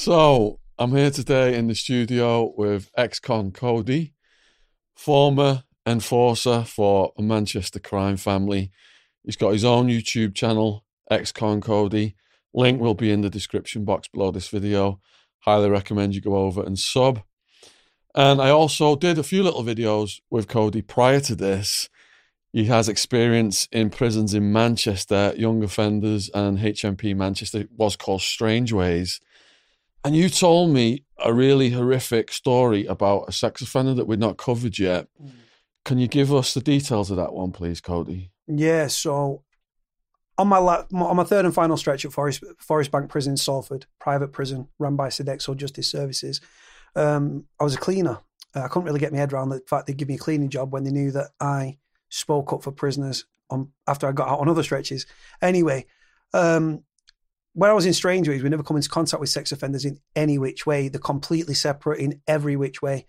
So I'm here today in the studio with ex-con Cody, former enforcer for a Manchester crime family. He's got his own YouTube channel, ex-con Cody. Link will be in the description box below this video. Highly recommend you go over and sub. And I also did a few little videos with Cody prior to this. He has experience in prisons in Manchester, young offenders, and HMP Manchester was called Strangeways. And you told me a really horrific story about a sex offender that we'd not covered yet. Mm. Can you give us the details of that one, please, Cody? Yeah. So on my la- on my third and final stretch at Forest Forest Bank Prison in Salford, private prison run by Sodexo Justice Services, um, I was a cleaner. Uh, I couldn't really get my head around the fact they'd give me a cleaning job when they knew that I spoke up for prisoners on after I got out on other stretches. Anyway, um, when I was in Strangeways, we never come into contact with sex offenders in any which way. They're completely separate in every which way.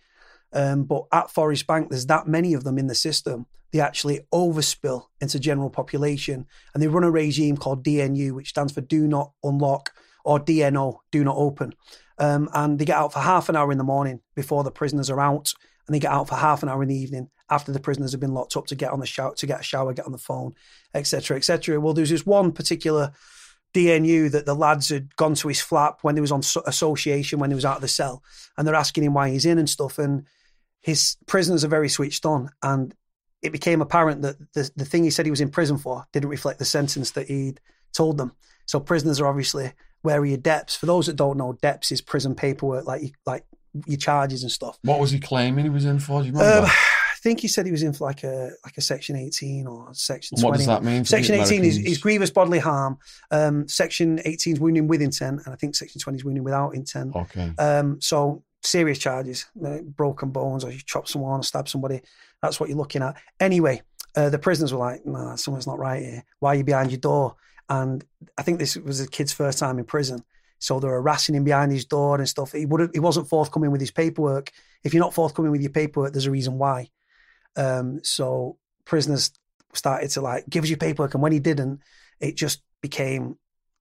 Um, but at Forest Bank, there's that many of them in the system. They actually overspill into general population, and they run a regime called DNU, which stands for Do Not Unlock, or DNO, Do Not Open. Um, and they get out for half an hour in the morning before the prisoners are out, and they get out for half an hour in the evening after the prisoners have been locked up to get on the shower, to get a shower, get on the phone, etc., etc. Well, there's this one particular DNU that the lads had gone to his flat when he was on association when he was out of the cell, and they're asking him why he's in and stuff. And his prisoners are very switched on, and it became apparent that the the thing he said he was in prison for didn't reflect the sentence that he'd told them. So prisoners are obviously wary of deps. For those that don't know, deps is prison paperwork, like like your charges and stuff. What was he claiming he was in for? Do you remember? Um, think he said he was in for like a like a section eighteen or section. And what 20. does that mean? Section eighteen is, is, grievous bodily harm. Um, section eighteen is wounding with intent, and I think section twenty is wounding without intent. Okay. Um, so serious charges, uh, broken bones, or you chop someone or stab somebody. That's what you're looking at. Anyway, uh, the prisoners were like, "Nah, something's not right here. Why are you behind your door?" And I think this was a kid's first time in prison. So they're harassing him behind his door and stuff. He would he wasn't forthcoming with his paperwork. If you're not forthcoming with your paperwork, there's a reason why. Um, so prisoners started to like give us your paperwork, and when he didn't, it just became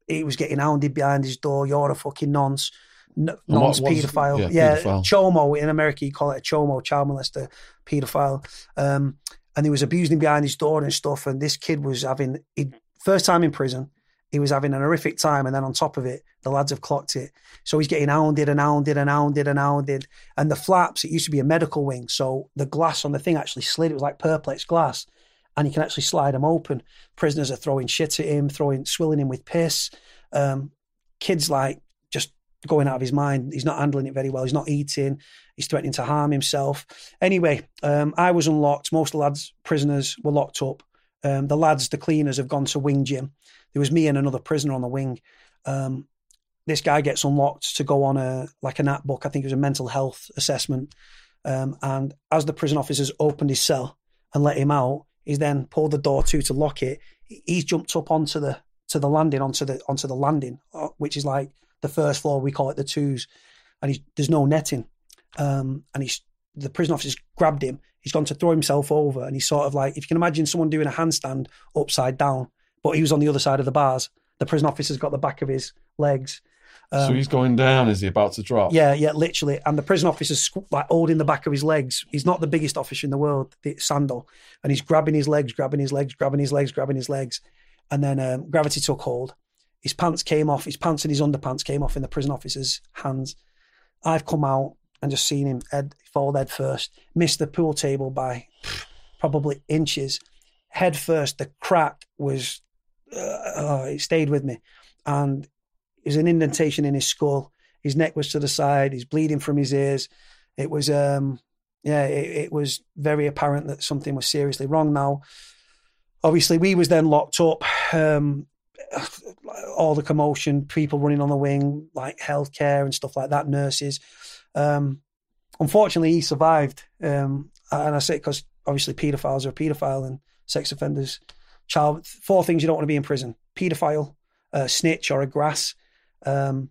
he was getting hounded behind his door. You're a fucking nonce, nonce paedophile. Yeah, yeah pedophile. chomo in America you call it a chomo, child molester, paedophile. Um, and he was abusing him behind his door and stuff. And this kid was having he, first time in prison he was having an horrific time. And then on top of it, the lads have clocked it. So he's getting hounded and hounded and hounded and hounded. And the flaps, it used to be a medical wing. So the glass on the thing actually slid. It was like Perspex glass. And you can actually slide them open. Prisoners are throwing shit at him, throwing, swilling him with piss. Um, kids like just going out of his mind. He's not handling it very well. He's not eating. He's threatening to harm himself. Anyway, um, I was unlocked. Most of the lads, prisoners, were locked up. Um, the lads, the cleaners, have gone to wing gym. There was me and another prisoner on the wing. Um, this guy gets unlocked to go on a like a nap book. I think it was a mental health assessment. Um, and as the prison officers opened his cell and let him out, he's then pulled the door to to lock it. He's jumped up onto the to the landing onto the onto the landing, uh, which is like the first floor. We call it the twos, and there's no netting. Um, and he's the prison officers grabbed him. He's gone to throw himself over, and he's sort of like if you can imagine someone doing a handstand upside down, but he was on the other side of the bars. The prison officer's got the back of his legs. Um, so he's going down. Is he about to drop? Yeah, yeah, literally. And the prison officer's like holding the back of his legs. He's not the biggest officer in the world, the Sandal, and he's grabbing his legs, grabbing his legs, grabbing his legs, grabbing his legs. And then um, gravity took hold. His pants came off. His pants and his underpants came off in the prison officer's hands. I've come out and just seen him head fall head first, missed the pool table by probably inches. Head first, the crack was uh, it stayed with me. And there's an indentation in his skull. His neck was to the side. He's bleeding from his ears. It was, um, yeah, it, it was very apparent that something was seriously wrong. Now, obviously, we was then locked up. Um, all the commotion, people running on the wing, like healthcare and stuff like that, nurses. Um, unfortunately, he survived. Um, and I say it because obviously paedophiles are a paedophile and sex offenders child. Four things you don't want to be in prison: paedophile, a snitch, or a grass. Um,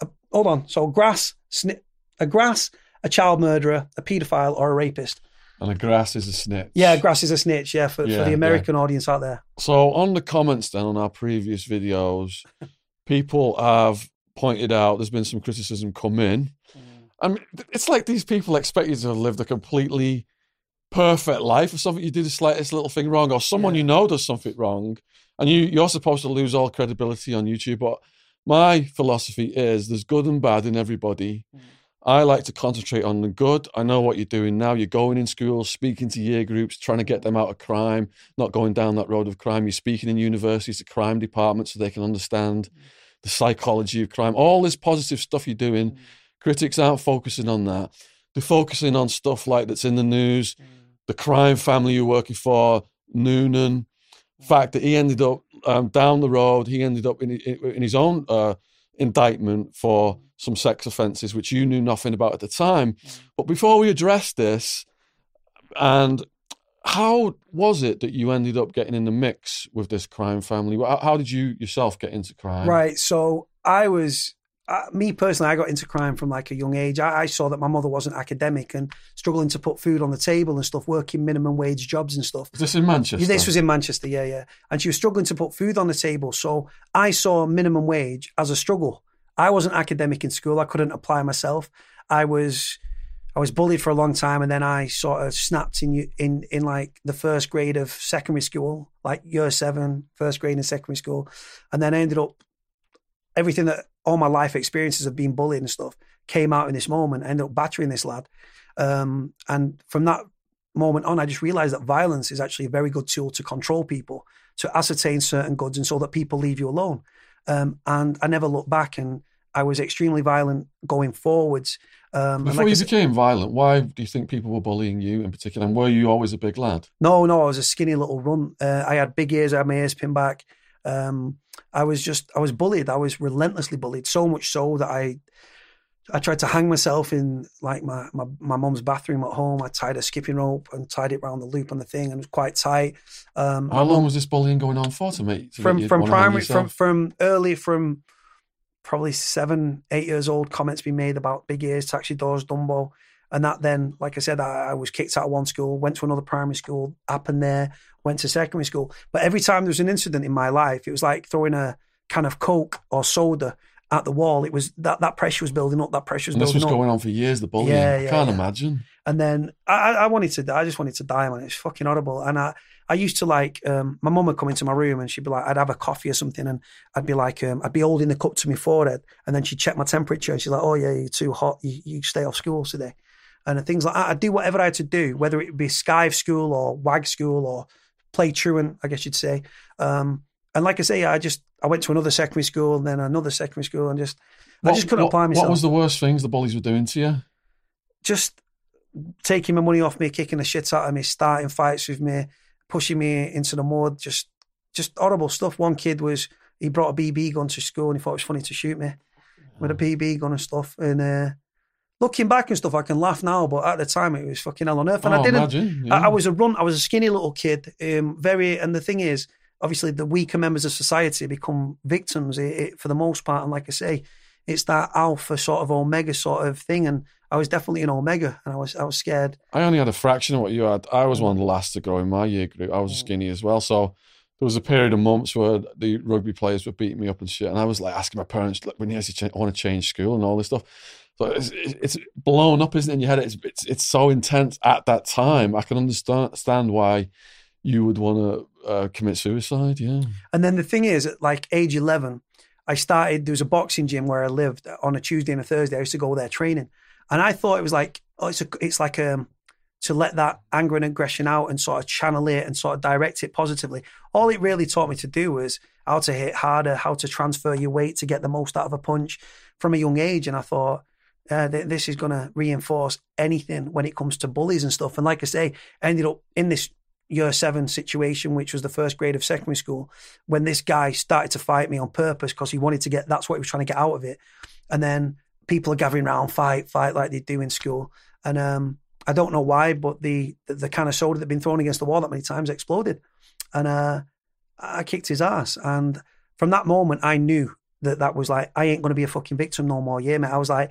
a, hold on. So grass, sni- a grass, a child murderer, a paedophile, or a rapist. And a grass is a snitch. Yeah, grass is a snitch. Yeah, for, yeah, for the American yeah. audience out there. So on the comments then on our previous videos, people have pointed out there's been some criticism come in. I mean, it's like these people expect you to have lived a completely perfect life or something. You do the slightest little thing wrong, or someone Yeah. you know does something wrong, and you you're supposed to lose all credibility on YouTube. But my philosophy is there's good and bad in everybody. Mm. I like to concentrate on the good. I know what you're doing now. You're going in schools, speaking to year groups, trying to get them out of crime, not going down that road of crime. You're speaking in universities to crime departments so they can understand the psychology of crime. All this positive stuff you're doing, mm. critics aren't focusing on that. They're focusing on stuff like that's in the news, mm. the crime family you're working for, Noonan, mm. fact that he ended up um, down the road, he ended up in, in, in his own uh, indictment for some sex offences, which you knew nothing about at the time. But before we address this, and how was it that you ended up getting in the mix with this crime family? How, how did you yourself get into crime? Right. So I was, uh, me personally, I got into crime from like a young age. I, I saw that my mother wasn't academic and struggling to put food on the table and stuff, working minimum wage jobs and stuff. Was this in Manchester? This was in Manchester, yeah, yeah. And she was struggling to put food on the table. So I saw minimum wage as a struggle. I wasn't academic in school. I couldn't apply myself. I was I was bullied for a long time and then I sort of snapped in in in like the first grade of secondary school, like year seven, first grade in secondary school. And then I ended up everything that all my life experiences of being bullied and stuff came out in this moment. I ended up battering this lad. Um, and from that moment on, I just realized that violence is actually a very good tool to control people, to ascertain certain goods, and so that people leave you alone. Um, and I never looked back, and I was extremely violent going forwards. Um, Before like you became violent, why do you think people were bullying you in particular? And were you always a big lad? No, no, I was a skinny little runt. Uh, I had big ears, I had my ears pinned back. Um, I was just, I was bullied. I was relentlessly bullied, so much so that I, I tried to hang myself in like my my my mum's bathroom at home. I tied a skipping rope and tied it around the loop on the thing, and it was quite tight. Um, How long was this bullying going on for to me? to from from primary from from early from probably seven eight years old comments being made about big ears taxi doors dumbo and that then like i said I, I was kicked out of one school went to another primary school happened there went to secondary school but every time there was an incident in my life it was like throwing a can of coke or soda at the wall it was that that pressure was building up that pressure was And this was up going on for years. The bullying. Yeah, I yeah, can't yeah. imagine. and then I, I I wanted to, I just wanted to die, man. It's fucking horrible. And I, I used to like, um, my mum would come into my room and she'd be like, I'd have a coffee or something, and I'd be like, um, I'd be holding the cup to my forehead, and then she'd check my temperature, and she's like, Oh yeah, you're too hot. You, you stay off school today, and things like that. I'd do whatever I had to do, whether it be Skive school or WAG school or play truant, I guess you'd say. Um, and like I say, I just, I went to another secondary school, and then another secondary school, and just, I just couldn't what, apply myself What was the worst things the bullies were doing to you? just taking my money off me, kicking the shit out of me, starting fights with me, pushing me into the mud, just just horrible stuff. One kid was he brought a BB gun to school and he thought it was funny to shoot me with a BB gun and stuff. And uh, looking back and stuff, I can laugh now, but at the time it was fucking hell on earth. And oh, I didn't. imagine. I. I was a run. I was a skinny little kid. Um, very, and the thing is, obviously, the weaker members of society become victims it, it, for the most part. And like I say, it's that alpha sort of omega sort of thing. And I was definitely an omega, and I was I was scared. I only had a fraction of what you had. I was one of the last to grow in my year group. I was Mm. skinny as well. So there was a period of months where the rugby players were beating me up and shit. And I was like asking my parents, like, when you actually change, I want to change school and all this stuff. So it's, it's blown up, isn't it, in your head? It's, it's, it's so intense at that time. I can understand why you would want to uh, commit suicide. Yeah. And then the thing is, at like age 11, I started, there was a boxing gym where I lived on a Tuesday and a Thursday. I used to go there training. And I thought it was like, oh, it's, a, it's like um, to let that anger and aggression out and sort of channel it and sort of direct it positively. All it really taught me to do was how to hit harder, how to transfer your weight to get the most out of a punch from a young age. And I thought, uh, th- this is going to reinforce anything when it comes to bullies and stuff. And like I say, ended up in this year seven situation, which was the first grade of secondary school, when this guy started to fight me on purpose because he wanted to get that's what he was trying to get out of it. And then people are gathering around, fight, fight like they do in school. And um, I don't know why, but the, the the kind of soda that had been thrown against the wall that many times exploded. And uh, I kicked his ass. And from that moment, I knew that that was like, I ain't going to be a fucking victim no more. Yeah, mate. I was like,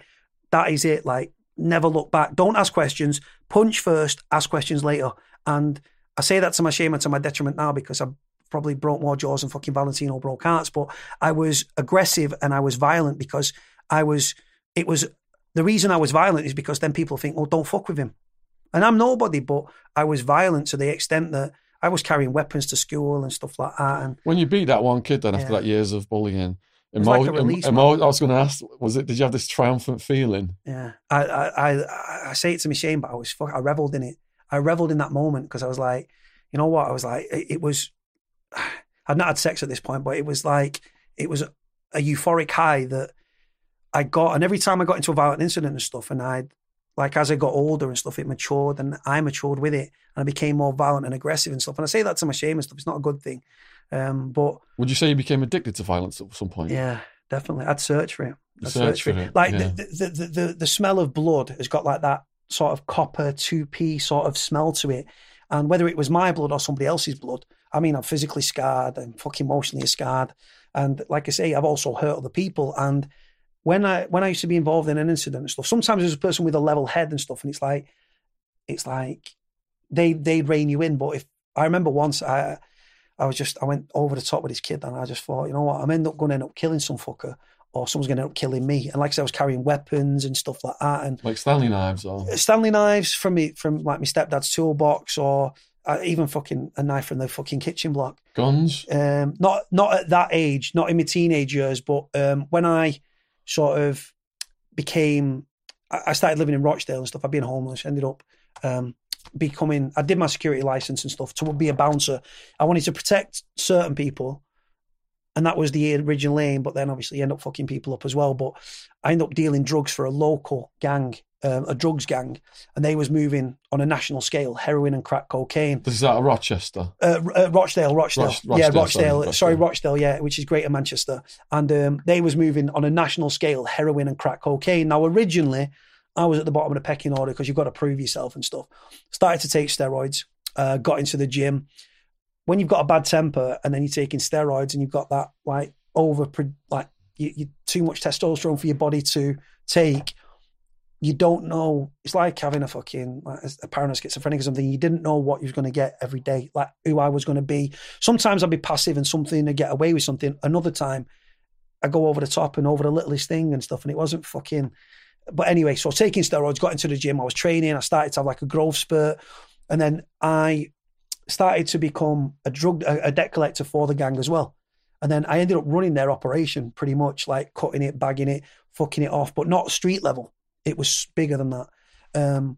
that is it. Like, never look back. Don't ask questions. Punch first, ask questions later. And I say that to my shame and to my detriment now because I probably broke more jaws than fucking Valentino broke hearts, but I was aggressive and I was violent because I was. It was the reason I was violent is because then people think, "Oh, don't fuck with him," and I'm nobody, but I was violent to the extent that I was carrying weapons to school and stuff like that. And When you beat that one kid, then after Yeah. that years of bullying, was like a emo- release, emo- I was going to ask, was it? Did you have this triumphant feeling? Yeah, I, I, I, I say it to my shame, but I was fuck, I reveled in it. I reveled in that moment because I was like, you know what? I was like, it, it was. I'd not had sex at this point, but it was like it was a euphoric high that I got, and every time I got into a violent incident and stuff, and I, like as I got older and stuff, it matured, and I matured with it, and I became more violent and aggressive and stuff. And I say that to my shame and stuff. It's not a good thing, um, but Would you say you became addicted to violence at some point? yeah, definitely. I'd search for it. I'd search for it, Like yeah. the, the, the, the, the smell of blood has got like that sort of copper 2p sort of smell to it. And whether it was my blood or somebody else's blood, I mean, I'm physically scarred, I'm fucking emotionally scarred. And like I say, I've also hurt other people. And when I when I used to be involved in an incident and stuff, sometimes there's a person with a level head and stuff, and it's like it's like they they'd rein you in. But if I remember once I I was just I went over the top with this kid and I just thought, you know what, I'm end up going to end up killing some fucker or someone's going to end up killing me. And like I said, I was carrying weapons and stuff like that, and Like Stanley knives or Stanley knives from me from like my stepdad's toolbox or uh, even fucking a knife from the fucking kitchen block. guns? Um, not not at that age, not in my teenage years, but um, when I sort of became, I started living in Rochdale and stuff. I'd been homeless, ended up um, becoming. I did my security license and stuff to be a bouncer. I wanted to protect certain people, and that was the original aim. But then obviously, you end up fucking people up as well. But I ended up dealing drugs for a local gang. Um, a drugs gang, and they was moving on a national scale, heroin and crack cocaine. This is out of Rochester. Uh, uh, Rochdale, Rochdale, Roch- yeah, Rochdale, Rochdale. sorry, Sorry, Rochdale. Rochdale, yeah, which is Greater Manchester, and um, they was moving on a national scale, heroin and crack cocaine. Now, originally, I was at the bottom of the pecking order because you've got to prove yourself and stuff. Started to take steroids, uh, got into the gym. When you've got a bad temper and then you're taking steroids and you've got that like over, like you, you too much testosterone for your body to take, you don't know. It's like having a fucking like a paranoid schizophrenic or something. You didn't know what you was going to get every day, like who I was going to be. Sometimes I'd be passive and something to get away with something. Another time, I go over the top and over the littlest thing and stuff, and it wasn't fucking. But anyway, so taking steroids, got into the gym. I was training. I started to have like a growth spurt, and then I started to become a drug a, a debt collector for the gang as well. And then I ended up running their operation pretty much, like cutting it, bagging it, fucking it off, but not street level. It was bigger than that. Um,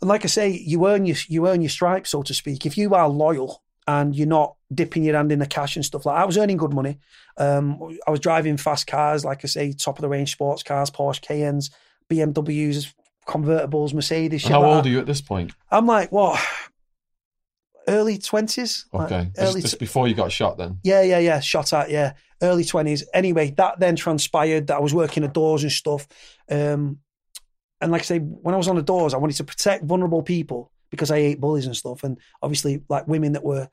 and like I say, you earn your you earn your stripes, so to speak. If you are loyal and you're not dipping your hand in the cash and stuff like, that. I was earning good money. Um, I was driving fast cars, like I say, top of the range sports cars, Porsche Cayennes, BMWs, convertibles, Mercedes. How like old that. are you at this point? I'm like, what? Early twenties. Okay, early. just, just before you got shot then. Yeah, yeah, yeah. Shot at, yeah. Early 20s. Anyway, that then transpired that I was working the doors and stuff. Um, and like I say, when I was on the doors, I wanted to protect vulnerable people because I hate bullies and stuff. And obviously, like women that were,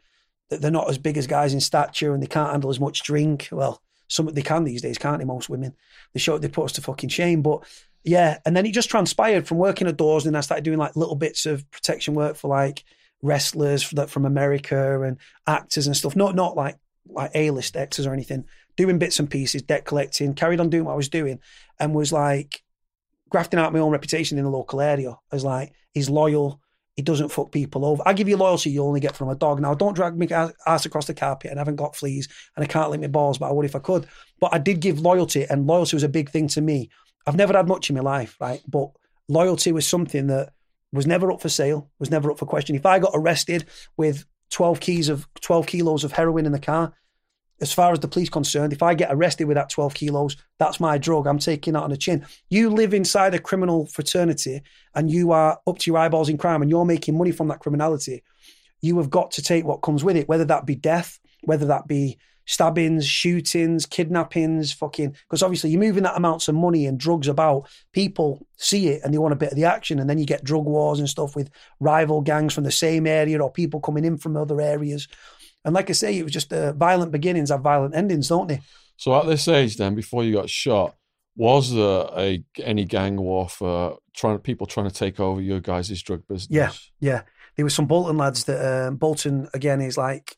they're not as big as guys in stature and they can't handle as much drink. Well, some they can these days, can't they? Most women. They show they put us to fucking shame. But yeah, and then it just transpired from working at doors, and then I started doing like little bits of protection work for like wrestlers from America and actors and stuff. Not not like like A list actors or anything. Doing bits and pieces, debt collecting, carried on doing what I was doing, and was like grafting out my own reputation in the local area as like he's loyal. He doesn't fuck people over. I give you loyalty you only get from a dog. Now, don't drag me ass across the carpet and I haven't got fleas and I can't lick my balls, but I would if I could. But I did give loyalty, and loyalty was a big thing to me. I've never had much in my life, right? But loyalty was something that was never up for sale, was never up for question. If I got arrested with 12 keys of 12 kilos of heroin in the car, as far as the police concerned, if I get arrested with that 12 kilos, that's my drug. I'm taking that on the chin. You live inside a criminal fraternity and you are up to your eyeballs in crime and you're making money from that criminality. You have got to take what comes with it, whether that be death, whether that be stabbings, shootings, kidnappings, fucking. Because obviously you're moving that amounts of money and drugs about. People see it and they want a bit of the action, and then you get drug wars and stuff with rival gangs from the same area or people coming in from other areas. And like I say, it was just uh, violent beginnings have violent endings, don't they? So at this age, then, before you got shot, was there a any gang warfare? Trying people trying to take over your guys' drug business? Yeah. Yeah, there was some Bolton lads that um, Bolton again is like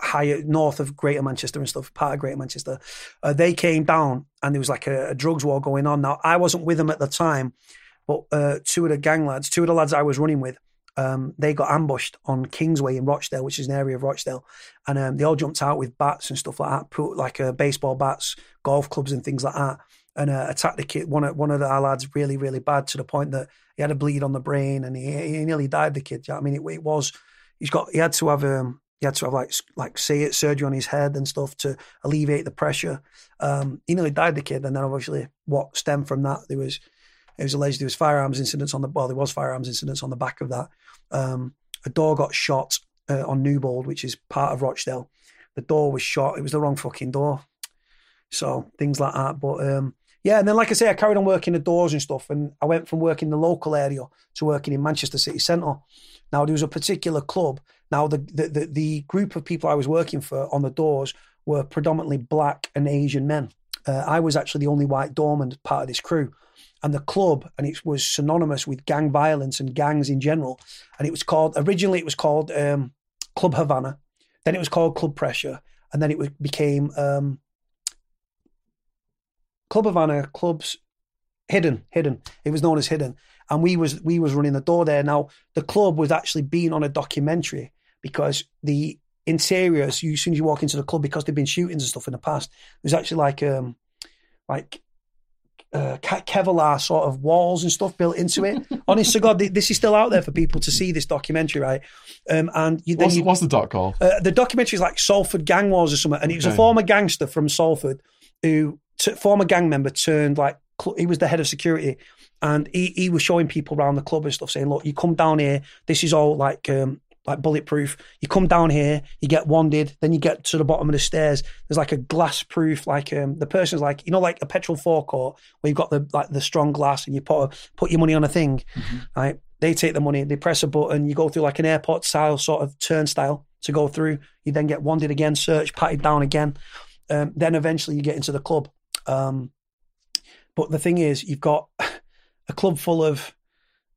higher north of Greater Manchester and stuff, part of Greater Manchester. Uh, they came down and there was like a, a, drugs war going on. Now I wasn't with them at the time, but uh, two of the gang lads, two of the lads I was running with, um, they got ambushed on Kingsway in Rochdale, which is an area of Rochdale, and um, they all jumped out with bats and stuff like that, put like uh, baseball bats, golf clubs, and things like that, and uh, attacked the kid. One of one of the lads really, really bad to the point that he had a bleed on the brain and he, he nearly died. The kid, you know I mean, it, it, was he's got he had to have um he had to have like like say it surgery on his head and stuff to alleviate the pressure. Um, he nearly died. The kid, and then obviously what stemmed from that there was it was alleged there was firearms incidents on the well there was firearms incidents on the back of that um, a door got shot uh, on Newbold, which is part of Rochdale. The door was shot. It was the wrong fucking door. So things like that. But um, yeah, and then like I say, I carried on working the doors and stuff, and I went from working the local area to working in Manchester City Centre. Now there was a particular club. Now the, the the, the group of people I was working for on the doors were predominantly black and Asian men. Uh, I was actually the only white doorman part of this crew and the club, and it was synonymous with gang violence and gangs in general. And it was called originally it was called um, Club Havana, then it was called Club Pressure, and then it became um, Club Havana. Clubs Hidden, Hidden. It was known as Hidden, and we was we was running the door there. Now the club was actually being on a documentary because the interiors, you as soon as you walk into the club, because there've been shootings and stuff in the past, there's actually like um like uh, Kevlar sort of walls and stuff built into it. Honest to God, this is still out there for people to see this documentary, right? Um, and you, what's, you, what's, the doc called? Uh, the documentary is like Salford Gang Wars or something, and he was a former gangster from Salford who, t- former gang member, turned like he was the head of security, and he, he was showing people around the club and stuff, saying, "Look, you come down here. This is all like um, like bulletproof. You come down here, you get wanded, then you get to the bottom of the stairs. There's like a glass proof, like um, the person's like you know, like a petrol forecourt where you've got the like the strong glass and you put a, put your money on a thing, mm-hmm. right? They take the money, they press a button, you go through like an airport style sort of turnstile to go through. You then get wanded again, searched, patted down again. Um, then eventually you get into the club. Um, but the thing is, you've got a club full of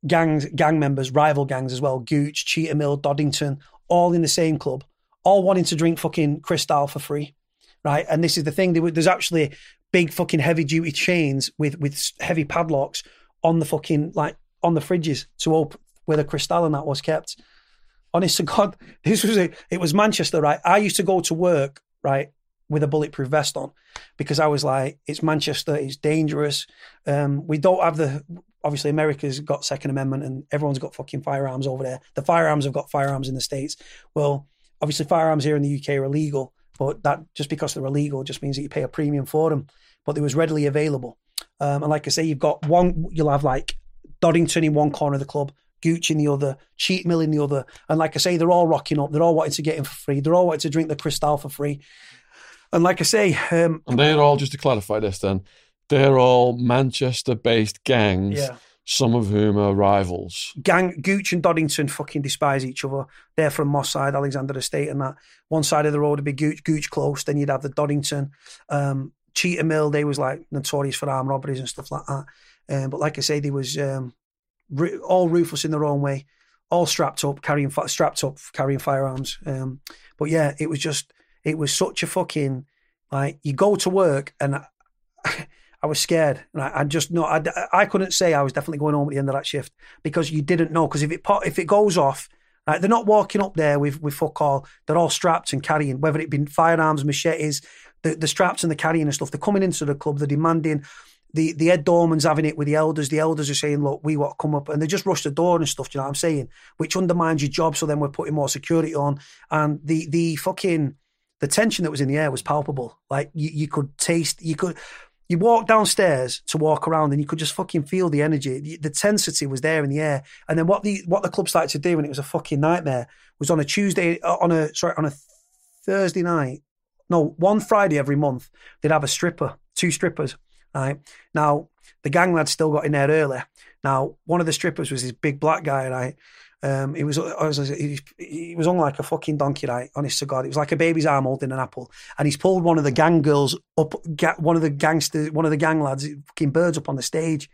gangs, gang members, rival gangs as well, Gooch, Cheetham Hill, Doddington, all in the same club, all wanting to drink fucking Cristal for free, right? And this is the thing: there's actually big fucking heavy duty chains with with heavy padlocks on the fucking like on the fridges to open where the Cristal and that was kept. Honest to God, this was a, it was Manchester, right? I used to go to work, right, with a bulletproof vest on because I was like, it's Manchester, it's dangerous. Um, we don't have the obviously America's got Second Amendment and everyone's got fucking firearms over there. The firearms have got firearms in the states. Well, obviously firearms here in the UK are illegal, but that just because they're illegal just means that you pay a premium for them. But they was readily available. Um, and like I say, you've got one. You'll have like Doddington in one corner of the club, Gooch in the other, Cheetham Hill in the other. And like I say, they're all rocking up. They're all wanting to get in for free. They're all wanting to drink the Cristal for free. And like I say, um, and they're all just to clarify this then, they're all Manchester based gangs. Yeah. Some of whom are rivals. Gang Gooch and Doddington fucking despise each other. They're from Moss Side, Alexandra Estate, and that. One side of the road would be Gooch, Gooch close. Then you'd have the Doddington, um, Cheetham Hill. They was like notorious for armed robberies and stuff like that. Um, but like I say, they was um, all ruthless in their own way, all strapped up, carrying strapped up, carrying firearms. Um, but yeah, it was just it was such a fucking like you go to work and. I was scared. And I, I just know I, I couldn't say I was definitely going home at the end of that shift because you didn't know. Because if it if it goes off, like they're not walking up there with with fuck all. They're all strapped and carrying, whether it be firearms, machetes, the the straps and the carrying and stuff. They're coming into the club. They're demanding. The the Ed Dorman's having it with the elders. The elders are saying, "Look, we want to come up," and they just rush the door and stuff. Do you know what I'm saying? Which undermines your job. So then we're putting more security on, and the the fucking the tension that was in the air was palpable. Like you, you could taste, you could you walk downstairs to walk around and you could just fucking feel the energy. The, tensity was there in the air. And then what the what the club started to do, and it was a fucking nightmare, was on a Tuesday, uh, on a sorry, on a Thursday night, no, one Friday every month, they'd have a stripper, two strippers. Right now, the gang lads still got in there early. Now, one of the strippers was this big black guy, right? Um, he was, was he, he, was on like a fucking donkey, right? Honest to God, it was like a baby's arm holding an apple, and he's pulled one of the gang girls up, one of the gangsters, one of the gang lads, fucking birds up on the stage,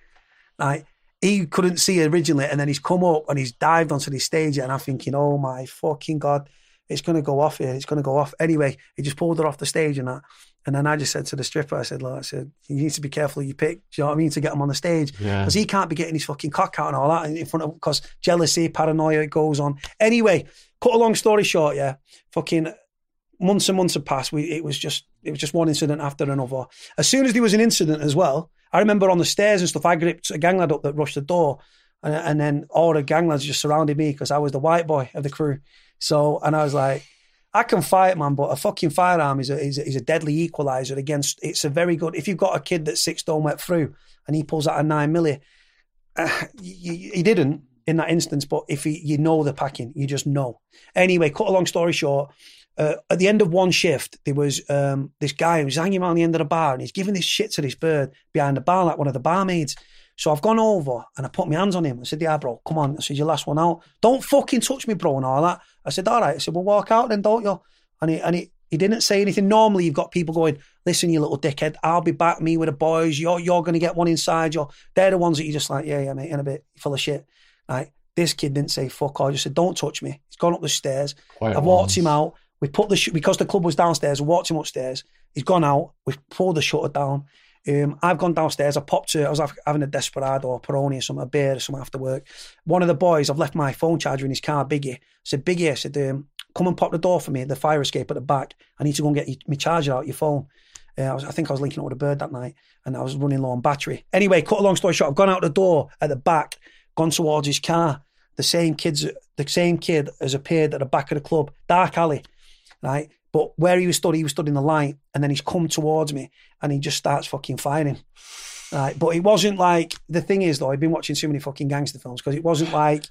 right? He couldn't see originally, and then he's come up and he's dived onto the stage, and I'm thinking, oh my fucking God, it's going to go off here. It's going to go off. Anyway, he just pulled her off the stage and that. And then I just said to the stripper, I said, look, I said, you need to be careful who you pick. Do you know what I mean? To get him on the stage. Yeah. Because he can't be getting his fucking cock out and all that in front of, because jealousy, paranoia, it goes on. Anyway, cut a long story short, yeah, fucking months and months had passed. We, it was just, it was just one incident after another. As soon as there was an incident as well, I remember on the stairs and stuff, I gripped a gang lad up that rushed the door. And, and then all the gang lads just surrounded me because I was the white boy of the crew. So, and I was like, I can fight, man, but a fucking firearm is a, is a, is a deadly equalizer against. It's a very good. If you've got a kid that's six stone wet through and he pulls out a nine milli, uh, he didn't in that instance. But if he, you know the packing, you just know. Anyway, cut a long story short. Uh, at the end of one shift, there was um, this guy who was hanging around the end of the bar and he's giving this shit to this bird behind the bar, like one of the barmaids. So I've gone over and I put my hands on him. I said, Yeah, bro, come on. I said, Your last one out. Don't fucking touch me, bro, and all that. I said, All right. I said, Well, walk out then, don't you? And he, and he, he didn't say anything. Normally, you've got people going, Listen, you little dickhead, I'll be back, me with the boys. You're, you're going to get one inside. You're, they're the ones that you're just like, Yeah, yeah, mate, in a bit, you're full of shit. Right. This kid didn't say fuck all. He just said, Don't touch me. He's gone up the stairs. I've walked him out. We put the, sh- because the club was downstairs, we walked him upstairs. He's gone out. We've pulled the shutter down. Um, I've gone downstairs. I popped to. I was having a desperado or Peroni or something, a beer or something after work. One of the boys, I've left my phone charger in his car. Biggie I said, Biggie, I said, um, come and pop the door for me. The fire escape at the back. I need to go and get my charger out your phone. Uh, I, was, I think I was linking up with a bird that night, and I was running low on battery. Anyway, cut a long story short, I've gone out the door at the back, gone towards his car. The same kids, the same kid has appeared at the back of the club, dark alley, right? But where he was stood, he was stood in the light, and then he's come towards me, and he just starts fucking firing. Right, but it wasn't like the thing is though. I've been watching too many fucking gangster films because it wasn't like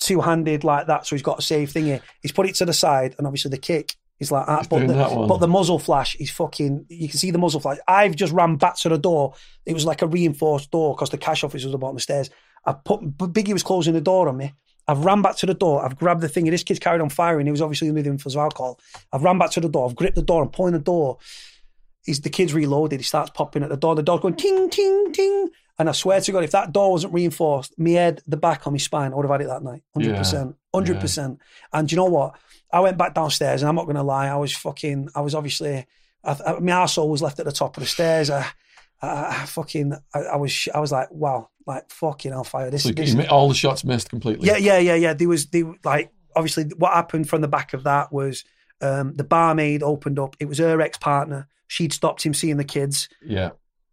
two handed like that. So he's got a safe thing here. He's put it to the side, and obviously the kick is like that. He's But the, that but the muzzle flash is fucking. You can see the muzzle flash. I've just ran back to the door. It was like a reinforced door because the cash office was at the bottom of the stairs. I put Biggie was closing the door on me. I've ran back to the door. I've grabbed the thing. And this kid's carried on firing. He was obviously with him for his alcohol. I've ran back to the door. I've gripped the door. I'm pulling the door. He's the kid's reloaded. He starts popping at the door. The door's going ting ting ting. And I swear to God, if that door wasn't reinforced, me head, the back on my spine, I would have had it that night. Hundred percent, hundred percent. And you know what? I went back downstairs, and I'm not going to lie. I was fucking. I was obviously. I, I, my arsehole was left at the top of the stairs. I, I, I fucking. I, I was. I was like, wow, like fucking hellfire. This So. This, all the shots missed completely. yeah, yeah, yeah, yeah. There was the like obviously what happened from the back of that was um, the barmaid opened up. It was her ex partner. She'd stopped him seeing the kids. Yeah.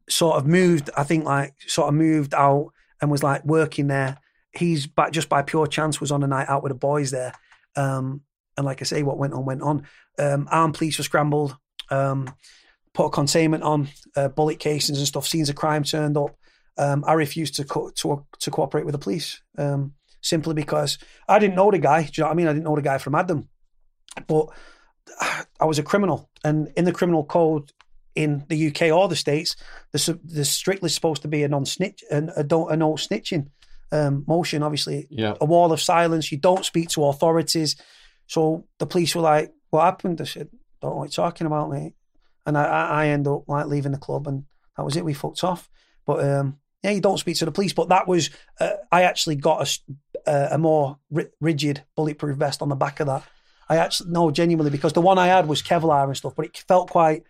Sort of moved. I think like sort of moved out and was like working there. He's but just by pure chance was on a night out with the boys there. Um, and like I say, what went on went on. Um, armed police were scrambled. Um, put a containment on, uh, bullet casings and stuff. Scenes of crime turned up. Um, I refused to co- to to cooperate with the police um, simply because I didn't know the guy. Do you know what I mean? I didn't know the guy from Adam, but I was a criminal, and in the criminal code in the UK or the states, there's, there's strictly supposed to be a non-snitch, an, a don't a no snitching um, motion. Obviously, Yeah. a wall of silence. You don't speak to authorities. So the police were like, "What happened?" I said, "Don't know what you're talking about, mate." And I, I, I end up like leaving the club, and that was it. We fucked off. But um, yeah, you don't speak to the police. But that was uh, I actually got a, uh, a more rigid bulletproof vest on the back of that. I actually no, genuinely, because the one I had was Kevlar and stuff, but it felt quite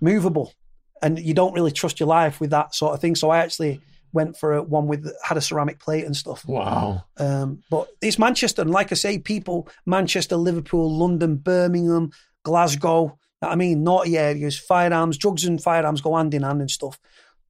movable, and you don't really trust your life with that sort of thing. So I actually went for a one with had a ceramic plate and stuff. Wow. Um, but it's Manchester, and like I say, people Manchester, Liverpool, London, Birmingham, Glasgow. I mean, naughty areas, firearms, drugs and firearms go hand in hand and stuff.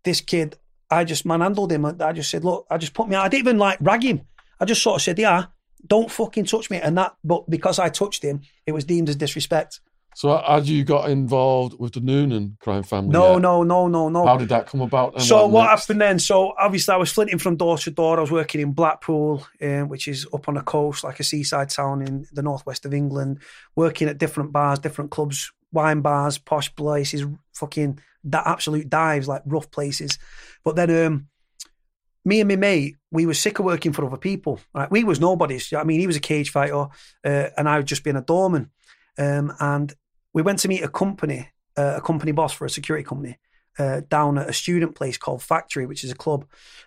This kid, I just manhandled him. I just said, look, I just put me. I didn't even like rag him. I just sort of said, yeah, don't fucking touch me. And that, but because I touched him, it was deemed as disrespect. So had you got involved with the Noonan crime family? No, yet? no, no, no, no. How did that come about? So what happened then? So obviously I was flitting from door to door. I was working in Blackpool, um, which is up on the coast, like a seaside town in the northwest of England. Working at different bars, different clubs, wine bars, posh places, fucking that absolute dives, like rough places. But then um, me and my mate, we were sick of working for other people. Right? We was nobodies. I mean, he was a cage fighter, uh, and I was just being a doorman. Um, and we went to meet a company, uh, a company boss for a security company uh, down at a student place called Factory, which is a club.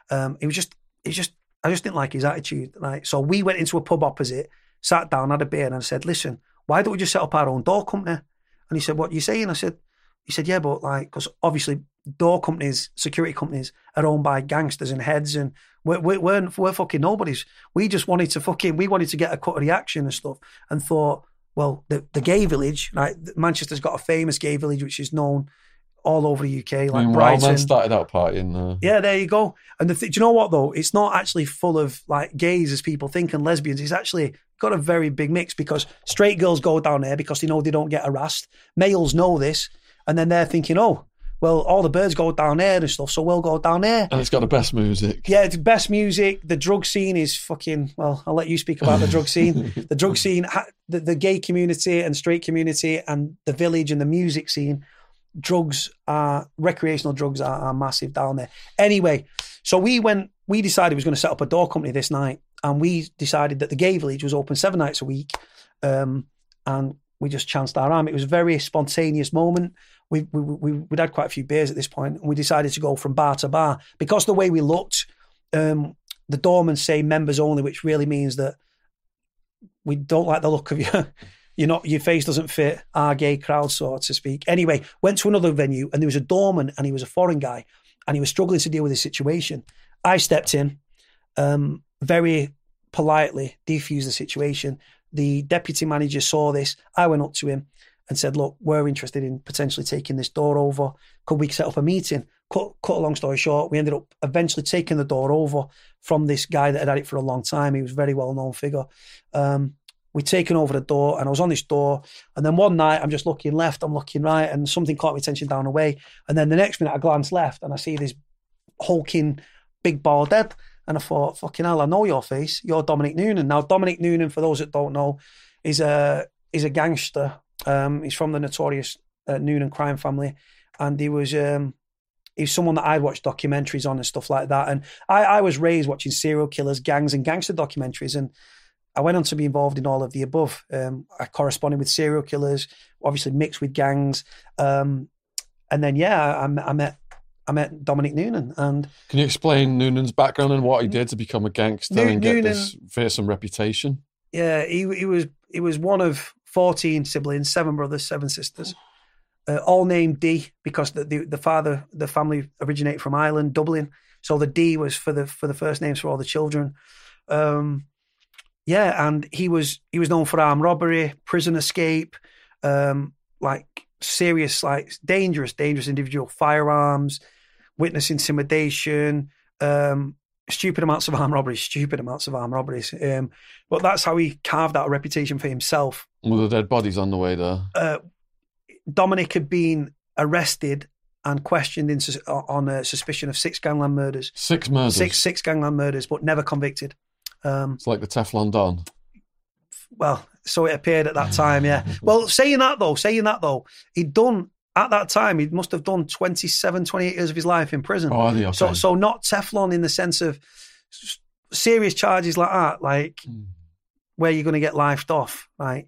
Um, it was just, it was just, I just didn't like his attitude. Right, so we went into a pub opposite, sat down, had a beer, and I said, "Listen, why don't we just set up our own door company? And he said, what are you saying? I said, he said, yeah, but like, because obviously door companies, security companies are owned by gangsters and heads and we're, we're, we're, fucking nobodies. We just wanted to fucking, we wanted to get a cut of the action and stuff and thought, well, the, the gay village, right? Manchester's got a famous gay village, which is known all over the UK, like I mean, Brighton. Started out partying there. Yeah, there you go. And the th- do you know what though? It's not actually full of like gays as people think and lesbians. It's actually got a very big mix because straight girls go down there because they know they don't get harassed. Males know this, and then they're thinking, oh, well, all the birds go down there and stuff, so we'll go down there. And it's got the best music. Yeah, the best music. The drug scene is fucking. Well, I'll let you speak about the drug scene. the drug scene, the, the gay community and straight community, and the village and the music scene. Drugs are recreational drugs are, are massive down there. Anyway, so we went. We decided we was going to set up a door company this night, and we decided that the gay village was open seven nights a week, um, and we just chanced our arm. It was a very spontaneous moment. We, we, we, we'd had quite a few beers at this point, and we decided to go from bar to bar because the way we looked, um, the doormen say members only, which really means that we don't like the look of you. You're not, your face doesn't fit our gay crowd, so to speak. Anyway, went to another venue, and there was a doorman, and he was a foreign guy, and he was struggling to deal with his situation. I stepped in, um, very politely defused the situation. The deputy manager saw this. I went up to him and said, "Look, we're interested in potentially taking this door over. Could we set up a meeting?" Cut, cut a long story short, we ended up eventually taking the door over from this guy that had had it for a long time. He was a very well known figure. Um, we'd taken over the door, and I was on this door. And then one night, I'm just looking left, I'm looking right, and something caught my attention down the way. And then the next minute, I glance left, and I see this hulking big bald head. And I thought, fucking hell, I know your face. You're Dominic Noonan. Now, Dominic Noonan, for those that don't know, is a is a gangster. Um, he's from the notorious uh, Noonan crime family, and he was um, he's someone that I'd watched documentaries on and stuff like that. And I, I was raised watching serial killers, gangs, and gangster documentaries, and I went on to be involved in all of the above. Um, I corresponded with serial killers, obviously mixed with gangs, um, and then yeah, I, I met I met Dominic Noonan, and Can you explain Noonan's background and what he did to become a gangster and get this fearsome reputation? yeah, he he was he was one of fourteen siblings, seven brothers, seven sisters, uh, all named D because the, the the father the family originated from Ireland, Dublin. So the D was for the for the first names for all the children. Um, yeah, and he was he was known for armed robbery, prison escape, um, like serious, like dangerous, dangerous individual, firearms, witness intimidation, um, stupid amounts of armed robberies, stupid amounts of armed robberies. Um, but that's how he carved out a reputation for himself. With the dead bodies on the way there. Uh, Dominic had been arrested and questioned in, on a suspicion of six gangland murders, Six murders. six six gangland murders, but never convicted. Um, It's like the Teflon Don. well, so it appeared at that time, yeah. Well, saying that though, saying that though, he'd done at that time, he must have done 27, 28 years of his life in prison. Oh? Okay. So, so not Teflon in the sense of serious charges like that, like Mm. where you're going to get lifed off. Right?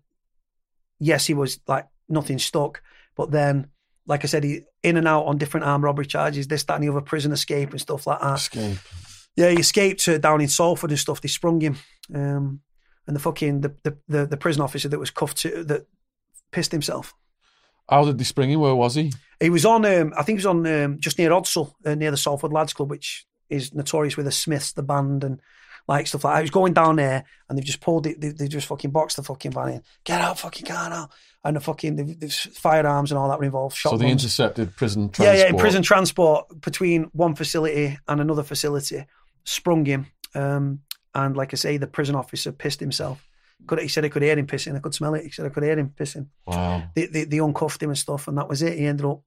Yes, he was like nothing stuck, but then, like I said, he in and out on different armed robbery charges, this, that, and the other, prison escape and stuff like that. Escape. Yeah, he escaped uh, down in Salford and stuff. They sprung him, um, and the fucking the, the the the prison officer that was cuffed to that pissed himself. How did they spring him? Where was he? He was on, um, I think he was on um, just near Ordsall, uh, near the Salford Lads Club, which is notorious with the Smiths, the band, and like stuff like that. He was going down there, and they've just pulled it. They, they just fucking boxed the fucking van in. Get out, fucking car now! And the fucking the, the firearms and all that were involved. So they intercepted prison transport. yeah, in prison transport between one facility and another facility, sprung him. Um, and like I say, the prison officer pissed himself. Could, he said I could hear him pissing. I could smell it. He said I could hear him pissing Wow. they, they, they uncuffed him and stuff, and that was it. He ended up,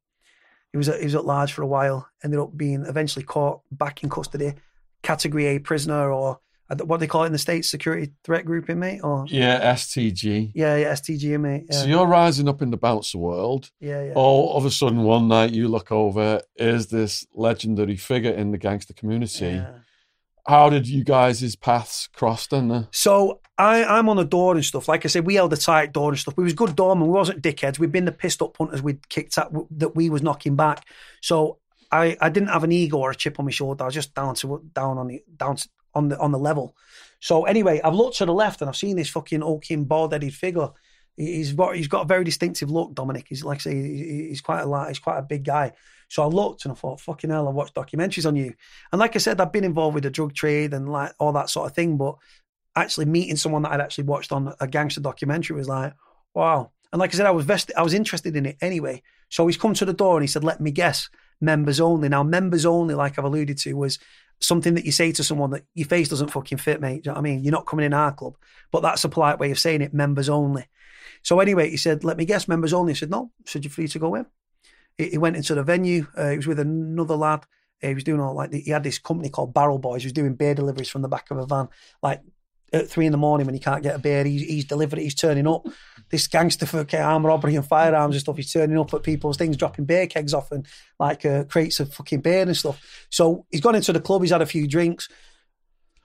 he was at, he was at large for a while. Ended up being eventually caught back in custody, category A prisoner, or uh, what they call it in the states, security threat group inmate, or Yeah, STG. yeah, yeah, STG inmate. Yeah, So you're rising up in the bouncer world. yeah, yeah. All of a sudden, one night you look over, is this legendary figure in the gangster community? yeah. How did you guys' paths cross then? uh? So I, I'm on the door and stuff. Like I said, we held a tight door and stuff. We was good doormen. We wasn't dickheads. We'd been the pissed up punters we'd kicked at that we was knocking back. So I, I didn't have an ego or a chip on my shoulder. I was just down to down on the down to, on the on the level. So anyway, I've looked to the left and I've seen this fucking hulking bald headed figure He's got he's got a very distinctive look, Dominic. He's like I say, he's quite a. He's quite a big guy. So I looked and I thought, fucking hell, I watched documentaries on you. And like I said, I've been involved with the drug trade and like all that sort of thing. But actually meeting someone that I'd actually watched on a gangster documentary was like, wow. And like I said, I was vested, I was interested in it anyway. So he's come to the door and he said, let me guess, members only. Now, members only, like I've alluded to, was something that you say to someone that your face doesn't fucking fit, mate. Do you know what I mean? You're not coming in our club. But that's a polite way of saying it, members only. So anyway, he said, let me guess, members only. I said, no, said you're free to go in. He, he went into the venue. Uh, he was with another lad. He was doing all like, the, he had this company called Barrel Boys. He was doing beer deliveries from the back of a van. Like at three in the morning when he can't get a beer, he's, it, he's turning up. This gangster for armed robbery and firearms and stuff, he's turning up at people's things, dropping beer kegs off and like uh, crates of fucking beer and stuff. So he's gone into the club, he's had a few drinks.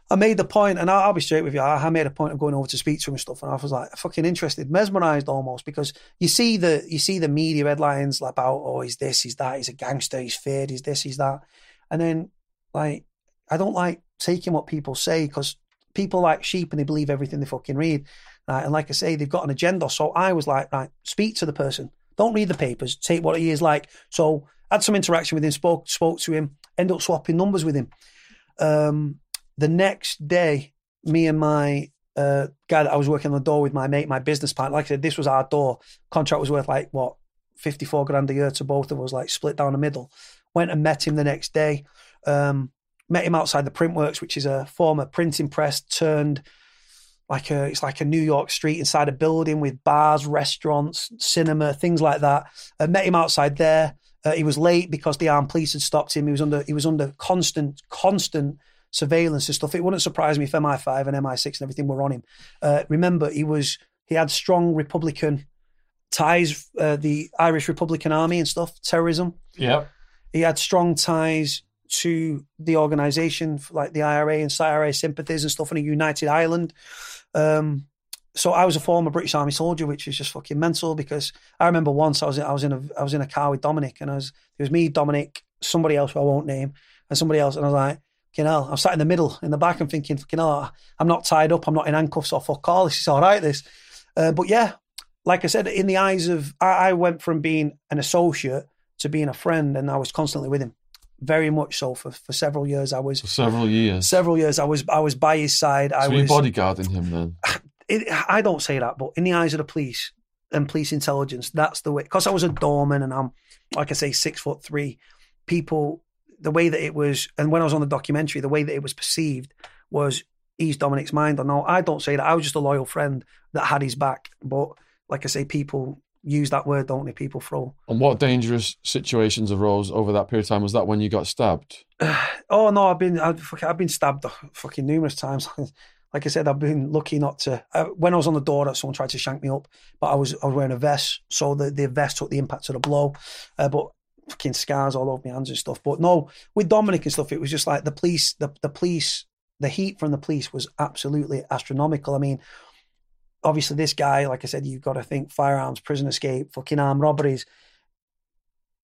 I made the point, and I'll, be straight with you. I, made a point of going over to speak to him and stuff, and I was like fucking interested, mesmerized almost, because you see the you see the media headlines about oh he's this, he's that, he's a gangster, he's feared, he's this, he's that, and then like I don't like taking what people say because people like sheep and they believe everything they fucking read. Right? And like I say, they've got an agenda. So I was like, right, speak to the person. Don't read the papers. Take what he is like. So had some interaction with him, spoke spoke to him, end up swapping numbers with him. Um, the next day, me and my uh, guy that I was working on the door with, my mate, my business partner, like I said, this was our door. Contract was worth like what, 54 grand a year to both of us, like split down the middle. Went and met him the next day. Um, met him outside the Printworks, which is a former printing press turned like a it's like a New York street inside a building with bars, restaurants, cinema, things like that. I met him outside there. Uh, he was late because the armed police had stopped him. He was under he was under constant constant surveillance and stuff. It wouldn't surprise me if MI5 and MI6 and everything were on him. Uh, remember, he was he had strong Republican ties, uh, the Irish Republican Army and stuff, terrorism. Yeah, he had strong ties to the organisation, like the IRA and IRA sympathies and stuff in a united Ireland. Um, so I was a former British Army soldier, which is just fucking mental because I remember once I was in, I was in a I was in a car with Dominic and I was it was me, Dominic, somebody else who I won't name, and somebody else, and I was like, you know, I'm sat in the middle in the back and thinking, you know, I'm not tied up, I'm not in handcuffs or fuck all, this is all right. This, uh, but yeah, like I said, in the eyes of I, I went from being an associate to being a friend, and I was constantly with him very much so for, for several years. I was for several years. Several years. I was I was by his side. So I was bodyguarding him then. It, I don't say that, but in the eyes of the police and police intelligence, that's the way. Because I was a doorman and I'm like I say six foot three. People, the way that it was, and when I was on the documentary, the way that it was perceived was he's Dominic's mind. Or no, I don't say that. I was just a loyal friend that had his back. But like I say, people use that word, don't they? People throw. And what dangerous situations arose over that period of time? Was that when you got stabbed? oh no, I've been I've, I've been stabbed fucking numerous times. like I said, I've been lucky not to. Uh, when I was on the door, someone tried to shank me up, but I was I was wearing a vest, so the, the vest took the impact of the blow. Uh, but fucking scars all over my hands and stuff. But no, with Dominic and stuff, it was just like the police, the the police, the heat from the police was absolutely astronomical. I mean, obviously this guy, like I said, you've got to think firearms, prison escape, fucking armed robberies.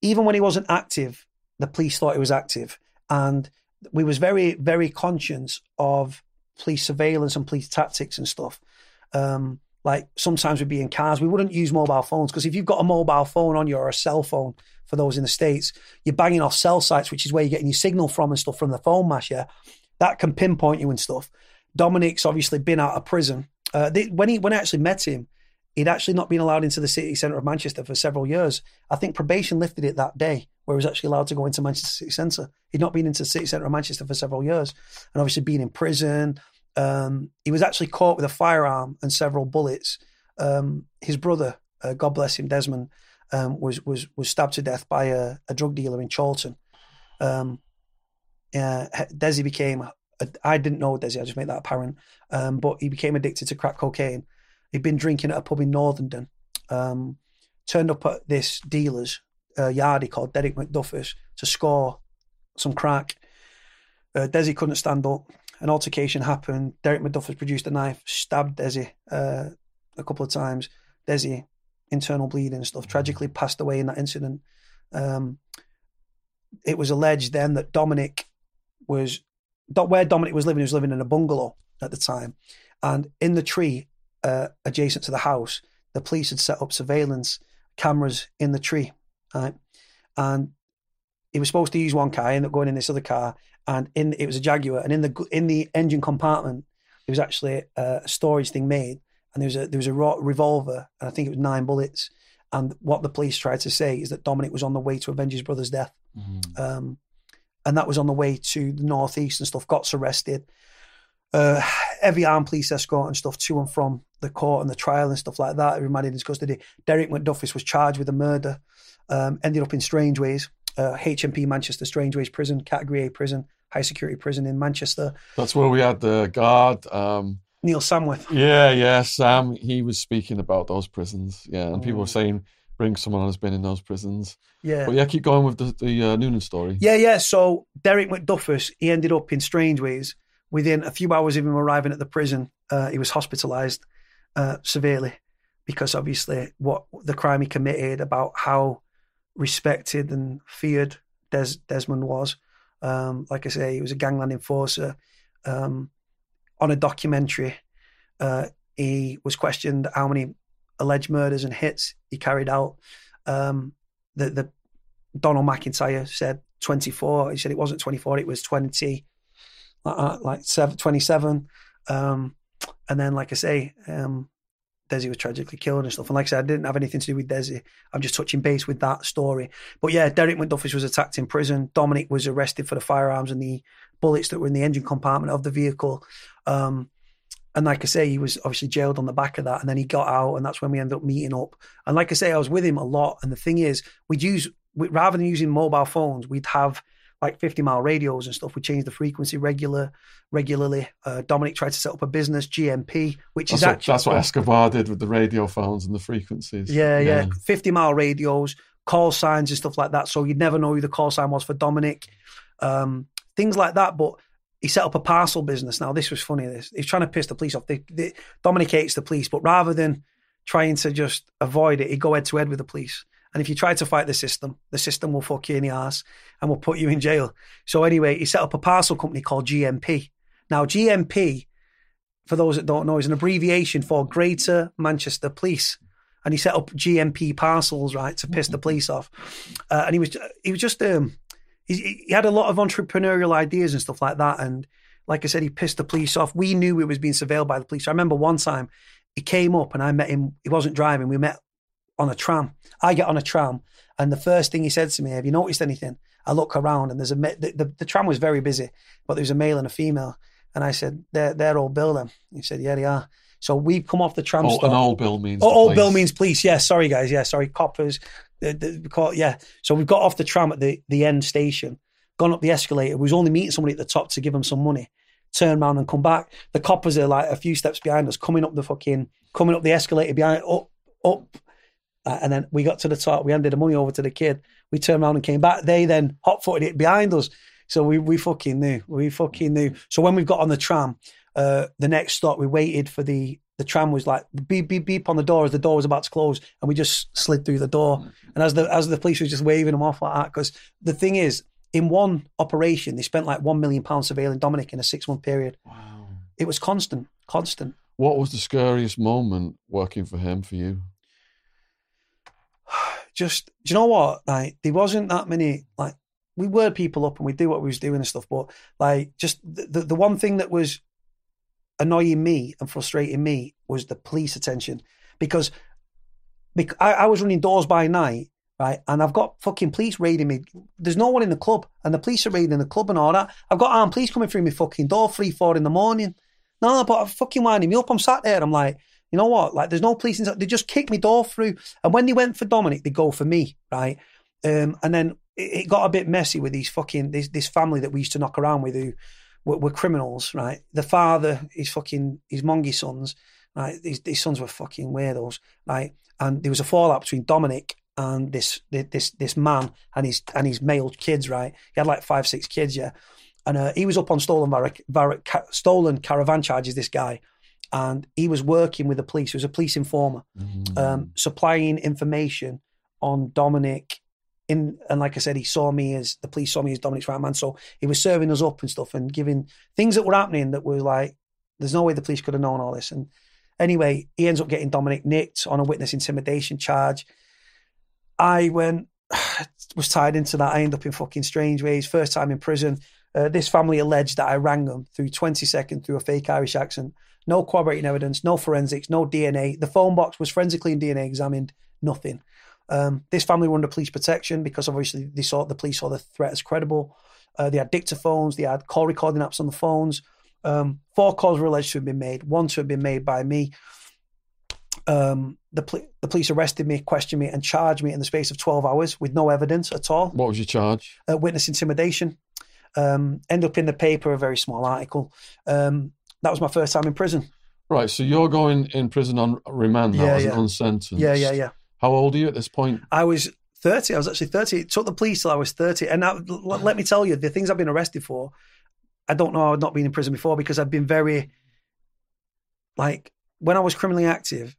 Even when he wasn't active, the police thought he was active, and we was very, very conscious of police surveillance and police tactics and stuff. Um, like sometimes we'd be in cars, we wouldn't use mobile phones because if you've got a mobile phone on you or a cell phone, for those in the states, you're banging off cell sites, which is where you're getting your signal from and stuff from the phone mash. Yeah, that can pinpoint you and stuff. Dominic's obviously been out of prison uh, they, when he when I actually met him, he'd actually not been allowed into the city centre of Manchester for several years. I think probation lifted it that day, where he was actually allowed to go into Manchester City Centre. He'd not been into the city centre of Manchester for several years, and obviously being in prison. Um, he was actually caught with a firearm and several bullets. Um, his brother, uh, God bless him, Desmond, um, was was was stabbed to death by a, a drug dealer in Chorlton. Um, uh, Desi became I didn't know Desi, I just made that apparent. Um, but he became addicted to crack cocaine. He'd been drinking at a pub in Northenden. Um, turned up at this dealer's uh, yardie called Derek McDuffus to score some crack. Uh, Desi couldn't stand up. An altercation happened. Derek McDuffus produced a knife, stabbed Desi uh, a couple of times. Desi, internal bleeding and stuff, tragically passed away in that incident. Um, it was alleged then that Dominic was where Dominic was living, he was living in a bungalow at the time, and in the tree uh, adjacent to the house, the police had set up surveillance cameras in the tree, right? And he was supposed to use one car, ended up going in this other car, and in it was a Jaguar, and in the in the engine compartment there was actually a storage thing made, and there was a there was a revolver, and I think it was nine bullets. And what the police tried to say is that Dominic was on the way to avenge his brother's death, mm. um, and that was on the way to the northeast and stuff. Got arrested, uh, heavy armed police escort and stuff to and from the court and the trial and stuff like that. Remanded in his custody. Derek McDuffus was charged with a murder. Um, ended up in Strangeways, uh, HMP Manchester Strangeways prison, Category A prison, high security prison in Manchester. That's where we had the guard. Um, Neil Samworth. Yeah, yeah, Sam. He was speaking about those prisons. Yeah, and people were oh. saying bring someone who's been in those prisons. Yeah. But yeah, keep going with the, the uh, Noonan story. Yeah, yeah. So Derek McDuffus, he ended up in Strangeways. Within a few hours of him arriving at the prison, uh, he was hospitalised uh, severely because obviously what the crime he committed about how respected and feared Des- Desmond was. Um, like I say, he was a gangland enforcer. Um, on a documentary, uh, he was questioned how many alleged murders and hits he carried out. Um, the, the Donal MacIntyre said 24. He said it wasn't 24, it was 20, uh, like seven, 27. Um, and then, like I say, um, Desi was tragically killed and stuff. And like I said, I didn't have anything to do with Desi. I'm just touching base with that story. But yeah, Derek McDuffus was attacked in prison. Dominic was arrested for the firearms and the bullets that were in the engine compartment of the vehicle. Um, and like I say, he was obviously jailed on the back of that. And then he got out, and that's when we ended up meeting up. And like I say, I was with him a lot. And the thing is, we'd use, rather than using mobile phones, we'd have like 50 mile radios and stuff. We changed the frequency regular, regularly. Uh, Dominic tried to set up a business, GMP, which that's is what, actually. That's what Escobar did with the radio phones and the frequencies. Yeah, yeah. yeah. 50 mile radios, call signs and stuff like that. So you'd never know who the call sign was for Dominic. Um, things like that. But he set up a parcel business. Now, this was funny. This he's trying to piss the police off. They, they, Dominic hates the police, but rather than trying to just avoid it, he'd go head to head with the police. And if you try to fight the system, the system will fuck you in the ass and will put you in jail. So anyway, he set up a parcel company called GMP. Now, GMP, for those that don't know, is an abbreviation for Greater Manchester Police. And he set up GMP parcels, right, to piss the police off. Uh, and he was he was just um, he, he had a lot of entrepreneurial ideas and stuff like that. And like I said, he pissed the police off. We knew he was being surveilled by the police. I remember one time he came up and I met him. He wasn't driving. We met on a tram. I get on a tram, and the first thing he said to me, "Have you noticed anything?" I look around, and there's a the, the, the tram was very busy, but there was a male and a female. And I said, "They're they're old Bill." Then he said, "Yeah, they are." So we've come off the tram oh, stop. An old Bill means oh, old Bill means police. Yeah, sorry guys. Yeah, sorry coppers. The, the, yeah. So we've got off the tram at the the end station, gone up the escalator. We was only meeting somebody at the top to give them some money. Turn around and come back. The coppers are like a few steps behind us, coming up the fucking coming up the escalator behind up up uh, and then we got to the top. We handed the money over to the kid. We turned around and came back. They then hot footed it behind us. So we, we fucking knew. We fucking knew. So when we got on the tram, uh, the next stop, we waited for the the tram was like beep beep beep on the door as the door was about to close, and we just slid through the door. And as the as the police was just waving them off like that, because the thing is, in one operation, they spent like one million pounds surveilling Dominic in a six month period. Wow! It was constant, constant. What was the scariest moment working for him for you? just do you know what? Like there wasn't that many like we were people up and we do what we was doing and stuff, but like just the, the, the one thing that was annoying me and frustrating me was the police attention because, because I, I was running doors by night right? And I've got fucking police raiding me. There's no one in the club, and the police are raiding the club and all that. I've got armed police coming through my fucking door, three, four in the morning. No, no, but I'm fucking winding me up. I'm sat there. I'm like, you know what? Like, there's no police inside. They just kicked me door through. And when they went for Dominic, they go for me, right? Um, and then it, it, got a bit messy with these fucking this, this family that we used to knock around with who were, were criminals, right? The father, his fucking his mongy sons, right? These, these sons were fucking weirdos, right? And there was a fallout between Dominic and this this this man and his and his male kids, right? He had like five six kids, yeah. And uh, he was up on stolen var- var- ca- stolen caravan charges. This guy, and he was working with the police. He was a police informer, mm. um, supplying information on Dominic. In and like I said, he saw me as the police saw me as Dominic's right man. So he was serving us up and stuff and giving things that were happening that were like, there's no way the police could have known all this. And Anyway, he ends up getting Dominic nicked on a witness intimidation charge. I went, was tied into that. I ended up in fucking Strangeways. First time in prison. Uh, this family alleged that I rang them through 20 seconds through a fake Irish accent. No corroborating evidence, no forensics, no DNA. The phone box was forensically and DNA examined, nothing. Um, this family were under police protection because obviously they saw the police saw the threat as credible. Uh, they had dictaphones, they had call recording apps on the phones. Um, four calls were alleged to have been made, one to have been made by me. Um, the, pl- the police arrested me, questioned me, and charged me in the space of 12 hours with no evidence at all. What was your charge? Uh, witness intimidation. Um, end up in the paper, a very small article. Um, that was my first time in prison. Right, so you're going in prison on remand now Yeah, as yeah. unsentenced. Yeah, yeah, yeah. How old are you at this point? I was 30. I was actually 30. It took the police till I was 30. And now, let me tell you, the things I've been arrested for, I don't know I'd not been in prison before because I've been very, like, when I was criminally active,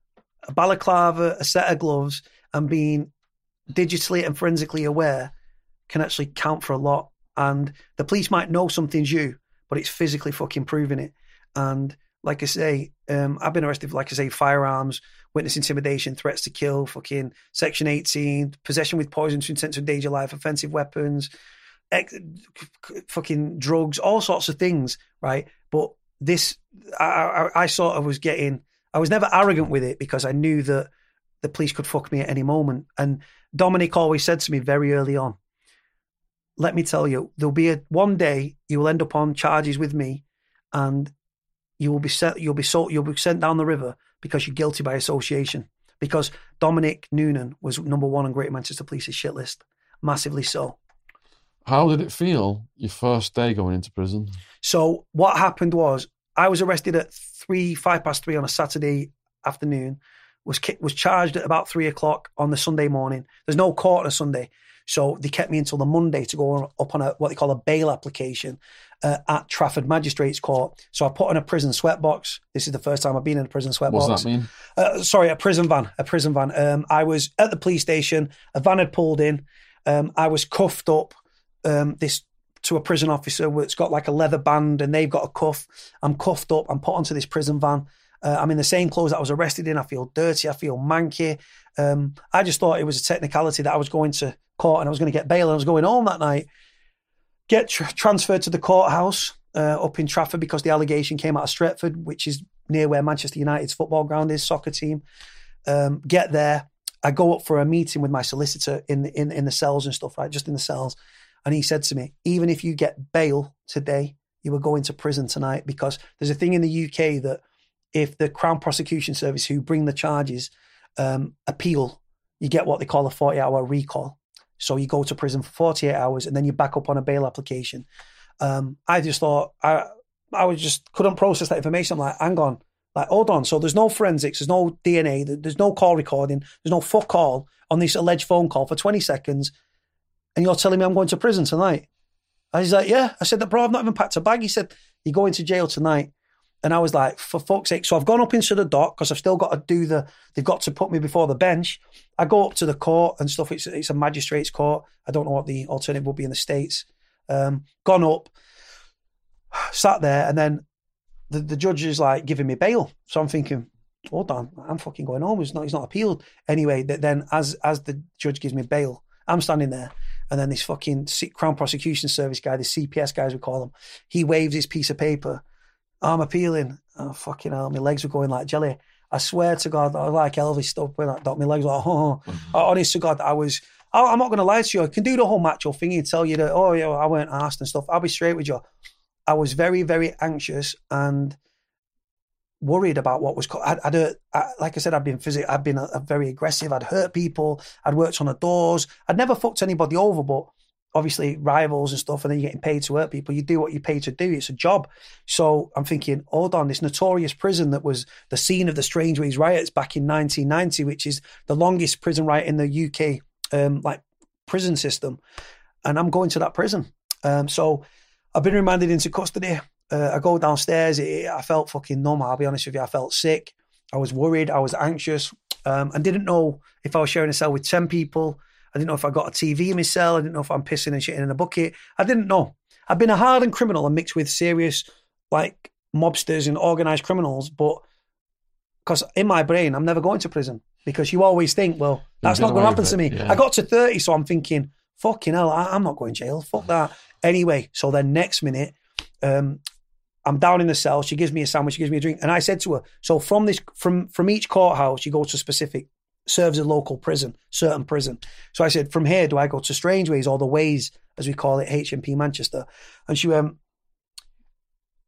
a balaclava, a set of gloves, and being digitally and forensically aware can actually count for a lot. And the police might know something's you, but it's physically fucking proving it. And like I say, um, I've been arrested for, like I say, firearms, witness intimidation, threats to kill, fucking Section 18, possession with poison to intent to endanger life, offensive weapons, ex- fucking drugs, all sorts of things, right? But this, I, I, I sort of was getting, I was never arrogant with it because I knew that the police could fuck me at any moment. And Dominic always said to me very early on, let me tell you, there'll be a one day you will end up on charges with me, and you will be set. You'll be so you'll be sent down the river because you're guilty by association. Because Dominic Noonan was number one on Greater Manchester Police's shit list, massively so. How did it feel your first day going into prison? So what happened was I was arrested at three, five past three on a Saturday afternoon. Was was charged at about three o'clock on the Sunday morning. There's no court on a Sunday, so they kept me until the Monday to go up on a what they call a bail application uh, at Trafford Magistrates Court. So I put in a prison sweatbox. This is the first time I've been in a prison sweatbox. What does that mean? Uh, sorry, a prison van. A prison van. Um, I was at the police station. A van had pulled in. Um, I was cuffed up. Um, this to a prison officer. where It's got like a leather band, and they've got a cuff. I'm cuffed up. I'm put onto this prison van. Uh, I'm in the same clothes that I was arrested in. I feel dirty. I feel manky. Um, I just thought it was a technicality that I was going to court and I was going to get bail and I was going home that night. Get tr- transferred to the courthouse uh, up in Trafford because the allegation came out of Stretford, which is near where Manchester United's football ground is, soccer team. Um, get there. I go up for a meeting with my solicitor in the, in in the cells and stuff, right? Just in the cells. And he said to me, even if you get bail today, you are going to prison tonight because there's a thing in the UK that if the Crown Prosecution Service who bring the charges um, appeal, you get what they call a 40 hour recall. So you go to prison for 48 hours and then you back up on a bail application. Um, I just thought, I, I was just couldn't process that information. I'm like, hang on, like, hold on. So there's no forensics, there's no DNA, there's no call recording, there's no fuck all on this alleged phone call for 20 seconds. And you're telling me I'm going to prison tonight? And he's like, yeah. I said, That bro, I've not even packed a bag. He said, you're going to jail tonight. And I was like, for fuck's sake. So I've gone up into the dock because I've still got to do the, they've got to put me before the bench. I go up to the court and stuff. It's, it's a magistrate's court. I don't know what the alternative would be in the States. Um, gone up, sat there, and then the, the judge is like giving me bail. So I'm thinking, hold on, I'm fucking going home. He's not, he's not appealed. Anyway, then as as the judge gives me bail, I'm standing there. And then this fucking Crown Prosecution Service guy, the CPS guys we call him, he waves his piece of paper. I'm appealing. Oh, fucking hell, my legs were going like jelly. I swear to God, I was like Elvis stuff when that dot. My legs like, oh, oh. honest to God, I was. I, I'm not going to lie to you. I can do the whole macho thing and tell you that, oh, yeah, I weren't asked and stuff. I'll be straight with you. I was very, very anxious and worried about what was. Co- I'd, I'd hurt, I, like I said, I'd been physically, I'd been a, a very aggressive. I'd hurt people. I'd worked on the doors. I'd never fucked anybody over, but obviously rivals and stuff, and then you're getting paid to hurt people. You do what you're paid to do. It's a job. So I'm thinking, hold on, this notorious prison that was the scene of the Strangeways riots back in 1990, which is the longest prison riot in the UK, um, like prison system, and I'm going to that prison. Um, so I've been remanded into custody. Uh, I go downstairs. It, I felt fucking numb. I'll be honest with you. I felt sick. I was worried. I was anxious. Um, and didn't know if I was sharing a cell with 10 people. I didn't know if I got a TV in my cell. I didn't know if I'm pissing and shitting in a bucket. I didn't know. I've been a hardened criminal and mixed with serious, like, mobsters and organized criminals. But because in my brain, I'm never going to prison because you always think, well, that's not going to happen to me. yeah. I got to 30, so I'm thinking, fucking hell, I, I'm not going to jail. Fuck that. Anyway, so then next minute, um, I'm down in the cell. She gives me a sandwich. She gives me a drink, and I said to her, "So from this, from from each courthouse, you go to a specific serves a local prison, certain prison. So I said, from here, do I go to Strangeways or the Ways, as we call it, HMP Manchester? And she went,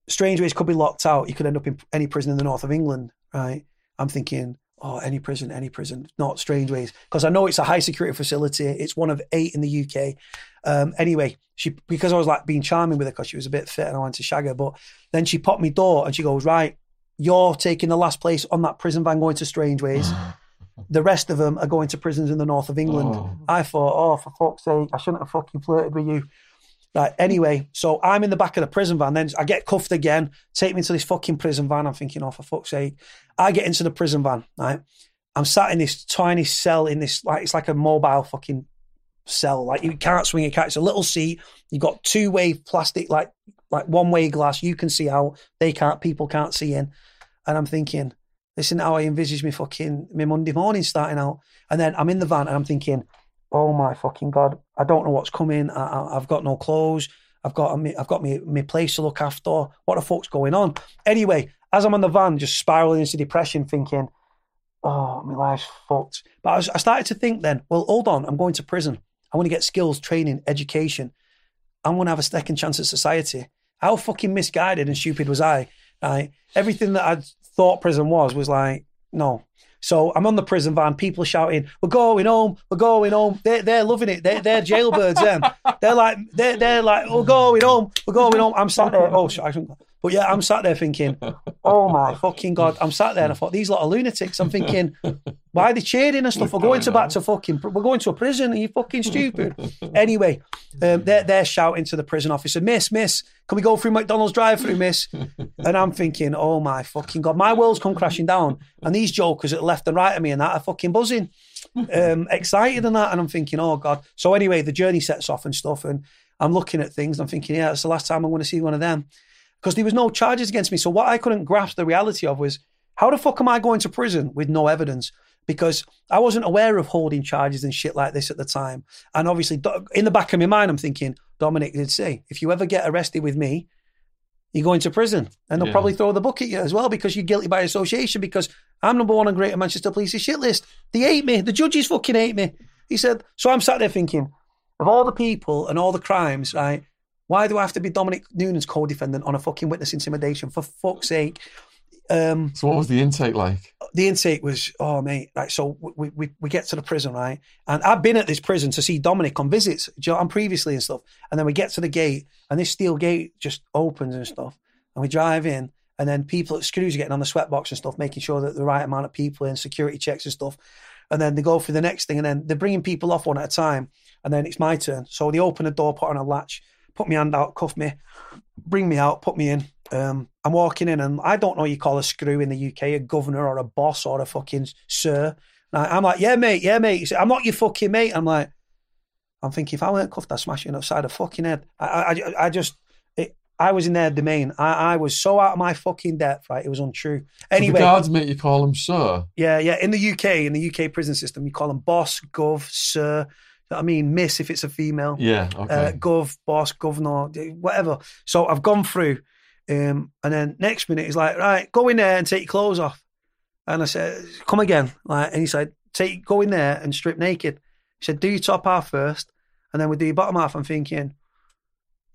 Strangeways could be locked out. You could end up in any prison in the north of England, right? I'm thinking, oh, any prison, any prison, not Strangeways. because I know it's a high security facility. It's one of eight in the UK. Um, anyway, she because I was like being charming with her because she was a bit fit and I wanted to shag her. But then she popped me door and she goes, right, you're taking the last place on that prison van going to Strangeways. The rest of them are going to prisons in the north of England. Oh. I thought, oh, for fuck's sake, I shouldn't have fucking flirted with you. Right, anyway, so I'm in the back of the prison van. Then I get cuffed again, take me to this fucking prison van. I'm thinking, oh, for fuck's sake. I get into the prison van, right? I'm sat in this tiny cell in this, like, it's like a mobile fucking cell. Like, you can't swing it, can't. It's a little seat. You've got two way plastic, like, like one way glass. You can see out. They can't, people can't see in. And I'm thinking, this isn't how I envisage me fucking my Monday morning starting out. And then I'm in the van and I'm thinking, oh my fucking god, I don't know what's coming. I, I've got no clothes. I've got I've got my, my place to look after. What the fuck's going on? Anyway, as I'm on the van, just spiraling into depression, thinking, oh, my life's fucked. But I, was, I started to think then, well, hold on, I'm going to prison. I want to get skills, training, education. I'm going to have a second chance at society. How fucking misguided and stupid was I? Right? Everything that I thought prison was was like, no. So I'm on the prison van, people are shouting, We're going home, we're going home. They're, they're loving it. They're, they're jailbirds, them. They're like, they're, they're like, We're going home, we're going home. I'm there. Oh, shit, I shouldn't- but yeah, I'm sat there thinking, oh my fucking God. I'm sat there and I thought, these lot of lunatics. I'm thinking, why are they cheering and stuff? We're going to back to fucking, we're going to a prison. Are you fucking stupid? Anyway, um, they're, they're shouting to the prison officer, Miss, Miss, can we go through McDonald's drive through, Miss? And I'm thinking, oh my fucking God, my world's come crashing down. And these jokers at left and right of me and that are fucking buzzing, um, excited and that. And I'm thinking, oh God. So anyway, the journey sets off and stuff. And I'm looking at things and I'm thinking, yeah, it's the last time I'm going to see one of them. Because there was no charges against me. So what I couldn't grasp the reality of was, how the fuck am I going to prison with no evidence? Because I wasn't aware of holding charges and shit like this at the time. And obviously, in the back of my mind, I'm thinking, Dominic did say, if you ever get arrested with me, you're going to prison. And they'll Yeah. probably throw the book at you as well because you're guilty by association because I'm number one on Greater Manchester Police's shit list. They hate me. The judges fucking hate me. He said, so I'm sat there thinking, of all the people and all the crimes, right? Why do I have to be Dominic Noonan's co-defendant on a fucking witness intimidation? For fuck's sake. Um, So what was the intake like? the intake was, oh mate, right. So we, we we get to the prison, right? And I've been at this prison to see Dominic on visits, you know, and previously and stuff. And then we get to the gate, and this steel gate just opens and stuff. And we drive in, and then people, at screws are getting on the sweatbox and stuff, making sure that the right amount of people in security checks and stuff. And then they go for the next thing, and then they're bringing people off one at a time. And then it's my turn. So they open the door, put on a latch, put my hand out, cuff me, bring me out, put me in. Um, I'm walking in, and I don't know you call a screw in the UK a governor or a boss or a fucking sir. And I, I'm like, yeah, mate, yeah, mate. Said, I'm not your fucking mate. I'm like, I'm thinking if I weren't cuffed, I'd smash you upside the side of fucking head. I, I, I- just, it, I was in their domain. I, I was so out of my fucking depth, right? It was untrue. Anyway, the guards mate, you call them sir. yeah, yeah. In the UK, in the UK prison system, you call them boss, gov, sir. I mean, miss if it's a female Yeah. uh, gov, boss, governor, whatever. So I've gone through, um, and then next minute he's like, right, go in there and take your clothes off. And I said, come again. Like, and he said, take, go in there and strip naked. He said, do your top half first, and then we do your bottom half. I'm thinking,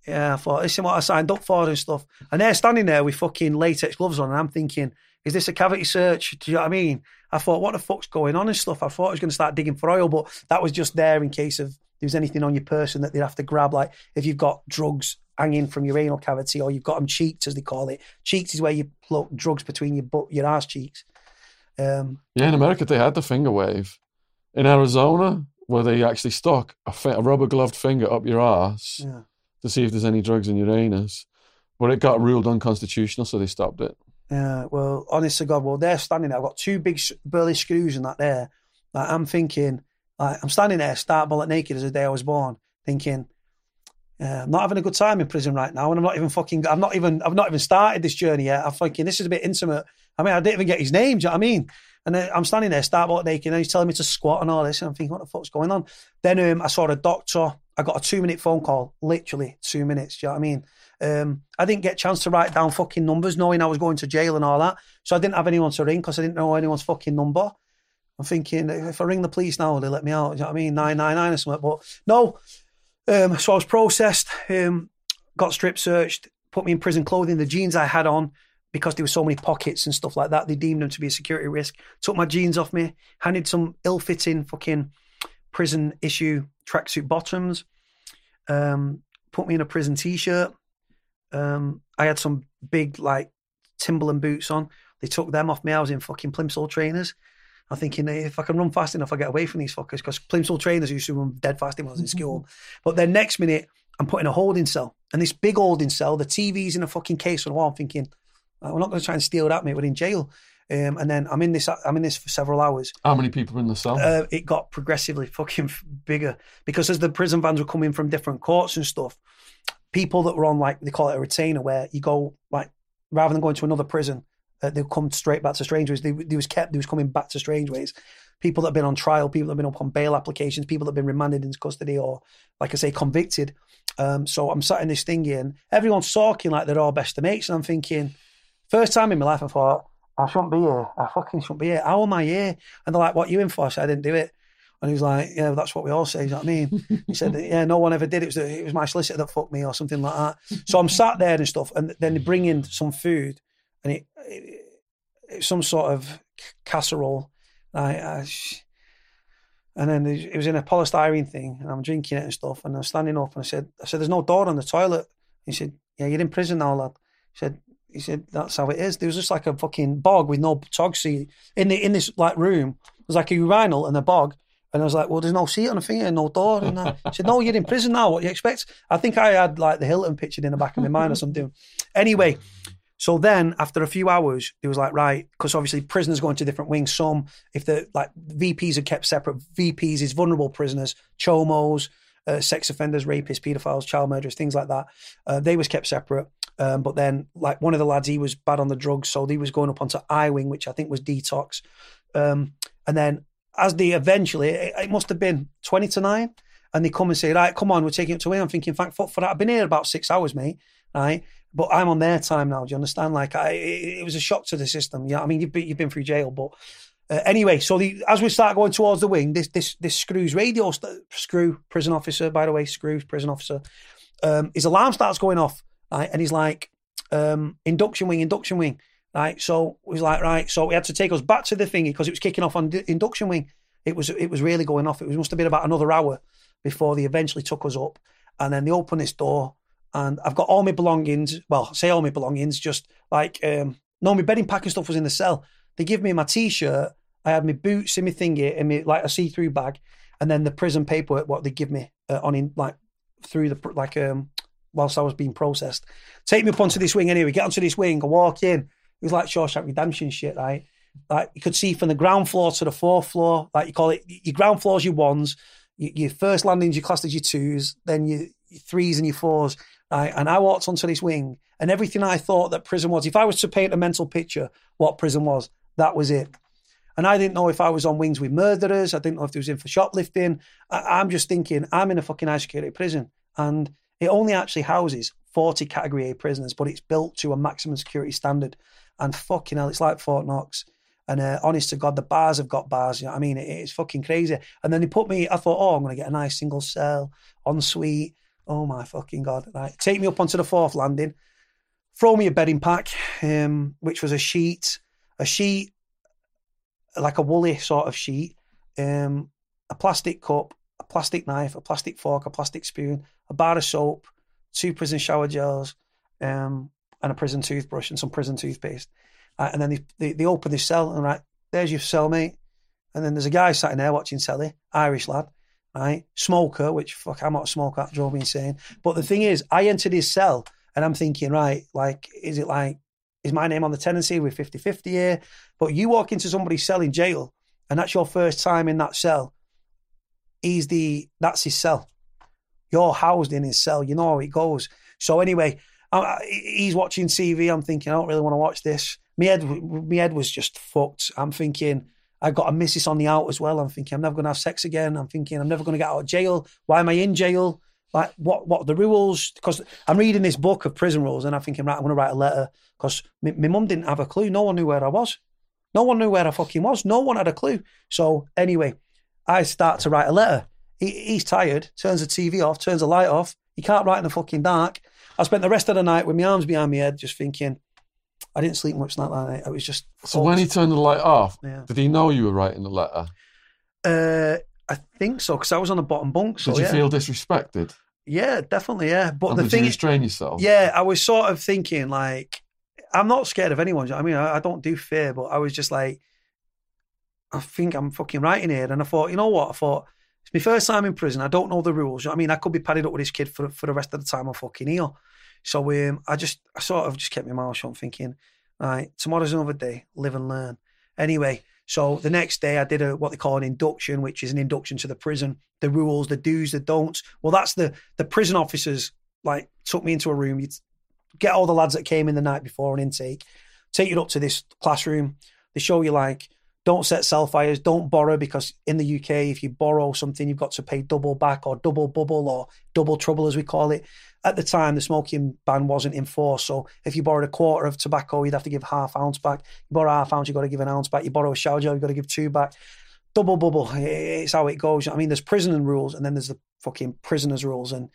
yeah, I thought this is what I signed up for and stuff. And they're standing there with fucking latex gloves on, and I'm thinking, is this a cavity search? Do you know what I mean? I thought, what the fuck's going on and stuff? I thought I was going to start digging for oil, but that was just there in case of there was anything on your person that they'd have to grab. Like if you've got drugs hanging from your anal cavity or you've got them cheeked, as they call it. Cheeked is where you plug drugs between your butt, your ass cheeks. Um, Yeah, in America they had the finger wave. In Arizona, where they actually stuck a, fi- a rubber gloved finger up your ass yeah. to see if there's any drugs in your anus, but it got ruled unconstitutional, so they stopped it. Yeah, well, honest to God, well, they're standing there. I've got two big burly screws in that there. Like, I'm thinking, like, I'm standing there, start bullet naked as the day I was born, thinking, I'm not having a good time in prison right now, and I'm not even fucking, I'm not even, I've not even started this journey yet. I'm thinking this is a bit intimate. I mean, I didn't even get his name. Do you know what I mean? And I'm standing there, starboard naked, and he's telling me to squat and all this. And I'm thinking, what the fuck's going on? Then um, I saw a doctor. I got a two minute phone call, literally two minutes. Do you know what I mean? Um, I didn't get a chance to write down fucking numbers, knowing I was going to jail and all that. So I didn't have anyone to ring because I didn't know anyone's fucking number. I'm thinking, if I ring the police now, they let me out. Do you know what I mean? 999 or something. But no. Um, so I was processed, um, got strip searched, put me in prison clothing. The jeans I had on, because there were so many pockets and stuff like that, they deemed them to be a security risk. Took my jeans off me, handed some ill fitting fucking prison issue tracksuit bottoms, um, put me in a prison t shirt. Um, I had some big, like, Timberland boots on. They took them off me. I was in fucking plimsoll trainers. I'm thinking if I can run fast enough, I get away from these fuckers because plimsoll trainers used to run dead fast when I was in school. But then next minute, I'm put in a holding cell. And this big holding cell, the TV's in a fucking case on the wall. I'm thinking, we're not going to try and steal that, mate. We're in jail. Um, and then I'm in this. I'm in this for several hours. How many people in the cell? Uh, it got progressively fucking bigger because as the prison vans were coming from different courts and stuff, people that were on like they call it a retainer, where you go like rather than going to another prison, uh, they'll come straight back to Strangeways. They, they was kept. They was coming back to Strangeways. People that have been on trial, people that have been up on bail applications, people that have been remanded into custody or, like I say, convicted. Um, so I'm sat in this thing here, and everyone's talking like they're all best of mates, and I'm thinking, first time in my life, I thought I shouldn't be here. I fucking shouldn't be here. How am I here? And they're like, "What you in for?" I said, "I didn't do it." And he was like, "Yeah, that's what we all say." You know what I mean? he said, "Yeah, no one ever did. It was the, it was my solicitor that fucked me or something like that." So I'm sat there and stuff, and then they bring in some food, and it, it it's some sort of casserole. I, I, and then it was in a polystyrene thing, and I'm drinking it and stuff. And I'm standing up, and I said, "I said, there's no door on the toilet." He said, "Yeah, you're in prison now, lad." He said, "He said that's how it is." There was just like a fucking bog with no tog seat in the in this like room. It was like a urinal and a bog. And I was like, well, there's no seat on the thing and no door. And I said, no, you're in prison now. What do you expect? I think I had like the Hilton pictured in the back of my mind or something. Anyway, so then after a few hours, it was like, right, because obviously prisoners go into different wings. Some, if the like VPs are kept separate, VPs is vulnerable prisoners, chomos, uh, sex offenders, rapists, paedophiles, child murderers, things like that. Uh, they was kept separate. Um, but then, like one of the lads, he was bad on the drugs, so he was going up onto I wing, which I think was detox. Um, and then, as they eventually, it, it, must have been twenty to nine, and they come and say, "Right, come on, we're taking it to wing." I'm thinking, "Thank fuck for that." I've been here about six hours, mate. Right, but I'm on their time now. Do you understand? Like, I, it, it was a shock to the system. Yeah, I mean, you've been, you've been through jail, but uh, anyway, so the, as we start going towards the wing, this this this screws radio st- screw prison officer, by the way, screws prison officer. Um, his alarm starts going off, right, and he's like, um, induction wing, induction wing, right. So he's like, right. So he had to take us back to the thingy because it was kicking off on induction wing. It was it was really going off. It was, must have been about another hour before they eventually took us up, and then they opened this door and I've got all my belongings. Well, say all my belongings, just like um, no, my bedding pack and stuff was in the cell. They give me my t-shirt. I had my boots in my thingy and me like a see-through bag, and then the prison paperwork what they give me uh, on in like through the like um whilst I was being processed. Take me up onto this wing anyway. Get onto this wing. I walk in. It was like Shawshank Redemption shit, right? Like you could see from the ground floor to the fourth floor. Like you call it, your ground floors your ones, your, your first landings your classed as your twos, then your, your threes and your fours. Right? And I walked onto this wing, and everything I thought that prison was, if I was to paint a mental picture what prison was, that was it. And I didn't know if I was on wings with murderers. I didn't know if it was in for shoplifting. I, am just thinking, I'm in a fucking high security prison. And it only actually houses 40 category A prisoners, but it's built to a maximum security standard. And fucking hell, it's like Fort Knox. And uh, honest to God, the bars have got bars. You know what I mean? It, it's fucking crazy. And then they put me, I thought, oh, I'm going to get a nice single cell, ensuite. Oh my fucking god! Take me up onto the fourth landing, throw me a bedding pack, um, which was a sheet, a sheet like a woolly sort of sheet, um, a plastic cup, a plastic knife, a plastic fork, a plastic spoon, a bar of soap, two prison shower gels, um, and a prison toothbrush and some prison toothpaste. Uh, and then they, they, they open this cell and right, there's your cellmate. And then there's a guy sat in there watching telly, Irish lad right? Smoker, which fuck, I'm not a smoker, that drove me insane. But the thing is, I entered his cell and I'm thinking, right, like, is it like, is my name on the tenancy with 50 50 here? But you walk into somebody's cell in jail and that's your first time in that cell. He's the, that's his cell. You're housed in his cell. You know how it goes. So anyway, I, he's watching TV. I'm thinking, I don't really want to watch this. my head, my head was just fucked. I'm thinking, I've got a missus on the out as well. I'm thinking, I'm never going to have sex again. I'm thinking, I'm never going to get out of jail. Why am I in jail? Like, what, what are the rules? Because I'm reading this book of prison rules and I'm thinking, right, I'm going to write a letter because my, my mum didn't have a clue. No one knew where I was. No one knew where I fucking was. No one had a clue. So, anyway, I start to write a letter. He, he's tired, turns the TV off, turns the light off. He can't write in the fucking dark. I spent the rest of the night with my arms behind my head, just thinking. I didn't sleep much that night. I was just. So when he turned the light off, Yeah. did he know you were writing the letter? Uh, I think so because I was on the bottom bunk. So Did you yeah, feel disrespected? yeah, definitely, yeah. But and the did thing you is, restrain yourself? yeah, I was sort of thinking like, I'm not scared of anyone. do you know what I mean, I, I don't do fear, but I was just like, I think I'm fucking writing here, and I thought, you know what? I thought it's my first time in prison. I don't know the rules. you I mean, I could be padded up with this kid for for the rest of the time I'm fucking here. So um, I just, I sort of just kept my mouth shut, thinking, right, tomorrow's another day, live and learn. Anyway, so the next day I did a what they call an induction, which is an induction to the prison, the rules, the do's, the don'ts. Well, that's the the prison officers like took me into a room. You'd get all the lads that came in the night before an intake, take you up to this classroom. They show you like don't set cell fires, don't borrow because in the UK, if you borrow something, you've got to pay double back or double bubble or double trouble as we call it. At the time, the smoking ban wasn't in force, so if you borrowed a quarter of tobacco, you'd have to give half ounce back. You borrow half ounce, you've got to give an ounce back. You borrow a shower gel, you've got to give two back. Double bubble, it's how it goes. I mean, there's prison rules, and then there's the fucking prisoners' rules, and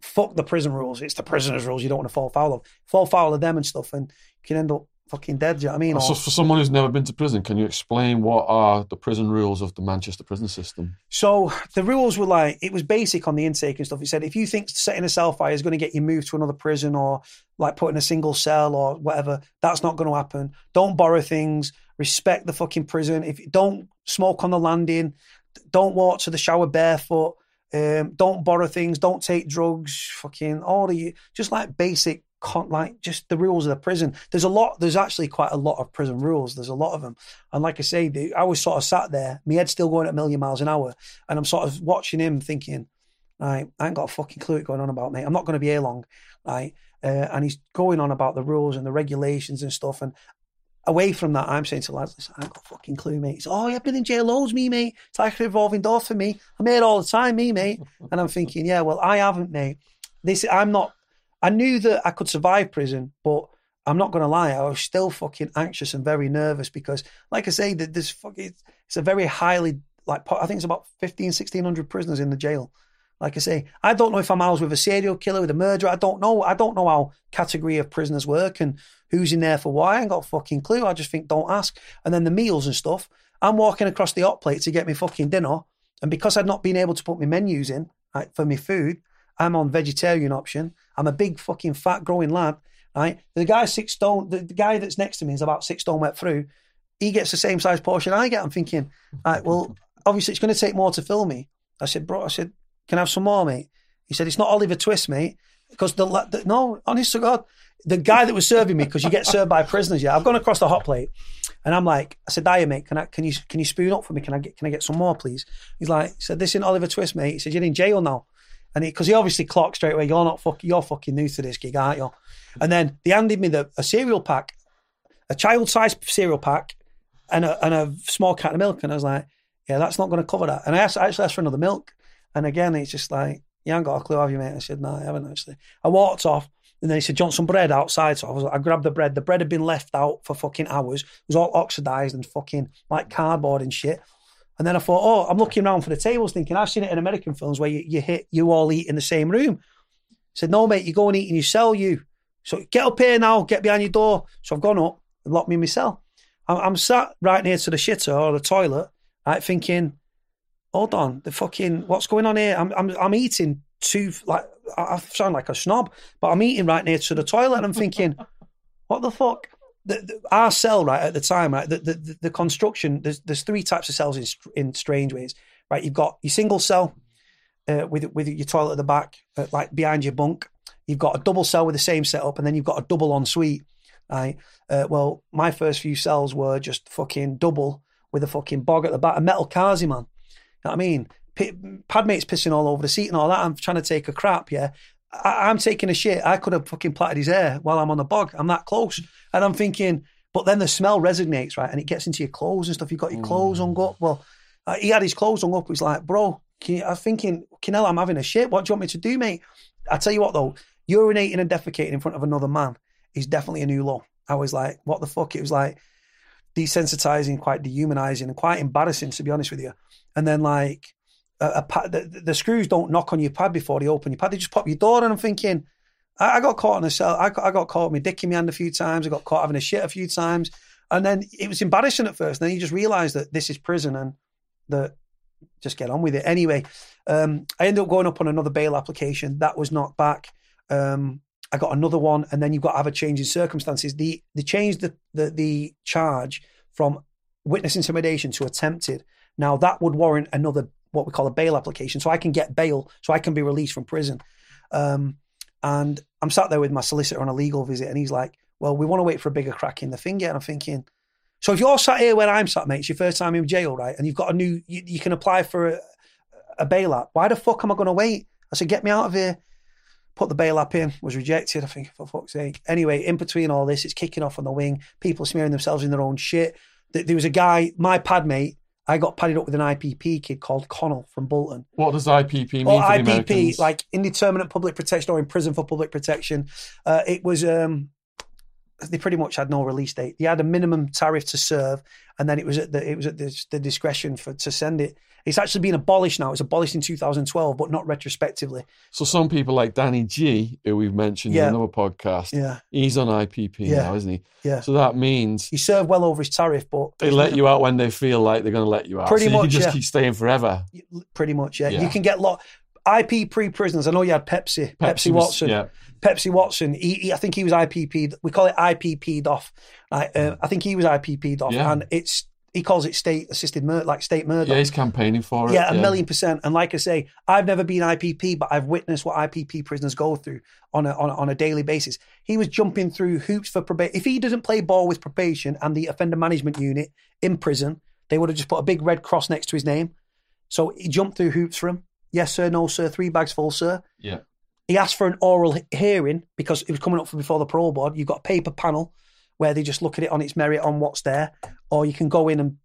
fuck the prison rules. It's the prisoners' rules you don't want to fall foul of. Fall foul of them and stuff, and you can end up fucking dead. Do you know what I mean? So Or- for someone who's never been to prison, can you explain what are the prison rules of the Manchester prison system? So the rules were like it was basic on the intake and stuff. It said if you think setting a cell fire is going to get you moved to another prison or like put in a single cell or whatever, that's not going to happen. Don't borrow things. Respect the fucking prison. If you don't smoke on the landing, don't walk to the shower barefoot. Um, don't borrow things. Don't take drugs. Fucking all the you just like basic. Con- like just the rules of the prison. There's a lot. There's actually quite a lot of prison rules. There's a lot of them. And like I say, the- I was sort of sat there, my head's still going at a million miles an hour, and I'm sort of watching him thinking, right, I ain't got a fucking clue what's going on about, mate. I'm not going to be here long, right? Uh, and he's going on about the rules and the regulations and stuff. And away from that, I'm saying to lads, I ain't got a fucking clue, mate. He's, oh, yeah, I've been in jail loads, me, mate. It's like a revolving door for me. I'm here all the time, me, mate. And I'm thinking, yeah, well, I haven't, mate. This, I'm not. I knew that I could survive prison, but I'm not going to lie, I was still fucking anxious and very nervous because, like I say, there's fucking, it's a very highly, like, I think it's about 15, 1600 prisoners in the jail. Like I say, I don't know if I'm housed with a serial killer, with a murderer. I don't know. I don't know how category of prisoners work and who's in there for why. I ain't got a fucking clue. I just think don't ask. And then the meals and stuff. I'm walking across the hot plate to get me fucking dinner. And because I'd not been able to put my menus in right, for my food, I'm on vegetarian option. I'm a big fucking fat growing lad. Right. The guy six stone the, the guy that's next to me is about six stone wet through. He gets the same size portion I get. I'm thinking, right, well, obviously it's going to take more to fill me. I said, bro, I said, can I have some more, mate? He said, it's not Oliver Twist, mate. Because the, the no, honest to God, the guy that was serving me, because you get served by prisoners, yeah. I've gone across the hot plate, and I'm like, I said, Dyer, mate, can I, can you, can you spoon up for me? Can I get, can I get some more, please? He's like, he said, this isn't Oliver Twist, mate. He said, you're in jail now, and he because he, obviously clocked straight away, you're not fucking, you're fucking new to this gig, aren't you? And then they handed me the a cereal pack, a child-sized cereal pack, and a and a small can of milk, and I was like, yeah, that's not going to cover that. And I asked, I actually asked for another milk, and again, it's just like, you haven't got a clue, have you, mate? I said, no, I haven't actually. I walked off, and then he said, "Do you want some bread outside?" So I was, I grabbed the bread. The bread had been left out for fucking hours. It was all oxidized and fucking like cardboard and shit. And then I thought, oh, I'm looking around for the tables, thinking I've seen it in American films where you, you hit, you all eat in the same room. I said, no, mate, you go and eat in your cell, you. So get up here now, get behind your door. So I've gone up and locked me in my cell. I'm, I'm sat right near to the shitter or the toilet, right, thinking, hold on, the fucking what's going on here? I'm I'm I'm eating two like I I sound like a snob, but I'm eating right near to the toilet, and I'm thinking, what the fuck? The, the, our cell right at the time, right? The the, the, construction. There's there's three types of cells in in Strangeways, right? You've got your single cell uh, with with your toilet at the back, uh, like behind your bunk. You've got a double cell with the same setup, and then you've got a double ensuite. Right. Uh, well, my first few cells were just fucking double with a fucking bog at the back, a metal carsy, man. You know what I mean? Padmate's pissing all over the seat and all that. I'm trying to take a crap, yeah. I- I'm taking a shit. I could have fucking plaited his hair while I'm on the bog. I'm that close. And I'm thinking, But then the smell resonates, right? And it gets into your clothes and stuff. You've got your clothes hung up. Well, uh, he had his clothes hung up. He was like, bro, can you, I'm thinking, Canelo, I'm having a shit. What do you want me to do, mate? I tell you what, though, urinating and defecating in front of another man is definitely a new law. I was like, what the fuck? It was like desensitizing, quite dehumanizing, and quite embarrassing, to be honest with you. And then, like, a, pad, the, the screws don't knock on your pad before they open your pad. They just pop your door, and I'm thinking, I, I got caught in a cell. I got, I got caught with my dick in my hand a few times. I got caught having a shit a few times. And then it was embarrassing at first. And then you just realize that this is prison and that just get on with it. Anyway, um, I ended up going up on another bail application. That was knocked back. Um, I got another one, and then you've got to have a change in circumstances. The they changed the, the the charge from witness intimidation to attempted. Now that would warrant another what we call a bail application, so I can get bail, so I can be released from prison. Um, and I'm sat there with my solicitor on a legal visit, and he's like, "Well, we want to wait for a bigger crack in the finger." And I'm thinking, so if you're sat here where I'm sat, mate, it's your first time in jail, right? And you've got a new, you, you can apply for a, a bail app. Why the fuck am I going to wait? I said, get me out of here. Put the bail app in, was rejected. I think, for fuck's sake. Anyway, in between all this, it's kicking off on the wing. People smearing themselves in their own shit. There was a guy, my pad mate, I got padded up with an IPP kid called Connell from Bolton. What does IPP mean Or IPP, like indeterminate public protection or in prison for public protection. Uh, it was um, they pretty much had no release date. They had a minimum tariff to serve, and then it was at the it was at the, the discretion for to send it. It's actually been abolished now. It was abolished in 2012, but not retrospectively. so some people like Danny G, who we've mentioned Yeah. in another podcast, Yeah, he's on IPP Yeah. now, isn't he? yeah. So that means He served well over his tariff, but they let you out when they feel like they're going to let you out. Pretty so you much, can just yeah. keep staying forever. pretty much. Yeah, Yeah. you can get lot. IP pre prisoners. I know you had Pepsi, Pepsi, was- Watson. Yeah. Pepsi Watson. He, he, I think he was IPP'd. We call it IPP'd off. Like, uh, I think he was IPP'd off, Yeah. and it's he calls it state assisted murder, like state murder. Yeah, he's campaigning for it. Yeah, a million percent. And like I say, I've never been IPP, but I've witnessed what IPP prisoners go through on a, on a, on a daily basis. He was jumping through hoops for probation. If he doesn't play ball with probation and the offender management unit in prison, they would have just put a big red cross next to his name. So he jumped through hoops for him. Yes, sir. No, sir. Three bags full, sir. Yeah. He asked for an oral hearing because it was coming up for before the parole board. You've got a paper panel where they just look at it on its merit on what's there, or you can go in and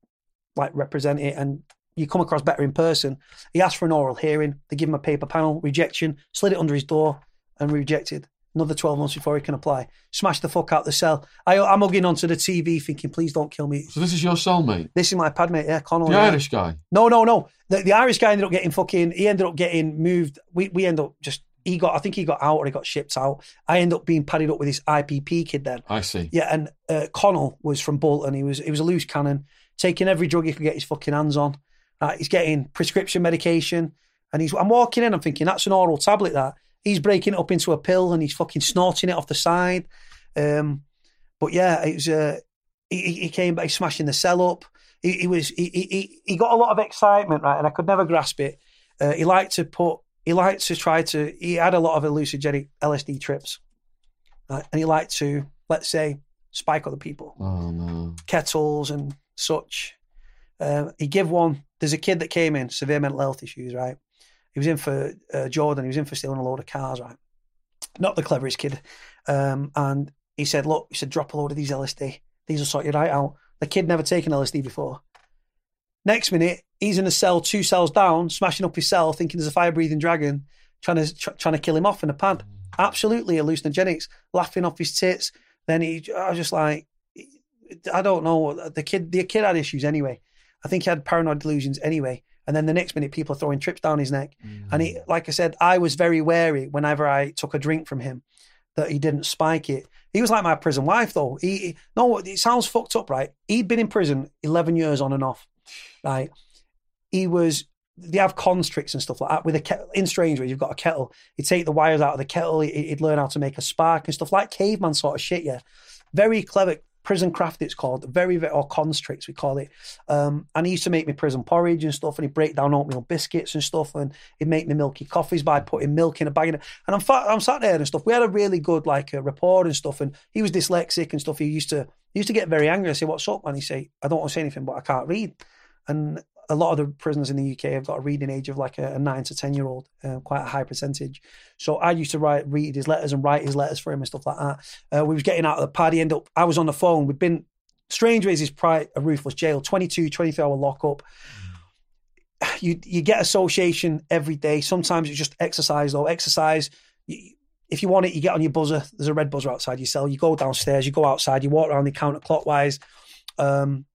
like represent it and you come across better in person. He asked for an oral hearing. They give him a paper panel, rejection, slid it under his door and rejected. Another 12 months before he can apply. Smash the fuck out the cell. I, I'm hugging onto the TV thinking, please don't kill me. So this is your cellmate, This is my pad mate, yeah, Connell. the yeah. Irish guy. No, no, no. The, the Irish guy ended up getting fucking. He ended up getting moved. We we ended up just. He got. I think he got out or he got shipped out. I ended up being padded up with this IPP kid then. I see. Yeah, and uh, Connell was from Bolton. He was he was a loose cannon, taking every drug he could get his fucking hands on. Right, he's getting prescription medication, and he's. I'm walking in. I'm thinking that's an oral tablet. That he's breaking it up into a pill, and he's fucking snorting it off the side. Um, but yeah, it was. Uh, he, he came back smashing the cell up. He, he was. He, he he got a lot of excitement, right, and I could never grasp it. Uh, he liked to put. He liked to try to. He had a lot of hallucinogenic LSD trips, right, and he liked to, let's say, spike other people Oh no. kettles and such. Um, he give one. There's a kid that came in severe mental health issues. Right, he was in for uh, Jordan. He was in for stealing a load of cars. Right, not the cleverest kid. Um, and he said, "Look, he said, drop a load of these LSD. These will sort you right out." The kid never taken LSD before. Next minute, he's in a cell, two cells down, smashing up his cell, thinking there's a fire-breathing dragon trying to tr- trying to kill him off in a pad. Mm. Absolutely hallucinogenics, laughing off his tits. Then he, I was just like, I don't know. The kid, the kid had issues anyway. I think he had paranoid delusions anyway. And then the next minute, people are throwing trips down his neck. And he, mm. like I said, I was very wary whenever I took a drink from him that he didn't spike it. He was like my prison wife, though. He, he- no, it sounds fucked up, right? He'd been in prison eleven years on and off, right? He was. They have constricts and stuff like that with a kettle. In Strangeways, you've got a kettle. He'd take the wires out of the kettle. he- He'd learn how to make a spark and stuff like caveman sort of shit. Yeah, very clever prison craft. It's called very, very or constricts we call it. Um, and he used to make me prison porridge and stuff, and he'd break down oatmeal biscuits and stuff, and he'd make me milky coffees by putting milk in a bag. And I'm fat, I'm sat there and stuff. We had a really good like uh, rapport and stuff, and he was dyslexic and stuff. He used to he used to get very angry. I say, "What's up?" And he say, "I don't want to say anything, but I can't read." And a lot of the prisoners in the UK have got a reading age of like a, a nine to ten year old, uh, quite a high percentage. So I used to write, read his letters and write his letters for him and stuff like that. Uh, we was getting out of the party. End up, I was on the phone. We'd been Strangeways is probably a ruthless jail, 22, 23 hour lockup. You you get association every day. Sometimes it's just exercise though. Exercise. You, if you want it, you get on your buzzer. There's a red buzzer outside your cell. You go downstairs. You go outside. You walk around the counter clockwise. Um,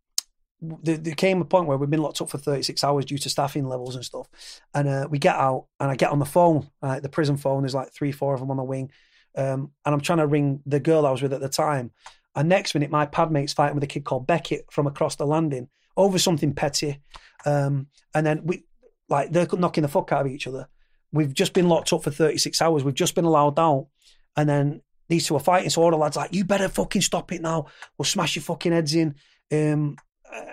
there, there came a point where we've been locked up for 36 hours due to staffing levels and stuff. And uh, we get out, and I get on the phone, right, the prison phone. There's like three, four of them on the wing, um, and I'm trying to ring the girl I was with at the time. And next minute, my pad mate's fighting with a kid called Beckett from across the landing over something petty. Um, and then we, like, they're knocking the fuck out of each other. We've just been locked up for 36 hours. We've just been allowed out. And then these two are fighting. So all the lads like, you better fucking stop it now. We'll smash your fucking heads in. Um,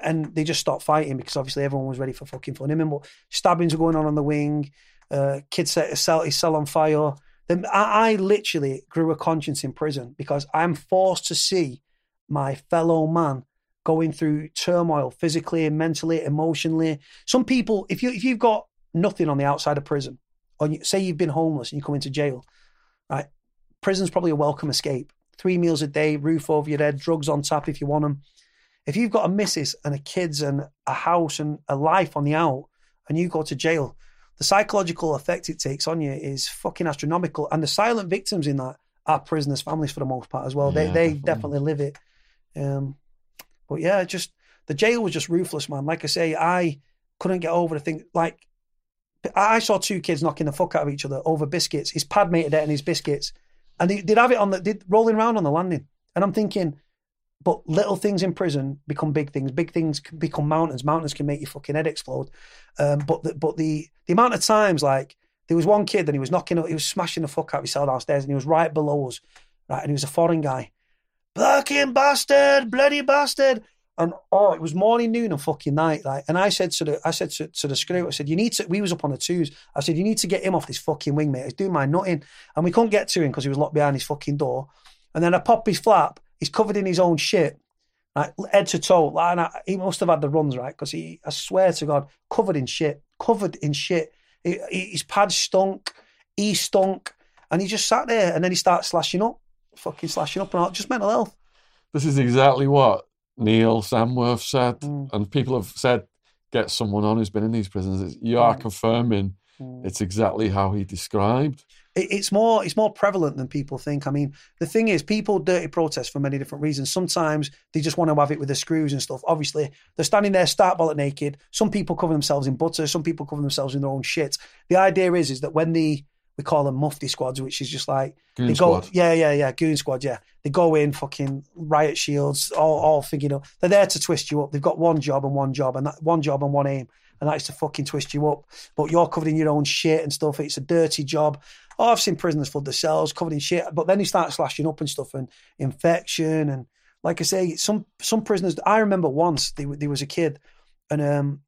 and they just stopped fighting because obviously everyone was ready for fucking mean, but stabbings are going on on the wing. Uh, kids set his cell, his cell on fire. Then I, I literally grew a conscience in prison because I'm forced to see my fellow man going through turmoil physically, and mentally, emotionally. Some people, if you if you've got nothing on the outside of prison, or you, say you've been homeless and you come into jail, right? Prison's probably a welcome escape. Three meals a day, roof over your head, drugs on tap if you want them. If you've got a missus and a kids and a house and a life on the out, and you go to jail, the psychological effect it takes on you is fucking astronomical. And the silent victims in that are prisoners' families for the most part as well. Yeah, they they definitely. definitely live it. Um, but yeah, just the jail was just ruthless, man. Like I say, I couldn't get over the thing. Like I saw two kids knocking the fuck out of each other over biscuits. His pad mate had eaten his biscuits, and they, they'd have it on the they'd rolling around on the landing. And I'm thinking, but little things in prison become big things. Big things can become mountains. Mountains can make your fucking head explode. Um, but the, but the the amount of times like there was one kid and he was knocking, he was smashing the fuck out of his cell downstairs, and he was right below us, right, and he was a foreign guy, fucking bastard, bloody bastard. And oh, it was morning, noon, and fucking night. Like, and I said to the, I said to, to the screw, I said, you need to. We was up on the twos. I said, you need to get him off this fucking wing, mate. He's doing my nutting, and we couldn't get to him because he was locked behind his fucking door. And then I pop his flap. He's covered in his own shit, like head to toe. Like, and I, he must have had the runs, right? Because he, I swear to God, covered in shit, covered in shit. He, he- his pads stunk, he stunk, and he just sat there. And then he starts slashing up, fucking slashing up, and all, just mental health. This is exactly what Neil Samworth said, Mm. and people have said, get someone on who's been in these prisons. You are Mm. confirming it's exactly how he described. It, it's more it's more prevalent than people think. I mean, the thing is, people dirty protest for many different reasons. Sometimes they just want to have it with the screws and stuff. Obviously, they're standing there start bollock naked. Some people cover themselves in butter. Some people cover themselves in their own shit. The idea is is that when the we call them mufti squads, which is just like Goon they go, squad. yeah, yeah, yeah, goon squad, yeah. They go in, fucking riot shields, all, all figured up. They're there to twist you up. They've got one job and one job, and that one job and one aim, and that's to fucking twist you up. But you're covered in your own shit and stuff. It's a dirty job. Oh, I've seen prisoners flood the cells covered in shit, but then he starts slashing up and stuff and infection and like I say, some some prisoners. I remember once there, there was a kid, and um,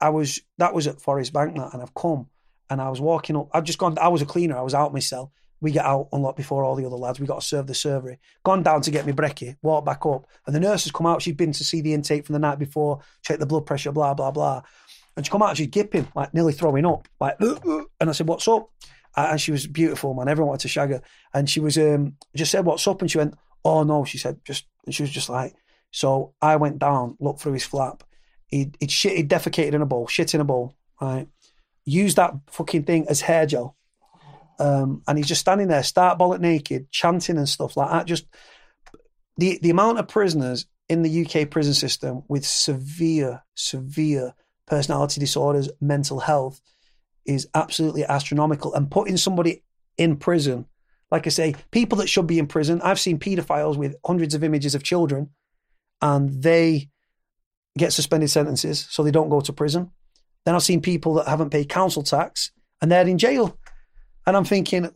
I was that was at Forest Bank that, and I've come and I was walking up. I'd just gone. I was a cleaner. I was out myself. We get out unlocked before all the other lads. We got to serve the servery. Gone down to get me brekkie. Walked back up, and the nurse has come out. She'd been to see the intake from the night before, check the blood pressure, blah blah blah. And she come out, she's gipping, like nearly throwing up, like. And I said, "What's up?" And she was beautiful, man. Everyone wanted to shag her. And she was um just said, "What's up?" And she went, "Oh no," she said, just. And she was just like. So I went down, looked through his flap. He'd, he'd shit, he'd defecated in a bowl, shit in a bowl, right? Used that fucking thing as hair gel. Um, and he's just standing there, start bollock naked, chanting and stuff like that. Just the the amount of prisoners in the UK prison system with severe, severe personality disorders, mental health, is absolutely astronomical. And putting somebody in prison, like I say, people that should be in prison. I've seen paedophiles with hundreds of images of children, and they get suspended sentences, so they don't go to prison. Then I've seen people that haven't paid council tax, and they're in jail. And I'm thinking,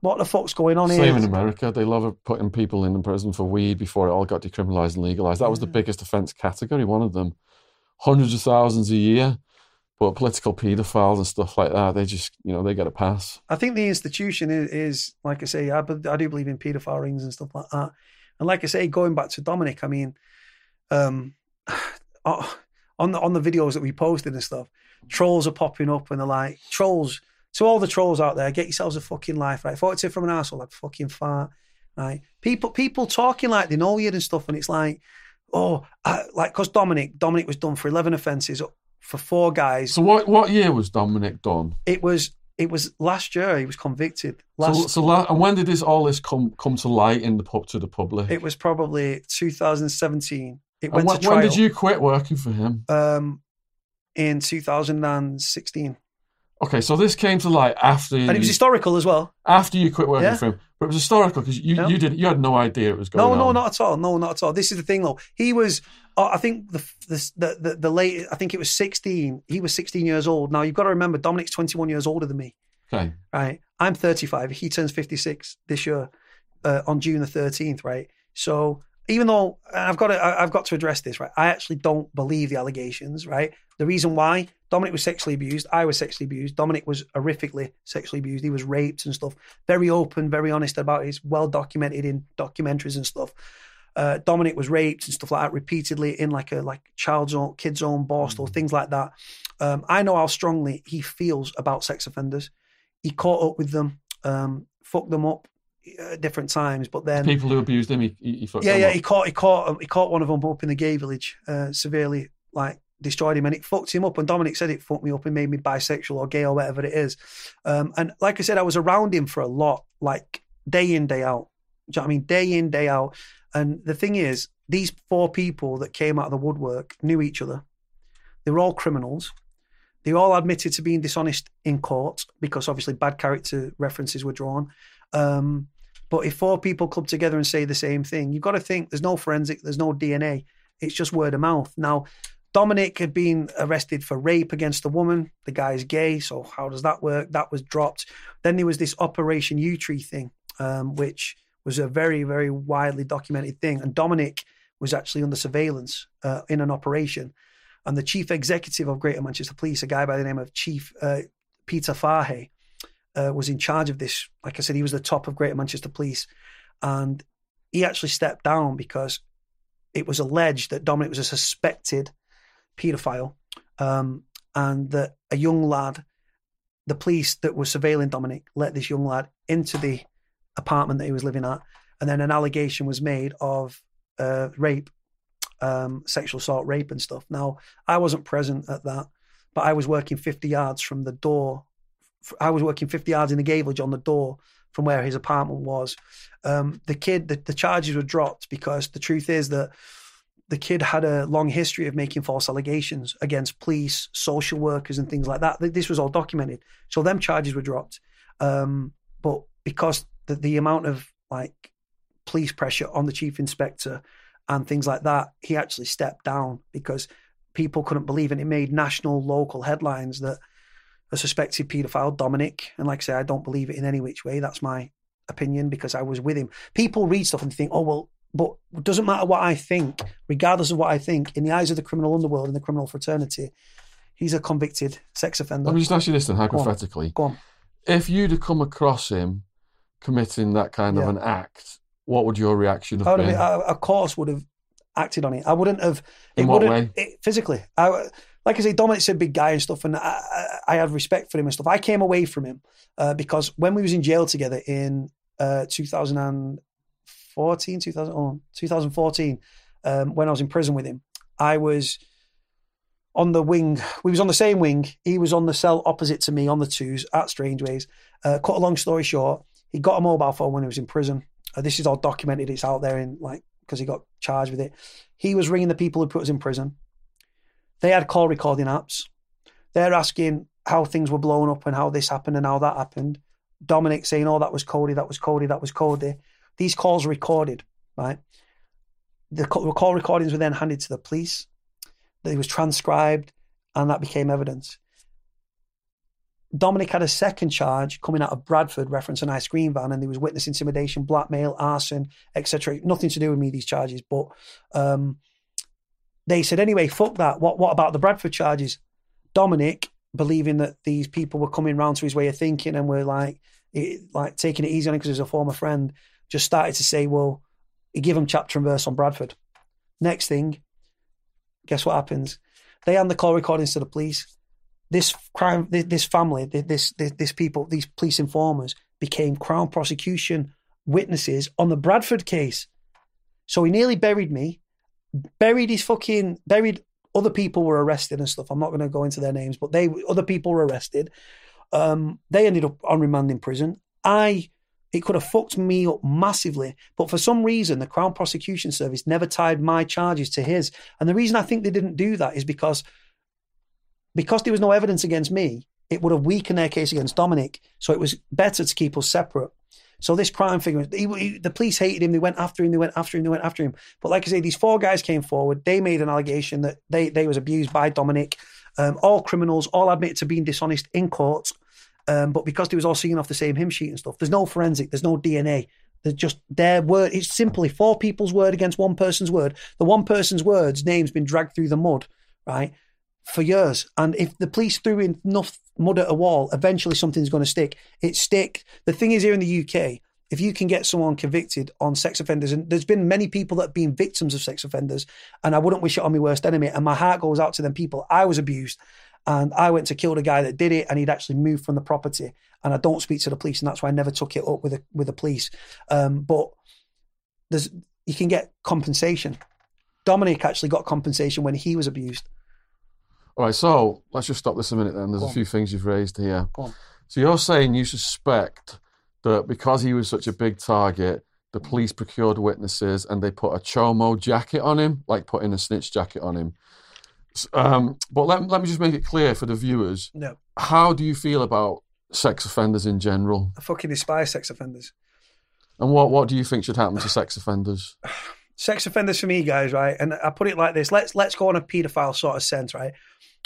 what the fuck's going on here? Same in? America. They love putting people in prison for weed before it all got decriminalised and legalised. That was the biggest offence category, one of them. Hundreds of thousands a year. But political paedophiles and stuff like that, they just, you know, they get a pass. I think the institution is, is like I say, I, I do believe in paedophile rings and stuff like that. And like I say, going back to Dominic, I mean, um, oh, on the on the videos that we posted and stuff, trolls are popping up and they're like, trolls. To all the trolls out there, get yourselves a fucking life, right? It from an asshole, like fucking fart, right? People people talking like they know you and stuff, and it's like oh, I, like because Dominic, Dominic was done for eleven offences for four guys. So what what year was Dominic done? It was it was last year he was convicted. Last, so, so la- and when did this all this come come to light in the pub to the public? it was probably 2017. It went when, to trial when did you quit working for him? um, in 2016, Okay, so this came to light after and it was you, historical as well. after you quit working Yeah. for him, but it was historical because you, Yeah. you did you had no idea it was going No, on. no, not at all. No, not at all. This is the thing, though. He was, I think the the the the, late, I think it was 16. He was 16 years old. Now you've got to remember, Dominic's 21 years older than me. Okay, right? I'm 35. He turns 56 this year uh, on June the 13th, right? So even though I've got to, I've got to address this, right? I actually don't believe the allegations, right? The reason why Dominic was sexually abused, I was sexually abused. Dominic was horrifically sexually abused. He was raped and stuff. Very open, very honest about it. It's well documented in documentaries and stuff. Uh, Dominic was raped and stuff like that repeatedly in like a like child's own, kid's own Borstal, things like that. Um, I know how strongly he feels about sex offenders he caught up with them, um, fucked them up at different times. But then, people who abused him, he, he, fucked yeah, them yeah, up. he caught he caught he caught one of them up in the gay village, uh, severely like destroyed him, and it fucked him up. And Dominic said it fucked me up and made me bisexual or gay or whatever it is. Um, and like I said, I was around him for a lot, like day in day out. Do you know what I mean? Day in day out. And the thing is, these four people that came out of the woodwork knew each other. They were all criminals. They all admitted to being dishonest in court because obviously bad character references were drawn. Um, but if four people club together and say the same thing, you've got to think there's no forensic, there's no DNA. It's just word of mouth. Now, Dominic had been arrested for rape against a woman. The guy's gay, so how does that work? That was dropped. Then there was this Operation U Tree thing, um, which was a very, very widely documented thing. And Dominic was actually under surveillance uh, in an operation. And the chief executive of Greater Manchester Police, a guy by the name of Chief uh, Peter Fahy, uh, was in charge of this. Like I said, he was the top of Greater Manchester Police. And he actually stepped down because it was alleged that Dominic was a suspected paedophile um, and that a young lad, the police that were surveilling Dominic, let this young lad into the apartment that he was living at. And then an allegation was made of uh, rape, um, sexual assault, rape, and stuff. Now, I wasn't present at that, but I was working 50 yards from the door. I was working 50 yards in the village on the door from where his apartment was. Um, the kid, the, the charges were dropped because the truth is that the kid had a long history of making false allegations against police, social workers, and things like that. This was all documented. So them charges were dropped. Um, but because the, the amount of like police pressure on the chief inspector and things like that, he actually stepped down because people couldn't believe it. It made national, local headlines that a suspected paedophile, Dominic, and like I say, I don't believe it in any which way. That's my opinion because I was with him. People read stuff and think, oh, well, but it doesn't matter what I think, regardless of what I think, in the eyes of the criminal underworld and the criminal fraternity, he's a convicted sex offender. Let me just ask you this then, on. hypothetically. Go on. If you'd have come across him committing that kind of an act, what would your reaction have I been? have, I, of course, would have acted on it. I wouldn't have. It In what wouldn't, It, physically, I, like I say, Dominic's a big guy and stuff, and I, I, I had respect for him and stuff. I came away from him uh, because when we was in jail together in uh, 2014, 2000, oh, 2014, um, when I was in prison with him, I was on the wing. We was on the same wing. He was on the cell opposite to me on the twos at Strangeways. Uh, cut a long story short, he got a mobile phone when he was in prison. Uh, this is all documented. It's out there in like because he got charged with it. He was ringing the people who put us in prison. They had call recording apps. They're asking how things were blown up and how this happened and how that happened. Dominic saying, "Oh, that was Cody. That was Cody. That was Cody." These calls were recorded, right? The call recordings were then handed to the police. They was transcribed, and that became evidence. Dominic had a second charge coming out of Bradford, reference an ice cream van, and there was witness intimidation, blackmail, arson, etc. Nothing to do with me, these charges, but um, they said, anyway, fuck that. What what about the Bradford charges? Dominic, believing that these people were coming round to his way of thinking and were like, it, like taking it easy on him because he's a former friend, just started to say, well, give him chapter and verse on Bradford. Next thing, guess what happens? They hand the call recordings to the police this crime, this family, this, this, this people, these police informers became Crown prosecution witnesses on the Bradford case. So he nearly buried me. buried his fucking buried. Other people were arrested and stuff. I'm not going to go into their names, but they other people were arrested. Um, they ended up on remand in prison. I it could have fucked me up massively, but for some reason, the Crown Prosecution Service never tied my charges to his. And the reason I think they didn't do that is because because there was no evidence against me, it would have weakened their case against Dominic. So it was better to keep us separate. So this crime figure, he, he, the police hated him. They went after him. They went after him. They went after him. But like I say, these four guys came forward. They made an allegation that they they was abused by Dominic. Um, all criminals, all admitted to being dishonest in court. Um, but because they was all singing off the same hymn sheet and stuff, there's no forensic, there's no DNA. There's just their word. It's simply four people's word against one person's word. The one person's words name's been dragged through the mud, right, for years. And if the police threw enough mud at a wall, eventually something's going to stick. It stick. The thing is, here in the UK, if you can get someone convicted on sex offenders, and there's been many people that have been victims of sex offenders, and I wouldn't wish it on my worst enemy. And my heart goes out to them people. I was abused, and I went to kill the guy that did it, and he'd actually moved from the property. And I don't speak to the police, and that's why I never took it up with the with the police. Um, but there's you can get compensation. Dominic actually got compensation when he was abused. All right, so let's just stop this a minute then. There's Go a on. few things you've raised here. On. So you're saying you suspect that because he was such a big target, the police procured witnesses and they put a chomo jacket on him, like putting a snitch jacket on him. Um, but let, let me just make it clear for the viewers No, how do you feel about sex offenders in general? I fucking despise sex offenders. And what, what do you think should happen to sex offenders? sex offenders for me, guys, right? And I put it like this: let's let's go on a paedophile sort of sense, right?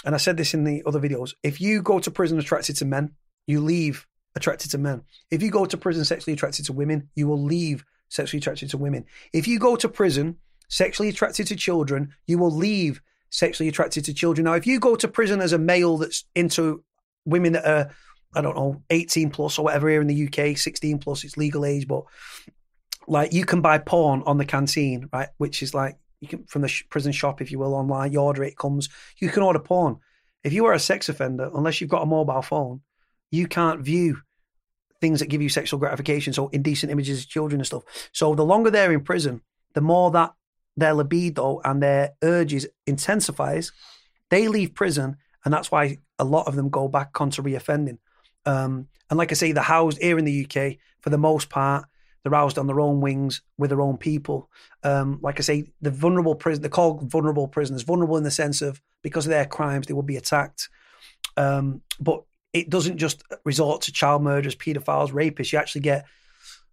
And I said this in the other videos: if you go to prison attracted to men, you leave attracted to men. If you go to prison sexually attracted to women, you will leave sexually attracted to women. If you go to prison sexually attracted to children, you will leave sexually attracted to children. Now, if you go to prison as a male that's into women that are I don't know, 18 plus or whatever here in the UK, 16 plus, it's legal age, but like you can buy porn on the canteen, right? Which is like you can from the sh- prison shop, if you will, online. You order it, comes. You can order porn. If you are a sex offender, unless you've got a mobile phone, you can't view things that give you sexual gratification. So indecent images of children and stuff. So the longer they're in prison, the more that their libido and their urges intensifies. They leave prison, and that's why a lot of them go back onto reoffending. Um, and like I say, they're housed here in the UK for the most part. They're housed on their own wings with their own people. Um, like I say, the vulnerable prison, they're called vulnerable prisoners. Vulnerable in the sense of because of their crimes, they will be attacked. Um, but it doesn't just resort to child murderers, paedophiles, rapists. You actually get,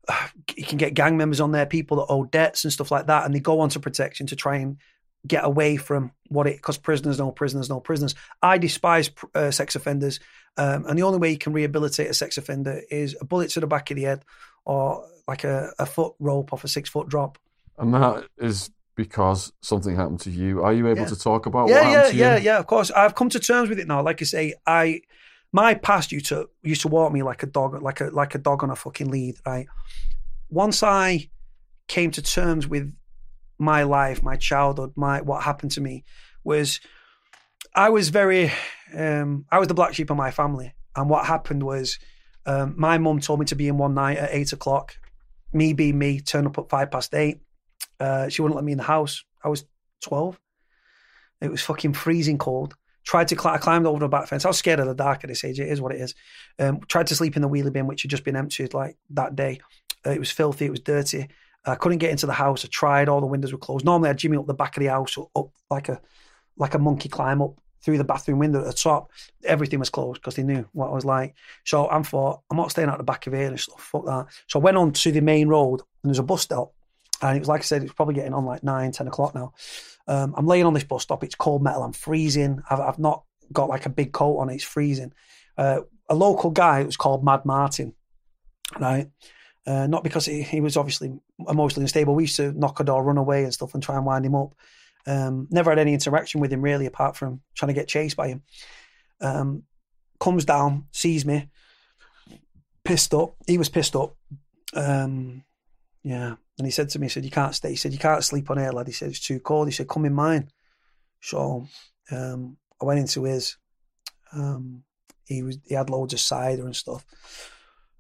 you can get gang members on there, people that owe debts and stuff like that, and they go onto protection to try and get away from what it because prisoners no prisoners no prisoners. I despise uh, sex offenders, um, and the only way you can rehabilitate a sex offender is a bullet to the back of the head or like a, a foot rope off a six foot drop. And that is because something happened to you. Are you able Yeah. to talk about what yeah, happened yeah, to yeah, you? yeah. Of course, I've come to terms with it now. Like I say, I my past used to used to walk me like a dog, like a like a dog on a fucking lead. Right. Once I came to terms with my life, my childhood, my what happened to me was I was very um, I was the black sheep of my family, and what happened was um, my mum told me to be in one night at eight o'clock. Me being me, turn up at five past eight. Uh, she wouldn't let me in the house. I was twelve. It was fucking freezing cold. Tried to climb, I climbed over the back fence. I was scared of the dark at this age. It is what it is. Um, tried to sleep in the wheelie bin, which had just been emptied like that day. Uh, it was filthy. It was dirty. I couldn't get into the house. I tried. All the windows were closed. Normally, I'd jimmy up the back of the house, or up like a like a monkey climb up through the bathroom window at the top. Everything was closed because they knew what I was like. So I thought, I'm not staying out the back of here and stuff. Fuck that. So I went on to the main road and there's a bus stop. And it was like I said, it's probably getting on like nine, 10 o'clock now. Um, I'm laying on this bus stop. It's cold metal. I'm freezing. I've, I've not got like a big coat on. It's freezing. Uh, a local guy it was called Mad Martin, right? Uh, not because he, he was obviously emotionally unstable. We used to knock a door, run away and stuff and try and wind him up. Um, never had any interaction with him really, apart from trying to get chased by him. Um, comes down, sees me, pissed up. He was pissed up. Um, yeah. And he said to me, he said, You can't stay. He said, You can't sleep on here, lad. He said, It's too cold. He said, Come in mine. So um, I went into his. Um, he was he had loads of cider and stuff.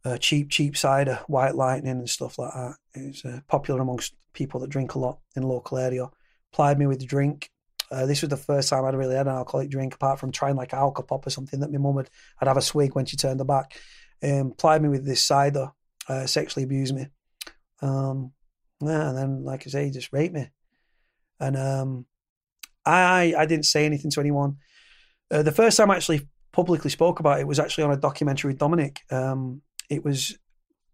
Uh, cheap, cheap cider, white lightning and stuff like that. It was uh, popular amongst people that drink a lot in local area. Plied me with drink. Uh, this was the first time I'd really had an alcoholic drink, apart from trying like alcopop or something that my mum would I'd have a swig when she turned her back. Um, plied me with this cider, uh, sexually abused me. Um, yeah, and then, like I say, just raped me. And um, I I didn't say anything to anyone. Uh, the first time I actually publicly spoke about it was actually on a documentary with Dominic. Um, it was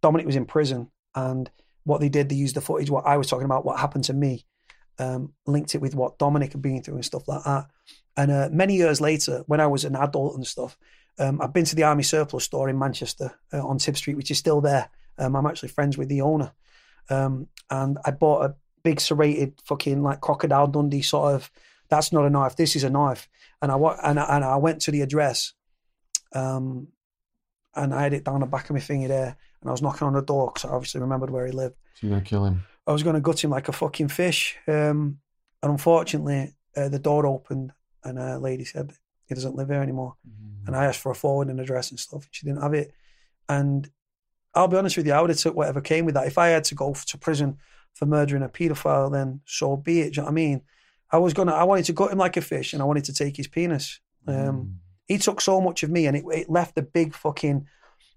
Dominic was in prison, and what they did, they used the footage, what I was talking about, what happened to me, um, linked it with what Dominic had been through and stuff like that. And uh, many years later, when I was an adult and stuff, um, I've been to the Army Surplus store in Manchester uh, on Tib Street, which is still there. Um, I'm actually friends with the owner. Um, and I bought a big serrated fucking like crocodile Dundee sort of. That's not a knife. This is a knife. And I and I, and I went to the address, um, and I had it down the back of my finger there. And I was knocking on the door because I obviously remembered where he lived. So you're gonna kill him? I was going to gut him like a fucking fish. Um, and unfortunately, uh, the door opened, and a lady said he doesn't live here anymore. Mm. And I asked for a forwarding address and stuff. And she didn't have it. And I'll be honest with you, I would have took whatever came with that. If I had to go to prison for murdering a paedophile, then so be it. Do you know what I mean? I was gonna, I wanted to gut him like a fish, and I wanted to take his penis. Um, mm. He took so much of me, and it, it left a big fucking.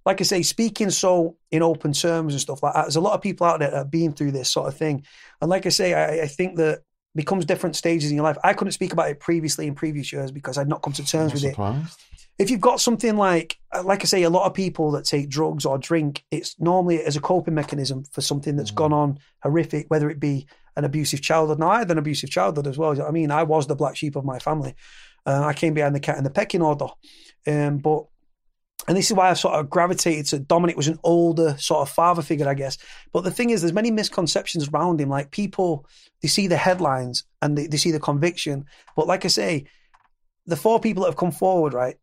Like I say, speaking so in open terms and stuff like that. There's a lot of people out there that have been through this sort of thing, and like I say, I, I think that becomes different stages in your life. I couldn't speak about it previously in previous years because I'd not come to terms with surprised. it if you've got something like, like I say, a lot of people that take drugs or drink, it's normally as a coping mechanism for something that's mm. gone on horrific, whether it be an abusive childhood. Now, I had an abusive childhood as well. I mean, I was the black sheep of my family. Uh, I came behind the cat in the pecking order. Um, but, and this is why I sort of gravitated to Dominic was an older sort of father figure, I guess. But the thing is, there's many misconceptions around him. Like people, they see the headlines and they, they see the conviction. But like I say, the four people that have come forward, right?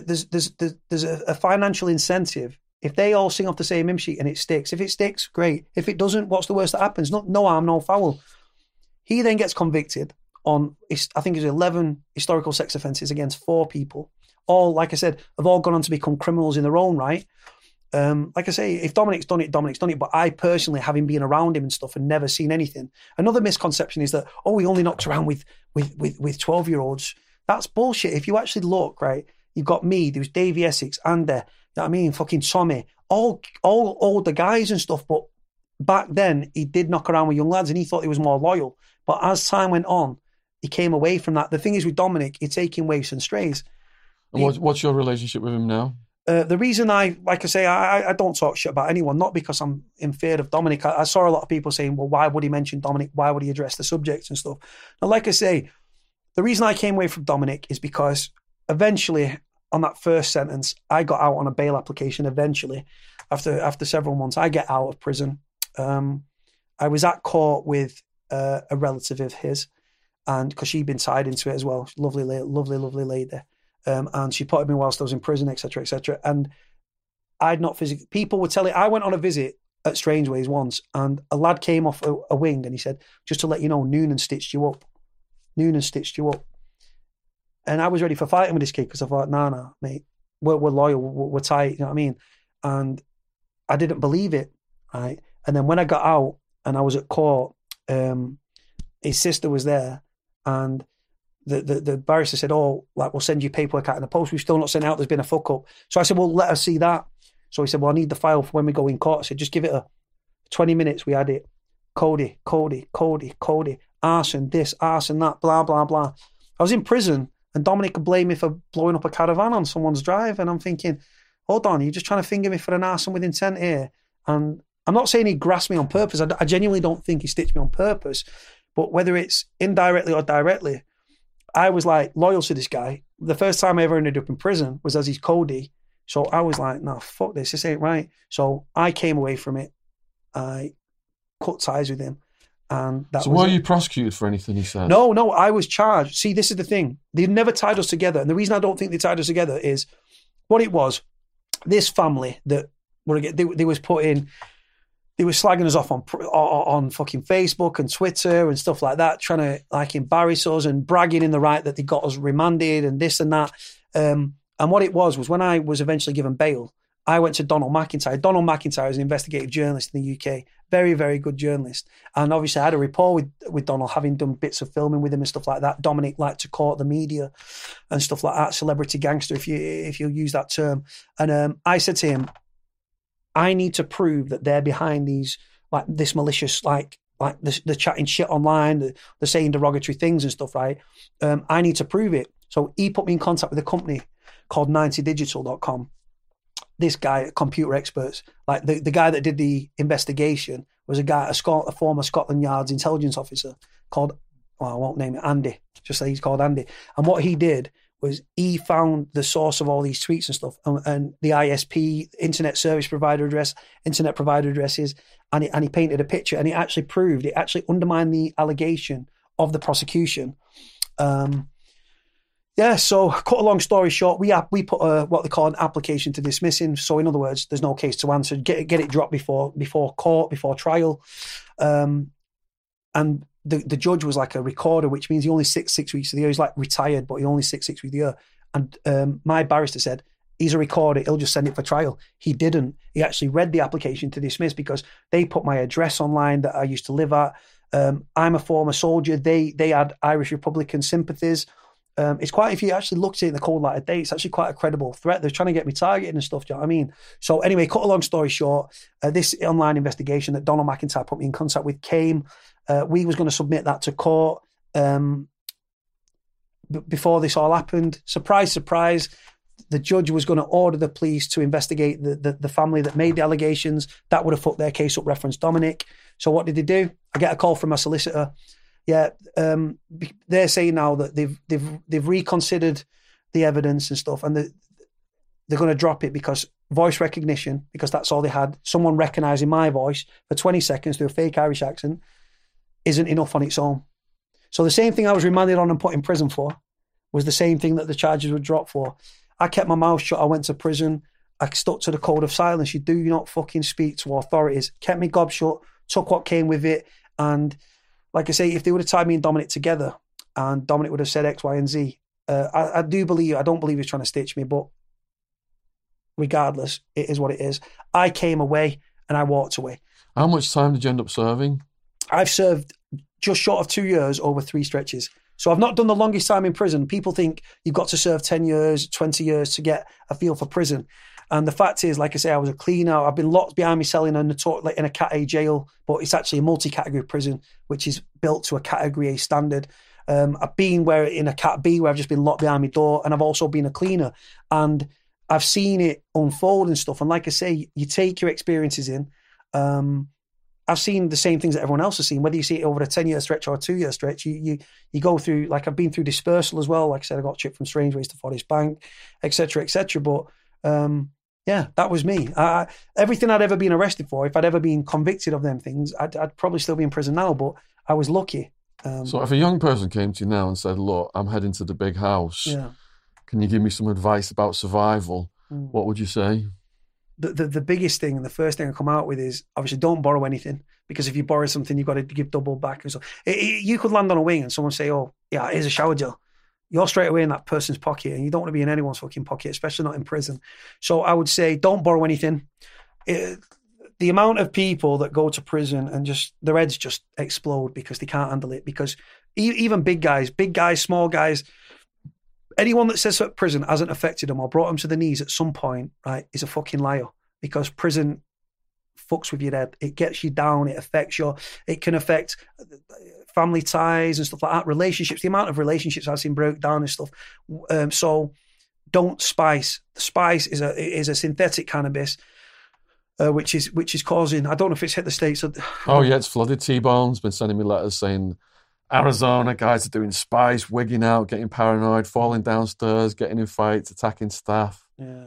there's there's there's, there's a, a, financial incentive if they all sing off the same hymn sheet and it sticks. If it sticks, great. If it doesn't, what's the worst that happens? No, no harm, no foul. He then gets convicted on I think it's eleven historical sex offences against four people. All, like I said, have all gone on to become criminals in their own right. Um, like I say, if Dominic's done it, Dominic's done it. But I personally, having been around him and stuff and never seen anything, another misconception is that oh, he only knocks around with with with with twelve year olds. That's bullshit. If you actually look right, You've got me, there was Davey Essex, Andy, you know I mean? Fucking Tommy, all all older guys and stuff. But back then, he did knock around with young lads and he thought he was more loyal. But as time went on, he came away from that. The thing is with Dominic, you're taking waifs and strays. And what's, what's your relationship with him now? Uh, the reason I, like I say, I, I don't talk shit about anyone, not because I'm in fear of Dominic. I, I, saw a lot of people saying, well, why would he mention Dominic? Why would he address the subject and stuff? And like I say, the reason I came away from Dominic is because eventually on that first sentence, I got out on a bail application eventually. After after several months, I get out of prison. Um, I was at court with uh, a relative of his, and because she'd been tied into it as well, lovely, lovely, lovely lady, um, and she potted me whilst I was in prison, etc., etc. And I'd not physically. People were telling. I went on a visit at Strangeways once, and a lad came off a, a wing, and he said, "Just to let you know, Noonan stitched you up. Noonan stitched you up." And I was ready for fighting with this kid because I thought, nah, nah, mate, we're, we're loyal, we're, we're tight, you know what I mean? And I didn't believe it, right? And then when I got out and I was at court, um, his sister was there and the, the, the barrister said, oh, like, we'll send you paperwork out in the post. We've still not sent out. There's been a fuck up. So I said, well, let us see that. So he said, well, I need the file for when we go in court. I said, just give it a 20 minutes. We had it. Cody, Cody, Cody, Cody, arson, this, arson, that, blah, blah, blah. I was in prison and Dominic could blame me for blowing up a caravan on someone's drive. And I'm thinking, hold on, you're just trying to finger me for an arson with intent here. And I'm not saying he grasped me on purpose. I, I genuinely don't think he stitched me on purpose. But whether it's indirectly or directly, I was like loyal to this guy. The first time I ever ended up in prison was as he's Cody. So I was like, no, fuck this. This ain't right. So I came away from it. I cut ties with him. And that so were you prosecuted for anything he said? No, no, I was charged. See, this is the thing. They never tied us together. And the reason I don't think they tied us together is what it was. This family that were they, they was put in, they were slagging us off on on fucking Facebook and Twitter and stuff like that, trying to like embarrass us and bragging in the right that they got us remanded and this and that. Um, and what it was was when I was eventually given bail, I went to Donal MacIntyre. Donal MacIntyre is an investigative journalist in the UK, Very, very good journalist. And obviously, I had a rapport with, with Donal, having done bits of filming with him and stuff like that. Dominic liked to court the media and stuff like that, celebrity gangster, if you if you use that term. And um, I said to him, I need to prove that they're behind these like this malicious like like the, the chatting shit online, the, the saying derogatory things and stuff, right? Um, I need to prove it. So he put me in contact with a company called 90digital.com this guy, computer experts, like the, the guy that did the investigation was a guy, a, Scot, a former Scotland Yard's intelligence officer called, well, I won't name it, Andy, just say he's called Andy. And what he did was he found the source of all these tweets and stuff and, and the ISP, internet service provider address, internet provider addresses, and he, and he painted a picture and he actually proved, it actually undermined the allegation of the prosecution. Um, yeah, so cut a long story short, we we put a, what they call an application to dismiss him. So in other words, there's no case to answer. Get get it dropped before before court before trial, um, and the the judge was like a recorder, which means he only sits six weeks of the year. He's like retired, but he only sits six weeks of the year. And um, my barrister said he's a recorder. He'll just send it for trial. He didn't. He actually read the application to dismiss because they put my address online that I used to live at. Um, I'm a former soldier. They they had Irish Republican sympathies. Um, it's quite if you actually look at it in the cold light of day, it's actually quite a credible threat. They're trying to get me targeted and stuff. Do you know what I mean? So anyway, cut a long story short, uh, this online investigation that Donal MacIntyre put me in contact with came. Uh, we was going to submit that to court um, b- before this all happened. Surprise, surprise. The judge was going to order the police to investigate the, the, the family that made the allegations. That would have fucked their case up, reference Dominic. So what did they do? I get a call from my solicitor yeah, um, they're saying now that they've they've they've reconsidered the evidence and stuff, and the, they're going to drop it because voice recognition, because that's all they had. Someone recognizing my voice for 20 seconds through a fake Irish accent isn't enough on its own. So the same thing I was remanded on and put in prison for was the same thing that the charges were dropped for. I kept my mouth shut. I went to prison. I stuck to the code of silence. You do not fucking speak to authorities. Kept me gob shut. Took what came with it, and like I say, if they would have tied me and Dominic together and Dominic would have said X, Y, and Z, uh, I, I do believe, I don't believe he's trying to stitch me, but regardless, it is what it is. I came away and I walked away. How much time did you end up serving? I've served just short of two years over three stretches. So I've not done the longest time in prison. People think you've got to serve 10 years, 20 years to get a feel for prison. And the fact is, like I say, I was a cleaner. I've been locked behind me selling in a, in a Cat A jail, but it's actually a multi-category prison, which is built to a Category A standard. Um, I've been where in a Cat B where I've just been locked behind my door, and I've also been a cleaner, and I've seen it unfold and stuff. And like I say, you take your experiences in. Um, I've seen the same things that everyone else has seen, whether you see it over a 10 year stretch or a two year stretch. You, you you go through, like I've been through dispersal as well. Like I said, I got chipped from Strangeways to Forest Bank, etc., etc. But um, yeah, that was me. I, everything I'd ever been arrested for, if I'd ever been convicted of them things, I'd, I'd probably still be in prison now. But I was lucky. Um, so, if a young person came to you now and said, "Look, I'm heading to the big house. Yeah. Can you give me some advice about survival?" Mm. What would you say? The, the, the biggest thing and the first thing I come out with is obviously don't borrow anything because if you borrow something, you've got to give double back. And so it, it, you could land on a wing and someone say, "Oh, yeah, here's a shower gel." You're straight away in that person's pocket and you don't want to be in anyone's fucking pocket, especially not in prison. So I would say don't borrow anything. It, the amount of people that go to prison and just their heads just explode because they can't handle it. Because even big guys, big guys, small guys, anyone that says that prison hasn't affected them or brought them to the knees at some point, right, is a fucking liar. Because prison fucks with your head. It gets you down. It affects your. It can affect family ties and stuff like that, relationships, the amount of relationships I've seen broke down and stuff. Um, so don't spice. The spice is a is a synthetic cannabis. Uh, which is which is causing I don't know if it's hit the states. Oh yeah, it's flooded. T Bone's been sending me letters saying Arizona guys are doing spice, wigging out, getting paranoid, falling downstairs, getting in fights, attacking staff. Yeah,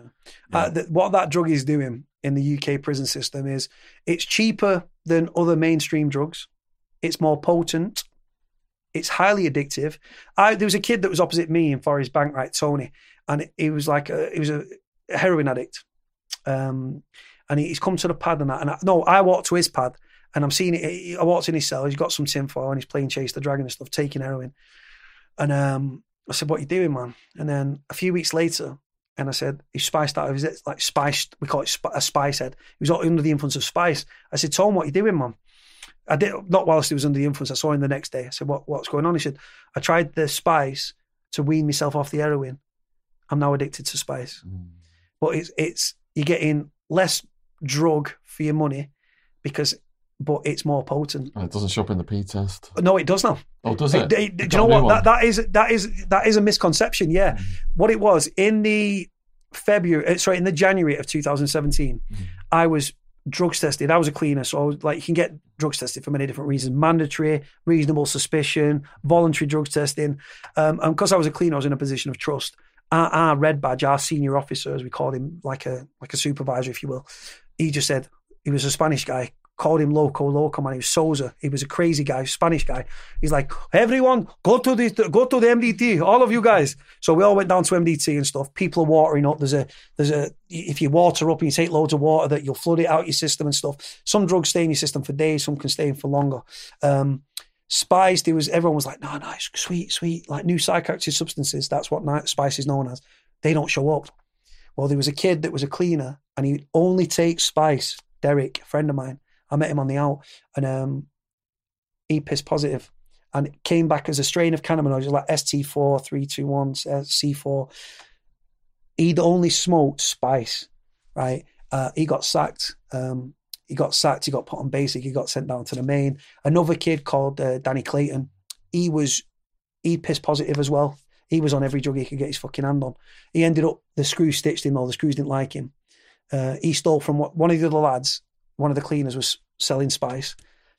yeah. Uh, the, what that drug is doing in the UK prison system is it's cheaper than other mainstream drugs. It's more potent. It's highly addictive. I, there was a kid that was opposite me in Forest Bank, right, Tony, and he was like a, he was a heroin addict. Um, and he's come to the pad and that. And I, no, I walked to his pad and I'm seeing it. I walked in his cell. He's got some tinfoil and he's playing Chase the Dragon and stuff, taking heroin. And um, I said, "What are you doing, man?" And then a few weeks later, And I said, he spiced out of his like spiced. We call it sp- a spice head. He was under the influence of spice. I said, Tom, what are you doing, man? I did not whilst he was under the influence. I saw him the next day. I said, "What what's going on?" He said, "I tried the spice to wean myself off the heroin. I'm now addicted to spice." Mm. But it's it's you're getting less drug for your money because, but it's more potent. Oh, It doesn't show up in the P test. No, it does now. Oh, does It- it? it- do you know got a new what? That, that is that is that is a misconception. Yeah, Mm. what it was in the February, uh, sorry, in the January of 2017, Mm. I was drugs tested. I was a cleaner, so I was, like you can get drugs tested for many different reasons: mandatory, reasonable suspicion, voluntary drugs testing. Um, and because I was a cleaner, I was in a position of trust. Our, our red badge, our senior officer, as we called him, like a like a supervisor, if you will, he just said he was a Spanish guy. Called him loco loco man. He was Souza. He was a crazy guy, Spanish guy. He's like, everyone, go to the go to the MDT, all of you guys. So we all went down to MDT and stuff. People are watering up. There's a there's a if you water up and you take loads of water, that you'll flood it out your system and stuff. Some drugs stay in your system for days. Some can stay in for longer. Um, spice, there was everyone was like, no, no, it's sweet, sweet, like new psychoactive substances. That's what spice is known as. They don't show up. Well, there was a kid that was a cleaner, and he only takes spice. Derek, a friend of mine, I met him on the out, and um, he pissed positive, and it came back as a strain of cannabinoids, like ST four three two one C four. He'd only smoked spice, right? Uh, he got sacked. Um, he got sacked. He got put on basic. He got sent down to the main. Another kid called uh, Danny Clayton. He was he pissed positive as well. He was on every drug he could get his fucking hand on. He ended up the screws stitched him. All the screws didn't like him. Uh, he stole from one of the other lads. One of the cleaners was selling spice.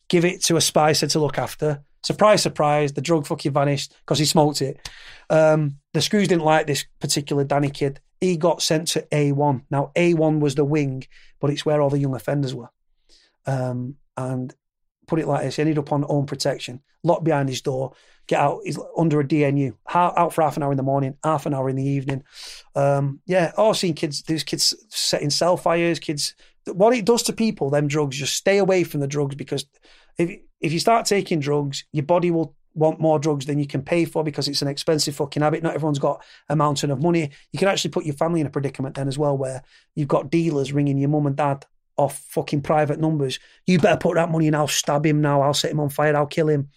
Give it to a spicer to look after. Surprise, surprise. The drug fucking vanished because he smoked it. Um, the screws didn't like this particular Danny kid. He got sent to A1. Now A1 was the wing, but it's where all the young offenders were. Um, and put it like this: he ended up on own protection, locked behind his door. Get out. He's under a DNU. Out for half an hour in the morning, half an hour in the evening. Um, yeah, I've seen kids. these kids setting cell fires. Kids. What it does to people, them drugs. Just stay away from the drugs because if if you start taking drugs, your body will want more drugs than you can pay for because it's an expensive fucking habit. Not everyone's got a mountain of money. You can actually put your family in a predicament then as well, where you've got dealers ringing your mum and dad off fucking private numbers. You better put that money in. I'll stab him now. I'll set him on fire. I'll kill him.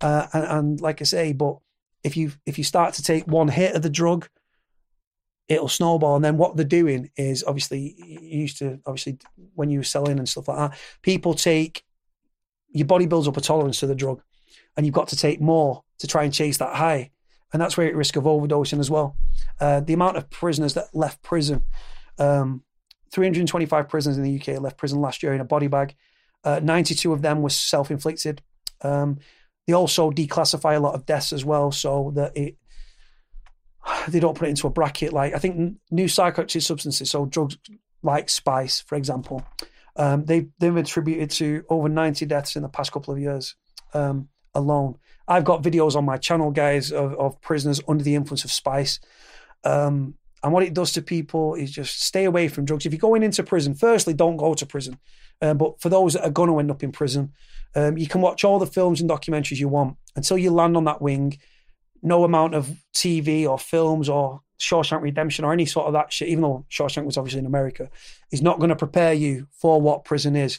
Uh, and, and like I say, but if you if you start to take one hit of the drug, it'll snowball. And then what they're doing is obviously you used to obviously when you were selling and stuff like that, people take your body builds up a tolerance to the drug, and you've got to take more to try and chase that high, and that's where you're at risk of overdosing as well. Uh, the amount of prisoners that left prison, um, 325 prisoners in the UK left prison last year in a body bag. Uh, 92 of them were self-inflicted. Um, they also declassify a lot of deaths as well, so that it they don't put it into a bracket. Like I think new psychoactive substances, so drugs like spice, for example, um, they they've attributed to over 90 deaths in the past couple of years um, alone. I've got videos on my channel, guys, of, of prisoners under the influence of spice. Um, and what it does to people is just stay away from drugs. If you're going into prison, firstly, don't go to prison. Um, but for those that are going to end up in prison, um, you can watch all the films and documentaries you want until you land on that wing. No amount of TV or films or Shawshank Redemption or any sort of that shit, even though Shawshank was obviously in America, is not going to prepare you for what prison is.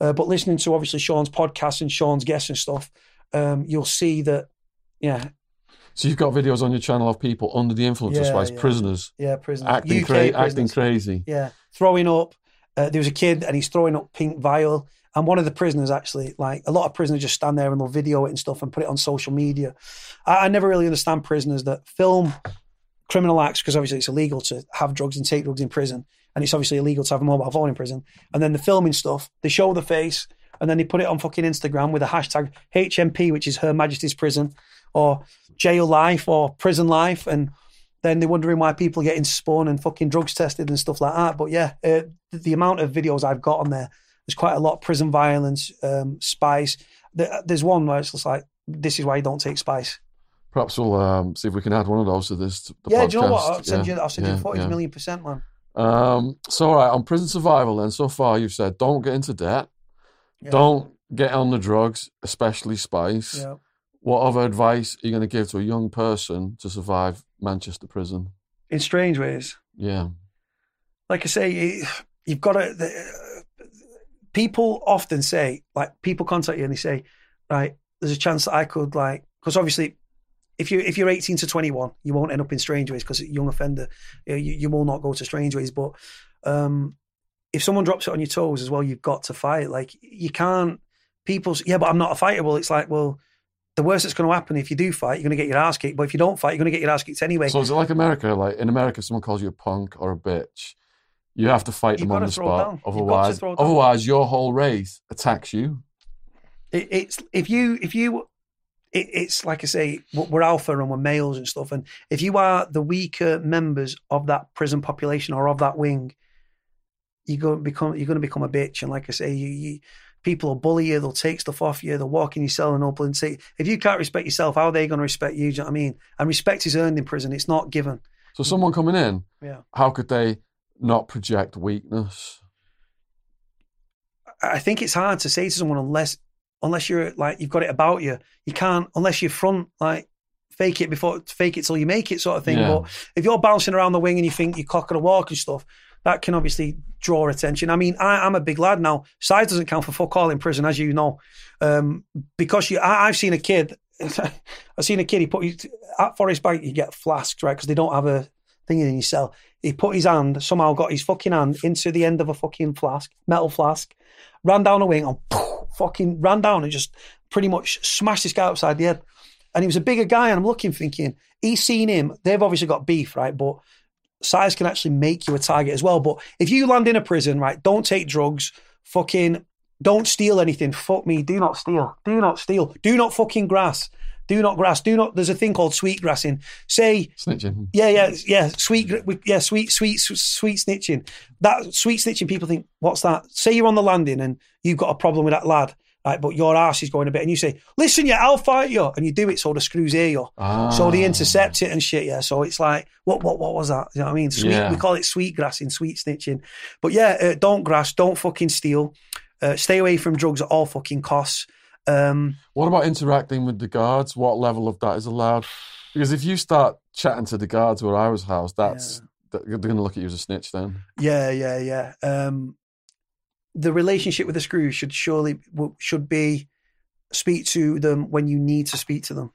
Uh, but listening to obviously Sean's podcast and Sean's guests and stuff, um, you'll see that, yeah, So you've got videos on your channel of people under the influence of Yeah, spice, yeah. prisoners yeah, prisoners, acting, cra- acting crazy. Yeah, throwing up. Uh, there was a kid and he's throwing up pink vial. And one of the prisoners actually, like a lot of prisoners just stand there and they'll video it and stuff and put it on social media. I, I never really understand prisoners that film criminal acts because obviously it's illegal to have drugs and take drugs in prison. And it's obviously illegal to have a mobile phone in prison. And then the filming stuff, they show the face and then they put it on fucking Instagram with a hashtag HMP, which is Her Majesty's Prison, or jail life or prison life. And then they're wondering why people are getting spun and fucking drugs tested and stuff like that. But yeah, uh, the, the amount of videos I've got on there, there's quite a lot. Of prison violence, um, spice. There's one where it's just like, this is why you don't take spice. Perhaps we'll um, see if we can add one of those to this. The yeah, podcast. do you know what? I'll send Yeah, you. I'll send yeah, you footage, yeah. million percent, man. Um, so, all right, on prison survival, then, so far you've said don't get into debt, don't get on the drugs, especially spice. Yeah. What other advice are you going to give to a young person to survive Manchester prison? In Strangeways, Yeah. Like I say, you've got to. People often say, like, people contact you and they say, right, there's a chance that I could, like, because obviously, if you if you're 18 to 21, you won't end up in Strangeways because young offender, you, you, will not go to Strangeways. But um, if someone drops it on your toes as well, you've got to fight. Like, you can't. People's yeah, but I'm not a fighter. Well, it's like, well, the worst that's going to happen if you do fight, you're going to get your ass kicked. But if you don't fight, you're going to get your ass kicked anyway. So is it like America? Like in America, if someone calls you a punk or a bitch, you have to fight You've them on the spot. down. You've got to Otherwise, otherwise your whole race attacks you. It, it's if you if you it, it's like I say we're we're alpha and we're males and stuff, and if you are the weaker members of that prison population or of that wing, you're going to become you're going to become a bitch. And like I say, you, you people will bully you, they'll take stuff off you, they'll walk in your cell and open and say, if you can't respect yourself, how are they going to respect you? Do you know what I mean? And respect is earned in prison; it's not given. So someone coming in, Yeah. how could they not project weakness? I think it's hard to say to someone unless unless you're like you've got it about you. You can't unless you front like fake it before fake it till you make it sort of thing. Yeah. But if you're bouncing around the wing and you think you're cocking a walk and stuff, that can obviously draw attention. I mean, I, I'm a big lad now. Size doesn't count for fuck all in prison, as you know, um, because you. I, I've seen a kid. I've seen a kid. He put at Forest Bank. You get flasks, right? Because they don't have a thing in your cell. He put his hand somehow got his fucking hand into the end of a fucking flask, metal flask, ran down a wing and fucking ran down and just pretty much smashed this guy upside the head. And he was a bigger guy, and I'm looking, thinking he's seen him. They've obviously got beef, right? But size can actually make you a target as well. But if you land in a prison, right, don't take drugs, fucking don't steal anything. Fuck me, do not steal. Do not steal. Do not fucking grass. Do not grass. Do not. There's a thing called sweet grassing. Say Snitching. yeah, yeah, yeah. Sweet, yeah, sweet, sweet, sweet snitching. That sweet snitching. People think, what's that? Say you're on the landing and you've got a problem with that lad, right? But your ass is going a bit, and you say, "Listen, yeah, I'll fight you," and you do it so the screws hear you. Ah. So they intercept it and shit. Yeah. So it's like, what, what, what was that? You know what I mean? Sweet. Yeah. We call it sweet grassing, sweet snitching. But yeah, uh, don't grass, don't fucking steal. Uh, stay away from drugs at all fucking costs. Um, What about interacting with the guards? What level of that is allowed? Because if you start chatting to the guards where I was housed, that's they're going to look at you as a snitch then. Yeah, yeah, yeah. Um, the relationship with the screw should surely should be speak to them when you need to speak to them.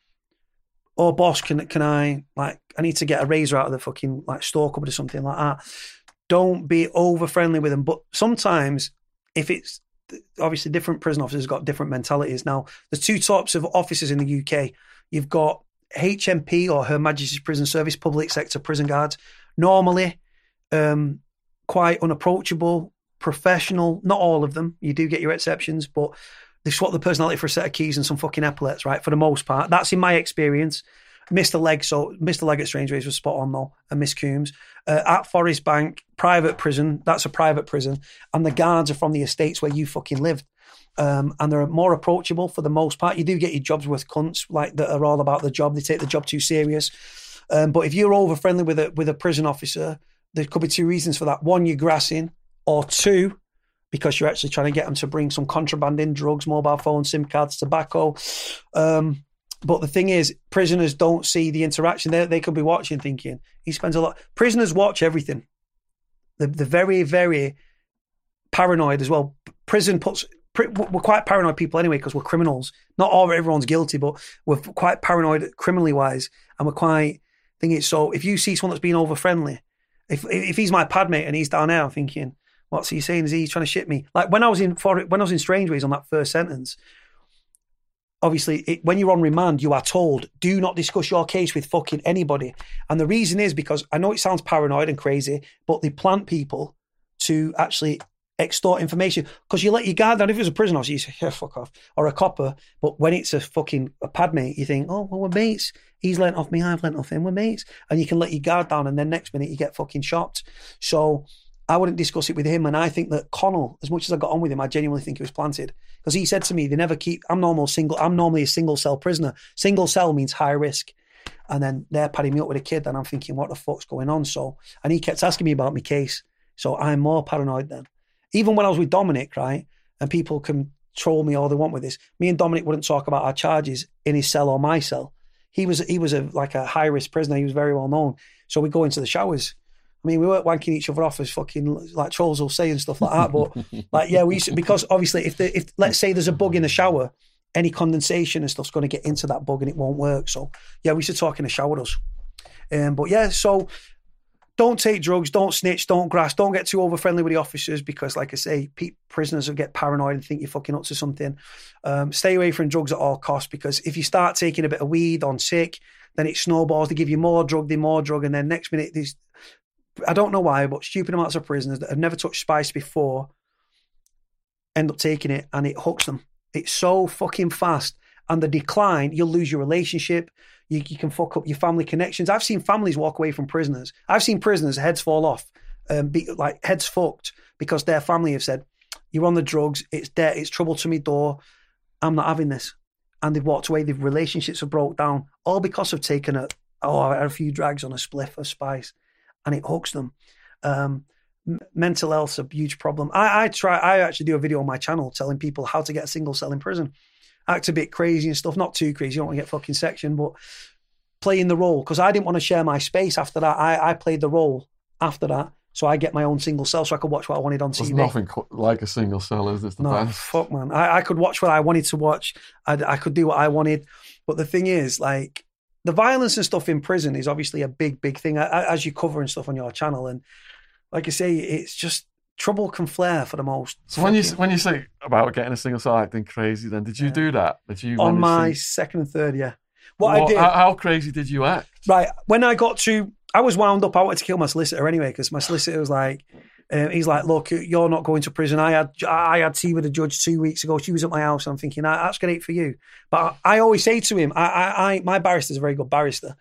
Or boss, can can I like I need to get a razor out of the fucking like store cupboard or something like that. Don't be over friendly with them. But sometimes, if it's obviously different prison officers got different mentalities. Now, there's two types of officers in the UK. You've got HMP or Her Majesty's Prison Service, public sector prison guards. Normally, um, quite unapproachable, professional. Not all of them. You do get your exceptions, but they swap the personality for a set of keys and some fucking epaulets, right? For the most part, that's in my experience. Mr. Leg, so Mr. Leg at Strangeways was spot on though, and Miss Coombs uh, at Forest Bank, private prison. That's a private prison, and the guards are from the estates where you fucking lived. Um, and they're more approachable for the most part. You do get your jobs with cunts like that are all about the job. They take the job too serious. Um, but if you're over friendly with a with a prison officer, there could be two reasons for that. One, you're grassing, or two, because you're actually trying to get them to bring some contraband in, drugs, mobile phones, SIM cards, tobacco. Um, but the thing is, prisoners don't see the interaction. They, they could be watching, thinking he spends a lot. Prisoners watch everything. They're, they're very, very paranoid as well. Prison puts. We're quite paranoid people anyway because we're criminals. Not all everyone's guilty, but we're quite paranoid criminally wise, and we're quite thinking. So if you see someone that's being over friendly, if if he's my pad mate and he's down there, I'm thinking, what's he saying? Is he trying to shit me? Like when I was in for when I was in Strangeways on that first sentence. Obviously, it, when you're on remand, you are told do not discuss your case with fucking anybody. And the reason is because I know it sounds paranoid and crazy, but they plant people to actually extort information because you let your guard down. If it was a prison you say, yeah, fuck off, or a copper. But when it's a fucking a pad mate, you think, oh, well, we're mates. He's lent off me, I've lent off him, we're mates. And you can let your guard down, and then next minute you get fucking shocked. So I wouldn't discuss it with him. And I think that Connell, as much as I got on with him, I genuinely think it was planted because he said to me, they never keep, I'm normal single, I'm normally a single cell prisoner. Single cell means high risk. And then they're padding me up with a kid, and I'm thinking, what the fuck's going on? So, and he kept asking me about my case. So I'm more paranoid then. Even when I was with Dominic, right, and people can troll me all they want with this, me and Dominic wouldn't talk about our charges in his cell or my cell. He was he was a like a high risk prisoner. He was very well known. So we go into the showers, I mean, we weren't wanking each other off as fucking like trolls will say and stuff like that. But like, yeah, we used to, because obviously, if the if let's say there's a bug in the shower, any condensation and stuff's going to get into that bug and it won't work. So yeah, we used to talk in the shower us. Um, but yeah, so don't take drugs, don't snitch, don't grass, don't get too over friendly with the officers because, like I say, pe- prisoners will get paranoid and think you're fucking up to something. Um, stay away from drugs at all costs because if you start taking a bit of weed on sick, then it snowballs. They give you more drug, they more drug, and then next minute these. I don't know why, but stupid amounts of prisoners that have never touched spice before end up taking it and it hooks them. It's so fucking fast. And the decline, you'll lose your relationship. You, you can fuck up your family connections. I've seen families walk away from prisoners. I've seen prisoners' heads fall off, um, be, like heads fucked because their family have said, "You're on the drugs. It's debt. It's trouble to me door. I'm not having this." And they've walked away. Their relationships have broke down, all because of taking a oh, a few drags on a spliff of spice, and it hooks them. Um, mental health's a huge problem. I, I try. I actually do a video on my channel telling people how to get a single cell in prison act a bit crazy and stuff. Not too crazy. You don't want to get fucking section, but playing the role because I didn't want to share my space after that. I, I played the role after that. So I get my own single cell so I could watch what I wanted on There's TV. nothing like a single cell, is this the No, best? fuck, man. I, I could watch what I wanted to watch. I, I could do what I wanted. But the thing is, like, the violence and stuff in prison is obviously a big, big thing, as you cover and stuff on your channel. And like I say, it's just trouble can flare for the most. So when you when you say about getting a single cell acting crazy, then did you Yeah. do that? Did you on my to- second and third, yeah. What I did, How, how crazy did you act? right, when I got to, I was wound up. I wanted to kill my solicitor anyway because my solicitor was like, uh, he's like, look, you're not going to prison. I had I had tea with a judge two weeks ago. She was at my house. I'm thinking "Ah, that's great for you, but I, I always say to him, I, I, I my barrister's a very good barrister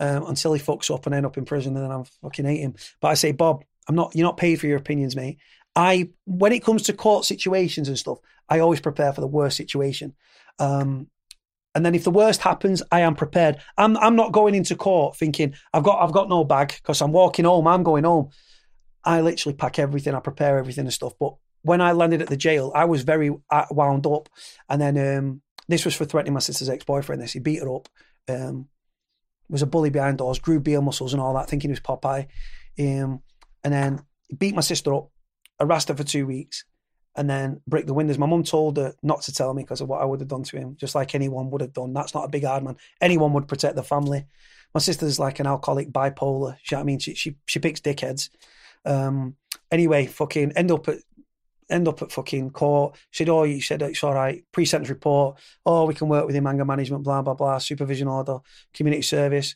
um, until he fucks up and end up in prison, and then I'm fucking hate him. But I say, Bob, I'm not. You're not paid for your opinions, mate. I when it comes to court situations and stuff, I always prepare for the worst situation. Um, and then if the worst happens, I am prepared. I'm I'm not going into court thinking I've got I've got no bag because I'm walking home. I'm going home. I literally pack everything. I prepare everything and stuff. But when I landed at the jail, I was very uh, wound up. And then um, this was for threatening my sister's ex boyfriend. This he beat her up. Um, was a bully behind doors, grew beer muscles and all that, thinking he was Popeye. Um, and then beat my sister up, harassed her for two weeks, and then break the windows. My mum told her not to tell me because of what I would have done to him, just like anyone would have done. That's not a big hard man. Anyone would protect the family. My sister's like an alcoholic, bipolar. You know I mean? She she she picks dickheads. Um, anyway, fucking end up at end up at fucking court. She said, "Oh, you said it's all right." Pre-sentence report. Oh, we can work with him. Anger management. Blah blah blah. Supervision order. Community service.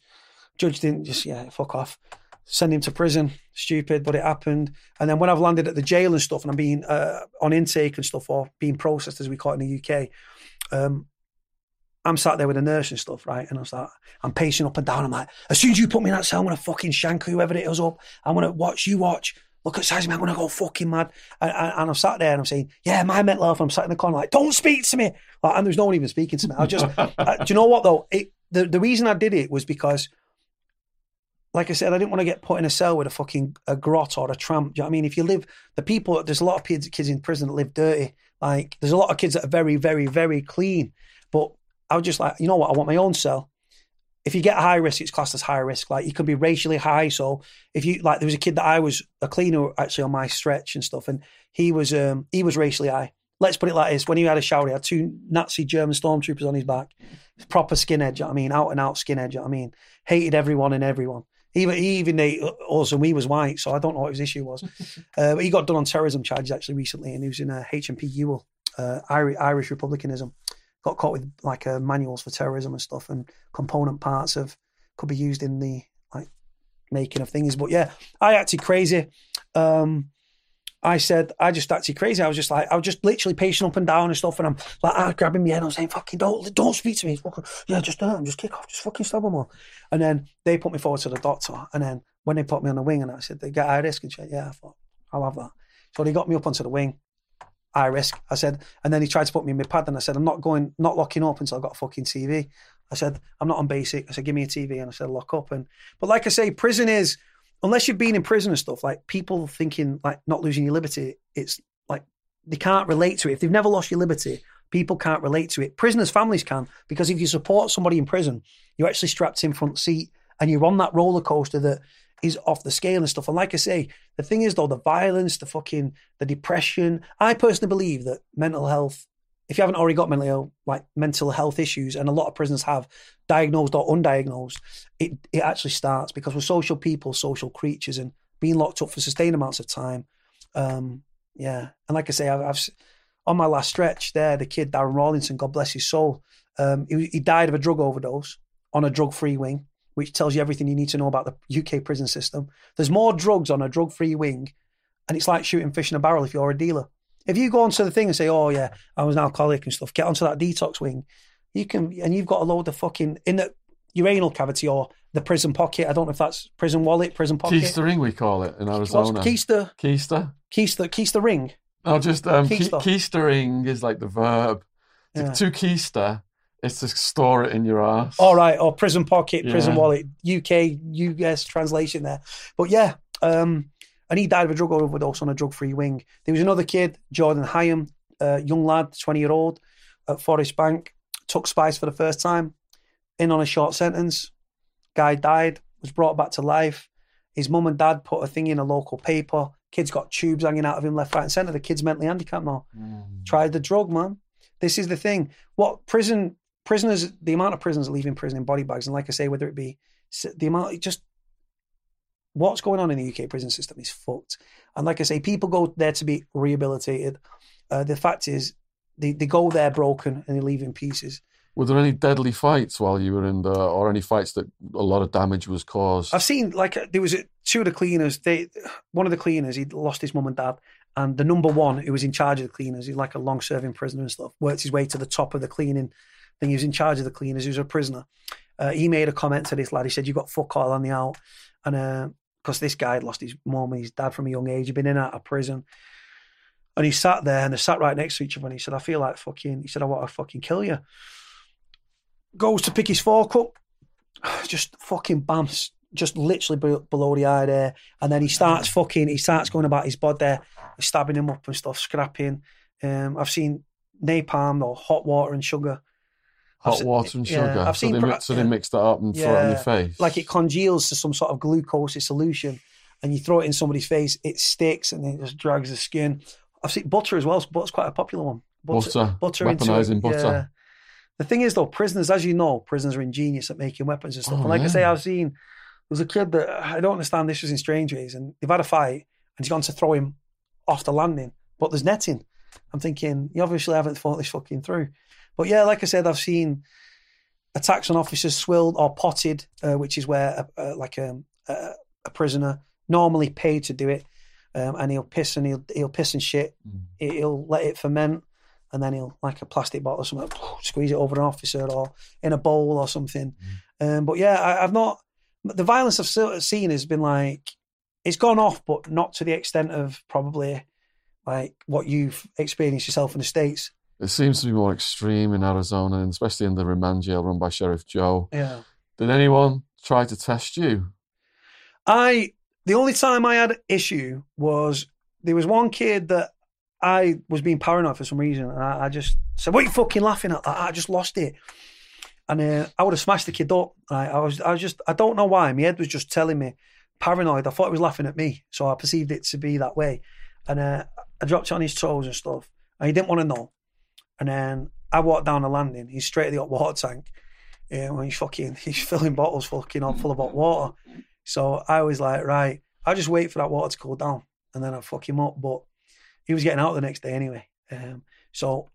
Judge didn't just yeah fuck off. Send him to prison. Stupid, but it happened. And then when I've landed at the jail and stuff, and I'm being uh, on intake and stuff, or being processed as we call it in the UK, um, I'm sat there with a nurse and stuff, right? And I was like, I'm pacing up and down. I'm like, as soon as you put me in that cell, I'm gonna fucking shank whoever it is up. I'm gonna watch you watch. Look at size of me. I'm gonna go fucking mad. And, and, and I'm sat there and I'm saying, yeah, my mental health. I'm sat in the corner like, don't speak to me. Like, and there's no one even speaking to me. I just, uh, do you know what though? It, the the reason I did it was because, like I said, I didn't want to get put in a cell with a fucking a grot or a tramp. Do you know what I mean? If you live, the people, there's a lot of kids kids in prison that live dirty. Like, there's a lot of kids that are very, very, very clean. But I was just like, you know what? I want my own cell. If you get high risk, it's classed as high risk. Like you could be racially high. So if you like, there was a kid that I was a cleaner actually on my stretch and stuff, and he was um he was racially high. Let's put it like this: when he had a shower, he had two Nazi German stormtroopers on his back, proper skinhead. you know what I mean, out and out skinhead. you know what I mean, hated everyone and everyone. Even he even us, and we was white, so I don't know what his issue was. uh, but he got done on terrorism charges actually recently, and he was in a HMP Hewell, uh, Irish, Irish Republicanism got caught with like uh, manuals for terrorism and stuff, and component parts of could be used in the like making of things. But yeah, I acted crazy. Um, I said I just acted crazy. I was just like I was just literally pacing up and down and stuff, and I'm like ah, grabbing my head. I'm saying fucking don't don't speak to me. Fucking, yeah, just uh, just kick off, just fucking stab them all. And then they put me forward to the doctor, and then when they put me on the wing, and I said they get high risk and shit. Yeah, I thought I'll have that. So they got me up onto the wing high risk. I said, and then he tried to put me in my pad, and I said, I'm not going, not locking up until I've got a fucking TV. I said, I'm not on basic. I said, give me a TV, and I said, lock up. And but like I say, prison is unless you've been in prison and stuff. Like people thinking like not losing your liberty, it's like they can't relate to it. If they've never lost your liberty, people can't relate to it. Prisoners' families can because if you support somebody in prison, you're actually strapped in front seat and you're on that roller coaster that is off the scale and stuff. And like I say, the thing is though, the violence, the fucking, the depression. I personally believe that mental health, if you haven't already got mental ill, like mental health issues, and a lot of prisoners have diagnosed or undiagnosed, it it actually starts because we're social people, social creatures, and being locked up for sustained amounts of time. Um, yeah, and like I say, I've, I've on my last stretch there, the kid Darren Rawlinson, God bless his soul, um, he, he died of a drug overdose on a drug-free wing which tells you everything you need to know about the UK prison system. There's more drugs on a drug free wing, and it's like shooting fish in a barrel if you're a dealer. If you go onto the thing and say, "Oh yeah, I was an alcoholic and stuff," get onto that detox wing, you can, and you've got a load of fucking in the your anal cavity or the prison pocket. I don't know if that's prison wallet, prison pocket. Keister ring, we call it in Arizona. What's Keister? Keister. Keister. Keister ring. No, just um, Keister. keistering is like the verb. To, Yeah. to keister is to store it in your ass. All right, or prison pocket, prison Yeah. wallet, UK, US translation there. But yeah, um, and he died of a drug overdose on a drug-free wing. There was another kid, Jordan Hyam, a young lad, twenty-year-old, at Forest Bank, took spice for the first time, in on a short sentence. Guy died, was brought back to life. His mum and dad put a thing in a local paper. Kid's got tubes hanging out of him left, right, and centre. The kid's mentally handicapped now Mm. tried the drug, man. This is the thing. What prison prisoners? The amount of prisoners leaving prison in body bags, and like I say, whether it be the amount, it just what's going on in the UK prison system is fucked. And like I say, people go there to be rehabilitated. Uh, the fact is, they, they go there broken and they leave in pieces. Were there any deadly fights while you were in the, or any fights that a lot of damage was caused? I've seen like uh, there was two of the cleaners. They one of the cleaners he'd lost his mum and dad, and the number one who was in charge of the cleaners, he's like a long serving prisoner and stuff. Worked his way to the top of the cleaning thing. He was in charge of the cleaners. He was a prisoner. Uh, he made a comment to this lad. He said, "You got fuck all on the out," and because this guy had lost his mum and his dad from a young age, he'd been in and out of prison. And he sat there and they sat right next to each other. And he said, I feel like fucking, he said, I want to fucking kill you. Goes to pick his fork up, just fucking bams, just literally below the eye there. And then he starts fucking, he starts going about his bod there, stabbing him up and stuff, scrapping. Um, I've seen napalm or hot water and sugar. I've Hot water and yeah, sugar. I've so seen they, mix, so they yeah. mixed that up and throw it on your face. Like it congeals to some sort of glucose solution and you throw it in somebody's face, it sticks and it just drags the skin. I've seen butter as well. Butter's quite a popular one. butter, butter into weaponizing butter. yeah. The thing is, though, prisoners, as you know, prisoners are ingenious at making weapons and stuff. Oh, and like I say. I've seen there's a kid that I don't understand. This was in Strangeways, and they've had a fight, and he's gone to throw him off the landing, but there's netting. I'm thinking you obviously haven't thought this fucking through. But yeah, like I said, I've seen attacks on officers swilled or potted, uh, which is where a, a, like a, a, a prisoner normally paid to do it, um, and he'll piss and he'll he'll piss and shit. Mm. He'll let it ferment, and then he'll like a plastic bottle or something, squeeze it over an officer or in a bowl or something. Um, but yeah, I, I've not the violence I've seen has been like it's gone off, but not to the extent of probably like what you've experienced yourself in the states. It seems to be more extreme in Arizona, and especially in the remand jail run by Sheriff Joe. Yeah. Did anyone try to test you? I the only time I had issue was there was one kid that I was being paranoid for some reason, and I, I just said, "What are you fucking laughing at?" I, I just lost it, and uh, I would have smashed the kid up. I, I was, I was just, I don't know why. My head was just telling me paranoid. I thought it was laughing at me, so I perceived it to be that way, and uh, I dropped it on his toes and stuff, and he didn't want to know. And then I walked down the landing. He's straight at the hot water tank. Yeah, when he's fucking, he's filling bottles fucking all full of hot water. So I was like, right, I'll just wait for that water to cool down and then I'll fuck him up. But he was getting out the next day anyway. Um, so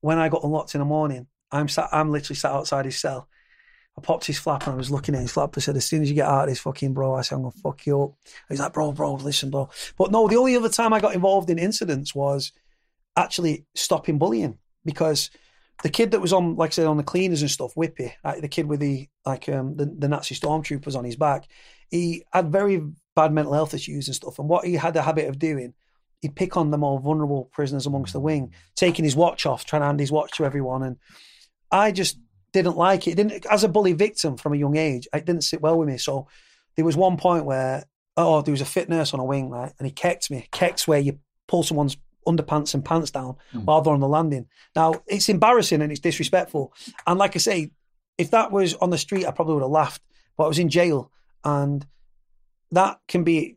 when I got unlocked in the morning, I'm sat, I'm literally sat outside his cell. I popped his flap and I was looking at his flap. I said, as soon as you get out of this fucking bro, I said, I'm going to fuck you up. He's like, bro, bro, listen, bro. But no, the only other time I got involved in incidents was actually stopping bullying because the kid that was on, like I said, on the cleaners and stuff, Whippy, the kid with the like um, the, the Nazi stormtroopers on his back, he had very bad mental health issues and stuff. And what he had a habit of doing, he'd pick on the more vulnerable prisoners amongst the wing, taking his watch off, trying to hand his watch to everyone. And I just didn't like it. it didn't as a bully victim from a young age, it didn't sit well with me. So there was one point where oh, there was a fit nurse on a wing, right? And he kecked me. Keck's where you pull someone's underpants and pants down Mm. while they're on the landing. Now it's embarrassing and it's disrespectful. And like I say, if that was on the street, I probably would have laughed. But I was in jail and that can be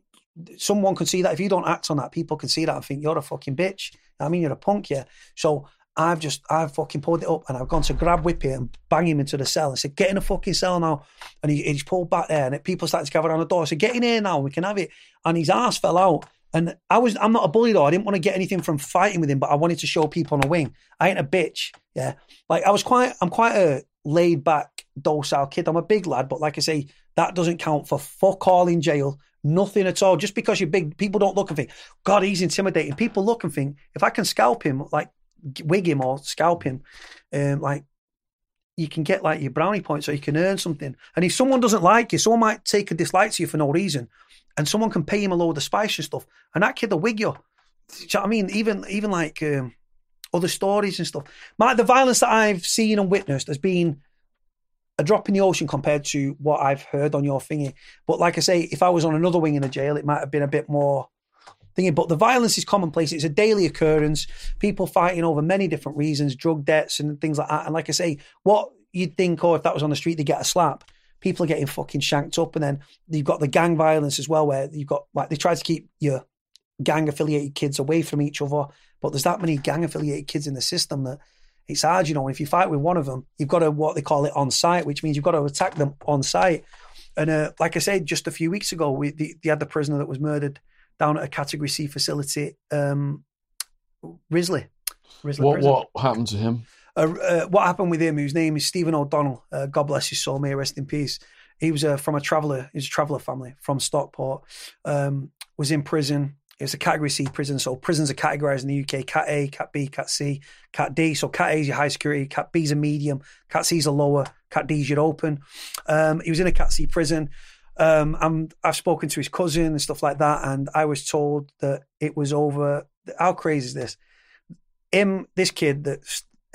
someone can see that if you don't act on that, people can see that and think you're a fucking bitch. I mean, you're a punk, yeah. So I've just I've fucking pulled it up and I've gone to grab Whippy and bang him into the cell and said, "Get in a fucking cell now." And he, he's pulled back there, and people started to gather around the door. I said, "Get in here now, we can have it." And his ass fell out. And I was I'm not a bully though. I didn't want to get anything from fighting with him, but I wanted to show people on a wing. I ain't a bitch. Yeah, like I was quite I'm quite a laid back, docile kid. I'm a big lad, but like I say, that doesn't count for fuck all in jail. Nothing at all. Just because you're big, people don't look and think, God, he's intimidating. People look and think, if I can scalp him, like wig him or scalp him, um, like you can get like your brownie points or you can earn something. And if someone doesn't like you, someone might take a dislike to you for no reason, and someone can pay him a load of spice and stuff, and that kid will wig you. Do you know what I mean? Even even like um, other stories and stuff. My, the violence that I've seen and witnessed has been a drop in the ocean compared to what I've heard on your thingy. But like I say, if I was on another wing in a jail, it might have been a bit more thingy. But the violence is commonplace. It's a daily occurrence. People fighting over many different reasons, drug debts and things like that. And like I say, what you'd think, oh, if that was on the street, they get a slap. People are getting fucking shanked up. And then you've got the gang violence as well, where you've got like they try to keep your gang affiliated kids away from each other. But there's that many gang affiliated kids in the system that it's hard, you know. And if you fight with one of them, you've got to what they call it on site, which means you've got to attack them on site. And uh, like I said, just a few weeks ago, we the, they had the prisoner that was murdered down at a Category C facility, um, Risley. Risley what prison. what happened to him? Uh, what happened with him? His name is Stephen O'Donnell. Uh, God bless his soul. May rest in peace. He was uh, from a traveller. He's a traveller family from Stockport. Um, was in prison It was a category C prison. So prisons are categorized in the UK Cat A, Cat B, Cat C, Cat D. So Cat A is your high security, Cat B is a medium, Cat C is a lower, Cat D is your open. Um, he was in a Cat C prison. Um, I'm, I've spoken to his cousin and stuff like that, and I was told that it was over. How crazy is this? Him, this kid that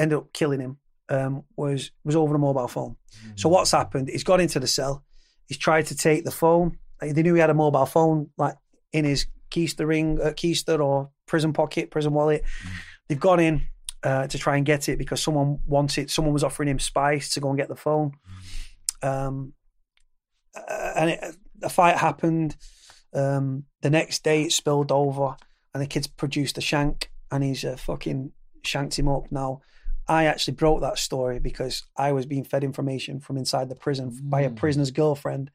ended up killing him, um, was was over a mobile phone. Mm-hmm. So what's happened? He's got into the cell. He's tried to take the phone. They knew he had a mobile phone, like in his keister ring, uh, keister or prison pocket, prison wallet. Mm. They've gone in uh, to try and get it because someone wanted, someone was offering him spice to go and get the phone. Mm. Um, uh, and it, a fight happened. Um, the next day it spilled over, and the kids produced a shank, and he's uh, fucking shanked him up. Now, I actually broke that story because I was being fed information from inside the prison mm. by a mm. prisoner's girlfriend,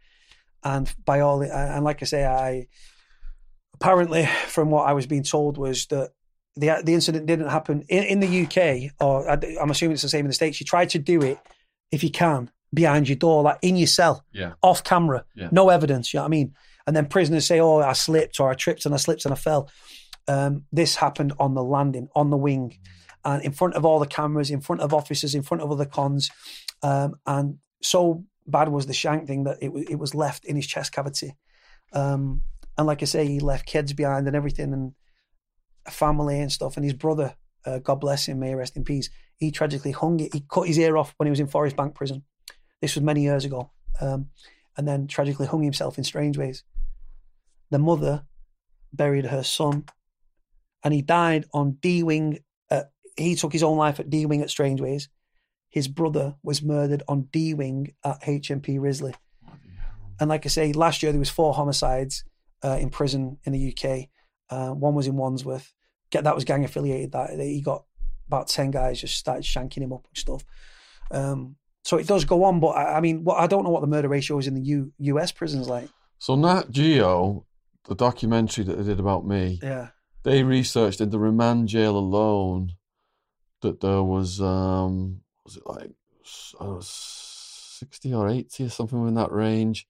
and by all, the, and like I say, I apparently, from what I was being told, was that the the incident didn't happen in, in the UK, or I'm assuming it's the same in the states. You try to do it if you can behind your door, like in your cell, yeah. off camera, yeah. no evidence. You know what I mean? And then prisoners say, "Oh, I slipped, or I tripped and I slipped and I fell." Um, this happened on the landing, on the wing, mm. And in front of all the cameras, in front of officers, in front of other cons, um, and so bad was the shank thing that it, it was left in his chest cavity. Um, and like I say, he left kids behind and everything, and a family and stuff. And his brother, uh, God bless him, may rest in peace. He tragically hung it. He cut his ear off when he was in Forest Bank prison. This was many years ago, um, and then tragically hung himself in Strangeways. The mother buried her son, and he died on D wing. He took his own life at D wing at Strangeways. His brother was murdered on D wing at HMP Risley. And like I say, last year there was four homicides uh, in prison in the UK. Uh, one was in Wandsworth. Get that was gang affiliated. That he got about ten guys just started shanking him up and stuff. Um, so it does go on, but I, I mean, what I don't know what the murder ratio is in the U, US prisons like. So Nat Geo, the documentary that they did about me, yeah, they researched in the remand jail alone that there was um was it like uh, sixty or eighty or something in that range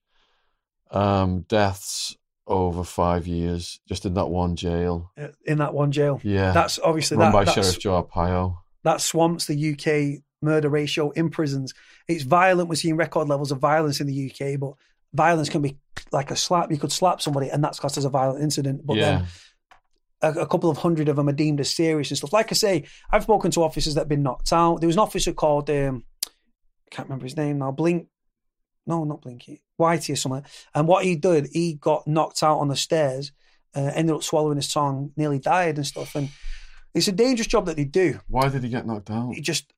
um deaths over five years just in that one jail. Uh, in that one jail. Yeah. That's obviously run that, by Sheriff Joe Arpaio. That swamps the UK murder ratio in prisons. It's violent. We're seeing record levels of violence in the UK, but violence can be like a slap. You could slap somebody, and that's classed as a violent incident. But yeah. then a, a, couple of hundred of them are deemed as serious and stuff. Like I say, I've spoken to officers that have been knocked out. There was an officer called, um, I can't remember his name now, Blink no, not Blinky, Whitey or something. And what he did, he got knocked out on the stairs, uh, ended up swallowing his tongue, nearly died and stuff. And it's a dangerous job that they do. Why did he get knocked out? He just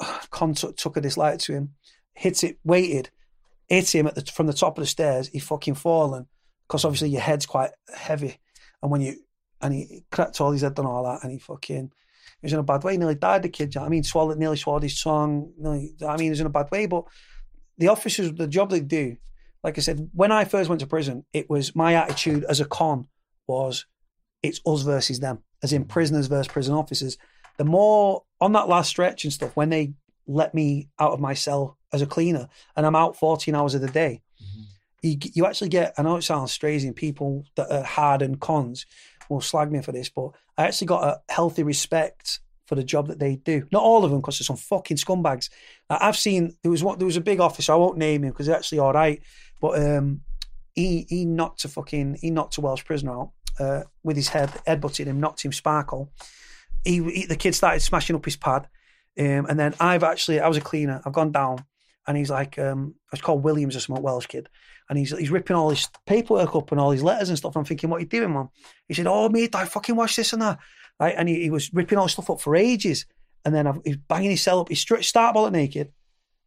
Con took a dislike to him, hit it, waited, hit him at the, from the top of the stairs. He fucking fallen. because obviously your head's quite heavy, and when you and he cracked all his head and all that, and he fucking he was in a bad way. He Nearly died. The kid. you know what I mean, swallowed, nearly swallowed his tongue. Nearly, I mean, he was in a bad way. But the officers, the job they do, like I said, when I first went to prison, it was my attitude as a con was it's us versus them, as in prisoners versus prison officers. The more on that last stretch and stuff, when they let me out of my cell as a cleaner and I'm out 14 hours of the day, mm-hmm. you, you actually get, I know it sounds strange, and people that are hard and cons will slag me for this, but I actually got a healthy respect for the job that they do. Not all of them, because there's some fucking scumbags. I've seen there was one, there was a big officer. I won't name him because he's actually all right, but um, he he knocked a fucking he knocked a Welsh prisoner out uh, with his head, headbutted him, knocked him sparkle. He, he the kid started smashing up his pad, um, and then I've actually I was a cleaner. I've gone down, and he's like um, it's called Williams or some Welsh kid, and he's he's ripping all his paperwork up and all his letters and stuff. I'm thinking, what are you doing, man? He said, oh mate, I fucking watch this and that, right? And he, he was ripping all his stuff up for ages, and then I've, he's banging his cell up. He's start bullet naked,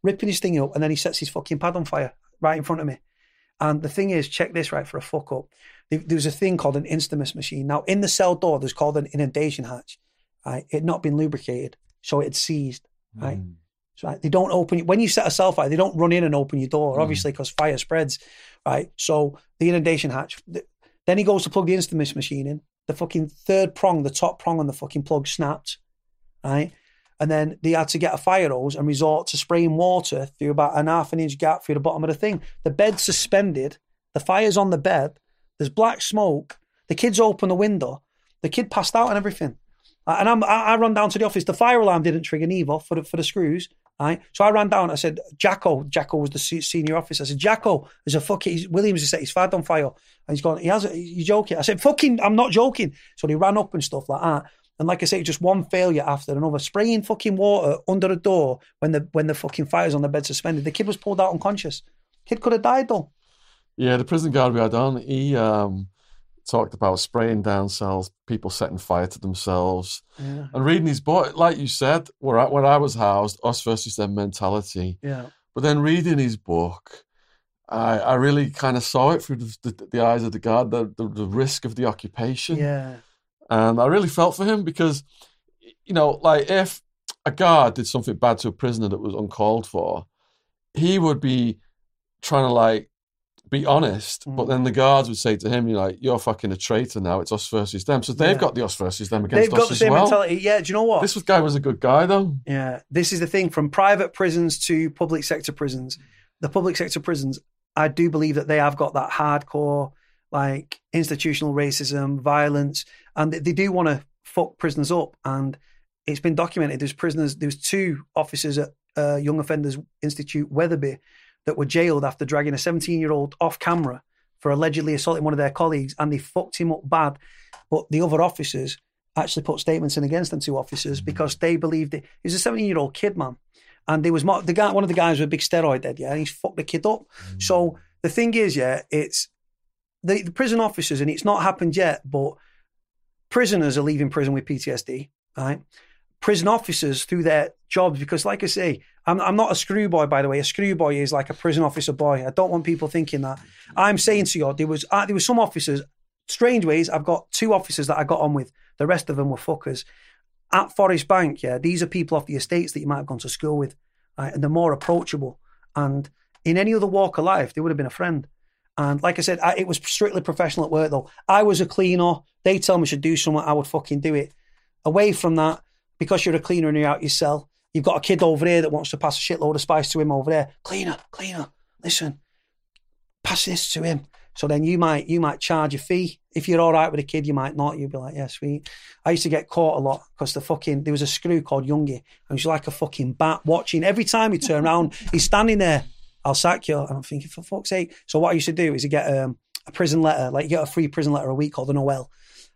ripping his thing up, and then he sets his fucking pad on fire right in front of me. And the thing is, check this right for a fuck up. There's a thing called an Instamus machine. Now, in the cell door, there's called an inundation hatch. Right? It not been lubricated, so it's seized. Right? Mm. Right? They don't open when you set a cell fire. They don't run in and open your door, mm. obviously, because fire spreads. Right? So the inundation hatch. th- Then he goes to plug the Instamus machine in. The fucking third prong, the top prong on the fucking plug snapped. Right? And then they had to get a fire hose and resort to spraying water through about an half an inch gap through the bottom of the thing. The bed's suspended. The fire's on the bed. There's black smoke. The kids open the window. The kid passed out and everything. And I'm, I, I run down to the office. The fire alarm didn't trigger neither for the, for the screws. Right? So I ran down. I said, Jacko. Jacko was the senior officer. I said, Jacko, there's a fucking he's, Williams has set his fad on fire. And he's gone, he has it. You joking? I said, fucking, I'm not joking. So he ran up and stuff like that. And like I say, just one failure after another, spraying fucking water under a door when the when the fucking fire's on the bed suspended. The kid was pulled out unconscious. Kid could have died though. Yeah, the prison guard we had on, he um, talked about spraying down cells, people setting fire to themselves, Yeah, and reading his book. Like you said, where I, where I was housed, us versus them mentality. yeah, But then reading his book, I, I really kind of saw it through the, the, the eyes of the guard, the, the, the risk of the occupation. yeah, And I really felt for him because, you know, like if a guard did something bad to a prisoner that was uncalled for, he would be trying to like be honest, but Mm. then the guards would say to him, "You're like, you're fucking a traitor now. It's us versus them." So they've Yeah. got the us versus them against They've got the as same well. mentality. Yeah, do you know what? This guy was a good guy though. Yeah, this is the thing from private prisons to public sector prisons. The public sector prisons, I do believe that they have got that hardcore, like institutional racism, violence, and they, they do want to fuck prisoners up. And it's been documented. There's prisoners. There's two officers at uh, Young Offenders Institute, Wetherby, that were jailed after dragging a 17 year old off camera for allegedly assaulting one of their colleagues, and they fucked him up bad. But the other officers actually put statements in against them two officers mm. because they believed it. He was a 17 year old kid, man. And there was the guy, one of the guys with a big steroid head, yeah, and he's fucked the kid up. Mm. So the thing is, yeah, it's the, the prison officers, and it's not happened yet, but prisoners are leaving prison with PTSD, right? Prison officers through their jobs, because like I say, I'm, I'm not a screw boy, by the way. A screw boy is like a prison officer boy. I don't want people thinking that. I'm saying to you, there was uh, there was some officers, Strangeways. I've got two officers that I got on with. The rest of them were fuckers. At Forest Bank, yeah, these are people off the estates that you might have gone to school with, right? and they're more approachable. And in any other walk of life, they would have been a friend. And like I said, I, it was strictly professional at work though. I was a cleaner. They tell me should do something, I would fucking do it. Away from that, because you're a cleaner and you're out your cell, you've got a kid over here that wants to pass a shitload of spice to him over there. Cleaner, cleaner, listen, pass this to him. So then you might you might charge a fee. If you're all right with a kid, you might not. You'd be like, yeah, sweet. I used to get caught a lot because the fucking there was a screw called Youngie, and he's like a fucking bat watching. Every time he turn around, he's standing there. I'll sack you. And I'm thinking, for fuck's sake. So what I used to do is to get um, a prison letter, like you get a free prison letter a week called OL.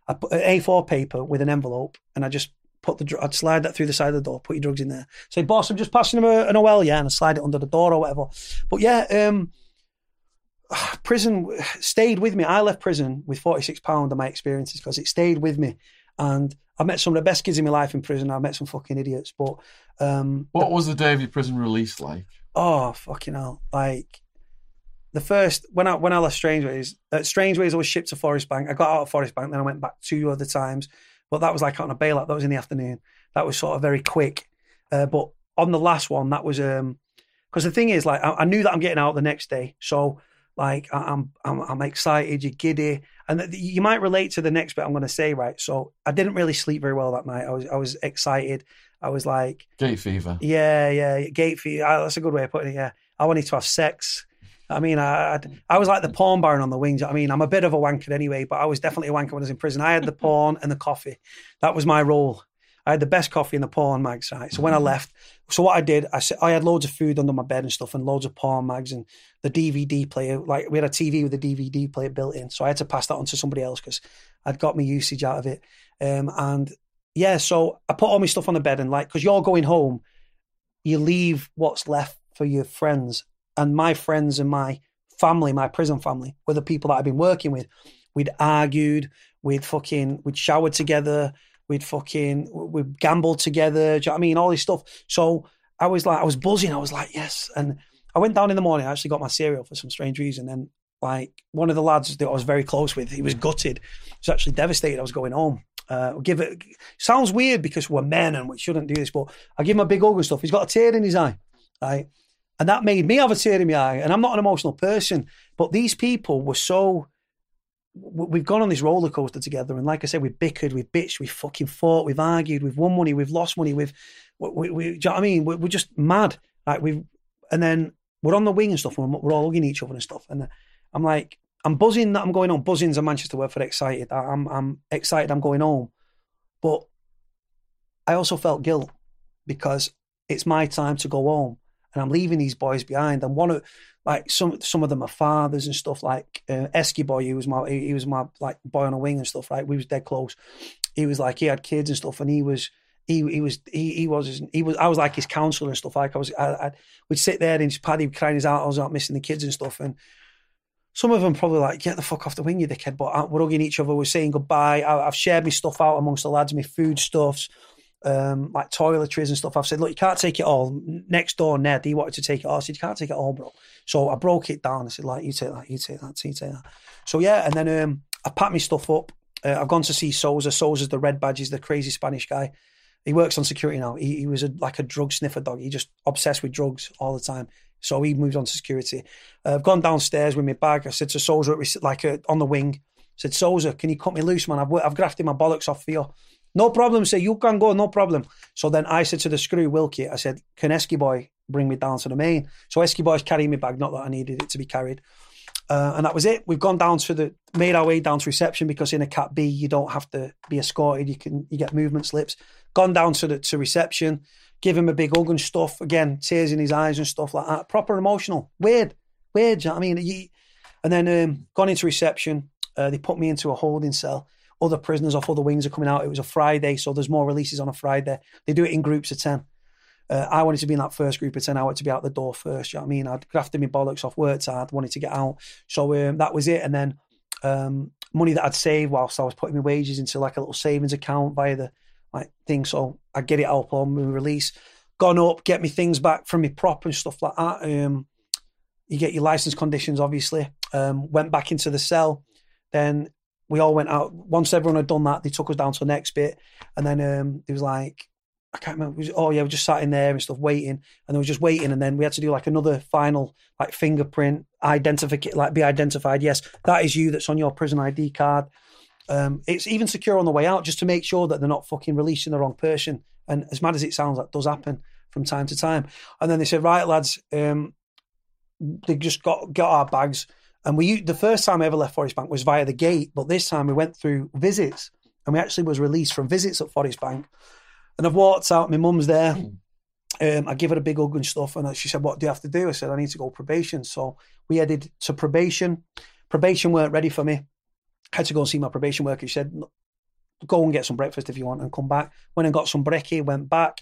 I put an A4 paper with an envelope, and I just put the I'd slide that through the side of the door, put your drugs in there. Say, boss, I'm just passing him a, an OL, yeah, and I slide it under the door or whatever. But yeah, um, prison stayed with me. I left prison with forty six pound of my experiences because it stayed with me, and I met some of the best kids in my life in prison. I met some fucking idiots, but um, What was the day of your prison release like? oh fucking hell, like the first when I when I left Strangeways, uh, Strangeways I was shipped to Forest Bank. I got out of Forest Bank, then I went back two other times, but that was like on a bailout. That was in the afternoon. That was sort of very quick. Uh, but on the last one, that was um because the thing is, like, I, I, knew that I'm getting out the next day, so like I, I'm I'm I'm excited, you're giddy, and th- you might relate to the next bit I'm going to say, right? So I didn't really sleep very well that night. I was I was excited. I was like gate fever. Yeah, yeah, gate fever. Ah, that's a good way of putting it. Yeah, I wanted to have sex. I mean, I I was like the porn baron on the wings. I mean, I'm a bit of a wanker anyway, but I was definitely a wanker when I was in prison. I had the porn and the coffee. That was my role. I had the best coffee in the porn mags, right? So when I mm-hmm. left, so what I did, I I had loads of food under my bed and stuff, and loads of porn mags and the DVD player. Like we had a TV with a DVD player built in, so I had to pass that on to somebody else because I'd got my usage out of it. Um, and yeah, so I put all my stuff on the bed and like, because you're going home, you leave what's left for your friends, and my friends and my family, my prison family, were the people that I've been working with. We'd argued, we'd fucking, we'd showered together We'd fucking we'd gambled together. Do you know what I mean? All this stuff. So I was like, I was buzzing. I was like, yes. And I went down in the morning. I actually got my cereal for some strange reason. And like one of the lads that I was very close with, he was gutted. He was actually devastated. I was going home. Uh, give it sounds weird because we're men and we shouldn't do this, but I give him a big hug and stuff. He's got a tear in his eye, right? And that made me have a tear in my eye. And I'm not an emotional person, but these people were so we've gone on this roller coaster together, and like I said, we've bickered, we've bitched, we've fucking fought, we've argued, we've won money, we've lost money, we've, we, we, we you know what I mean? We're, we're, just mad. Like we've, and then we're on the wing and stuff, and we're all hugging each other and stuff. And I'm like, I'm buzzing that I'm going on. Buzzing's a Manchester word for excited. I'm, I'm excited. I'm going home, but I also felt guilt because it's my time to go home, and I'm leaving these boys behind. And one of like some some of them are fathers and stuff. Like uh, Esky boy, he was my he was my like boy on a wing and stuff. Right, we was dead close. He was like he had kids and stuff, and he was he he was he he was he was I was like his counselor and stuff. Like I was I, I would sit there and his paddy crying his out, out missing the kids and stuff. And some of them probably like get the fuck off the wing, you dickhead. But uh, we're hugging each other, we're saying goodbye. I, have shared my stuff out amongst the lads, my food stuffs um, like toiletries and stuff. I've said, look, you can't take it all. Next door, Ned, he wanted to take it all. I said, you can't take it all, bro. So I broke it down. I said, like, you take that, you take that, you take that. So yeah, and then um, I packed my stuff up. Uh, I've gone to see Souza. Souza's the red badge. He's the crazy Spanish guy. He works on security now. He, he was a, like a drug sniffer dog. He just obsessed with drugs all the time. So he moved on to security. Uh, I've gone downstairs with my bag. I said to Souza, like uh, on the wing, I said, Souza, can you cut me loose, man? I've, I've grafted my bollocks off for you. No problem. Say you can go. No problem. So then I said to the screw Wilkie, I said, can Esky boy bring me down to the main? So Esky boy's carrying me bag. Not that I needed it to be carried. Uh, and that was it. We've gone down to the made our way down to reception because in a cat B you don't have to be escorted. You can you get movement slips. Gone down to the to reception, give him a big hug and stuff. Again, tears in his eyes and stuff like that. Proper emotional. Weird, weird. You know I mean, and then um, gone into reception. Uh, they put me into a holding cell other prisoners off other wings are coming out. It was a Friday, so there's more releases on a Friday. They do it in groups of 10. Uh, I wanted to be in that first group of 10. I wanted to be out the door first. You know what I mean? I'd grafted my bollocks off, worked hard, wanted to get out. So um, that was it. And then um, money that I'd saved whilst I was putting my wages into like a little savings account via the like thing. So I get it out on my release. Gone up, get me things back from my prop and stuff like that. Um, you get your license conditions, obviously. Um, went back into the cell. Then we all went out. Once everyone had done that, they took us down to the next bit, and then um, it was like I can't remember. Was, oh yeah, we just sat in there and stuff, waiting, and then we just waiting, and then we had to do like another final like fingerprint identification, like be identified. Yes, that is you. That's on your prison ID card. Um, it's even secure on the way out, just to make sure that they're not fucking releasing the wrong person. And as mad as it sounds, that does happen from time to time. And then they said, right, lads, um, they just got got our bags and we the first time I ever left Forest Bank was via the gate, but this time we went through visits, and we actually was released from visits at Forest Bank. And I've walked out. My mum's there. Um, I give her a big hug and stuff, and she said, "What do you have to do?" I said, "I need to go probation." So we headed to probation. Probation weren't ready for me. I had to go and see my probation worker. She said, "Go and get some breakfast if you want, and come back." Went and got some brekkie. Went back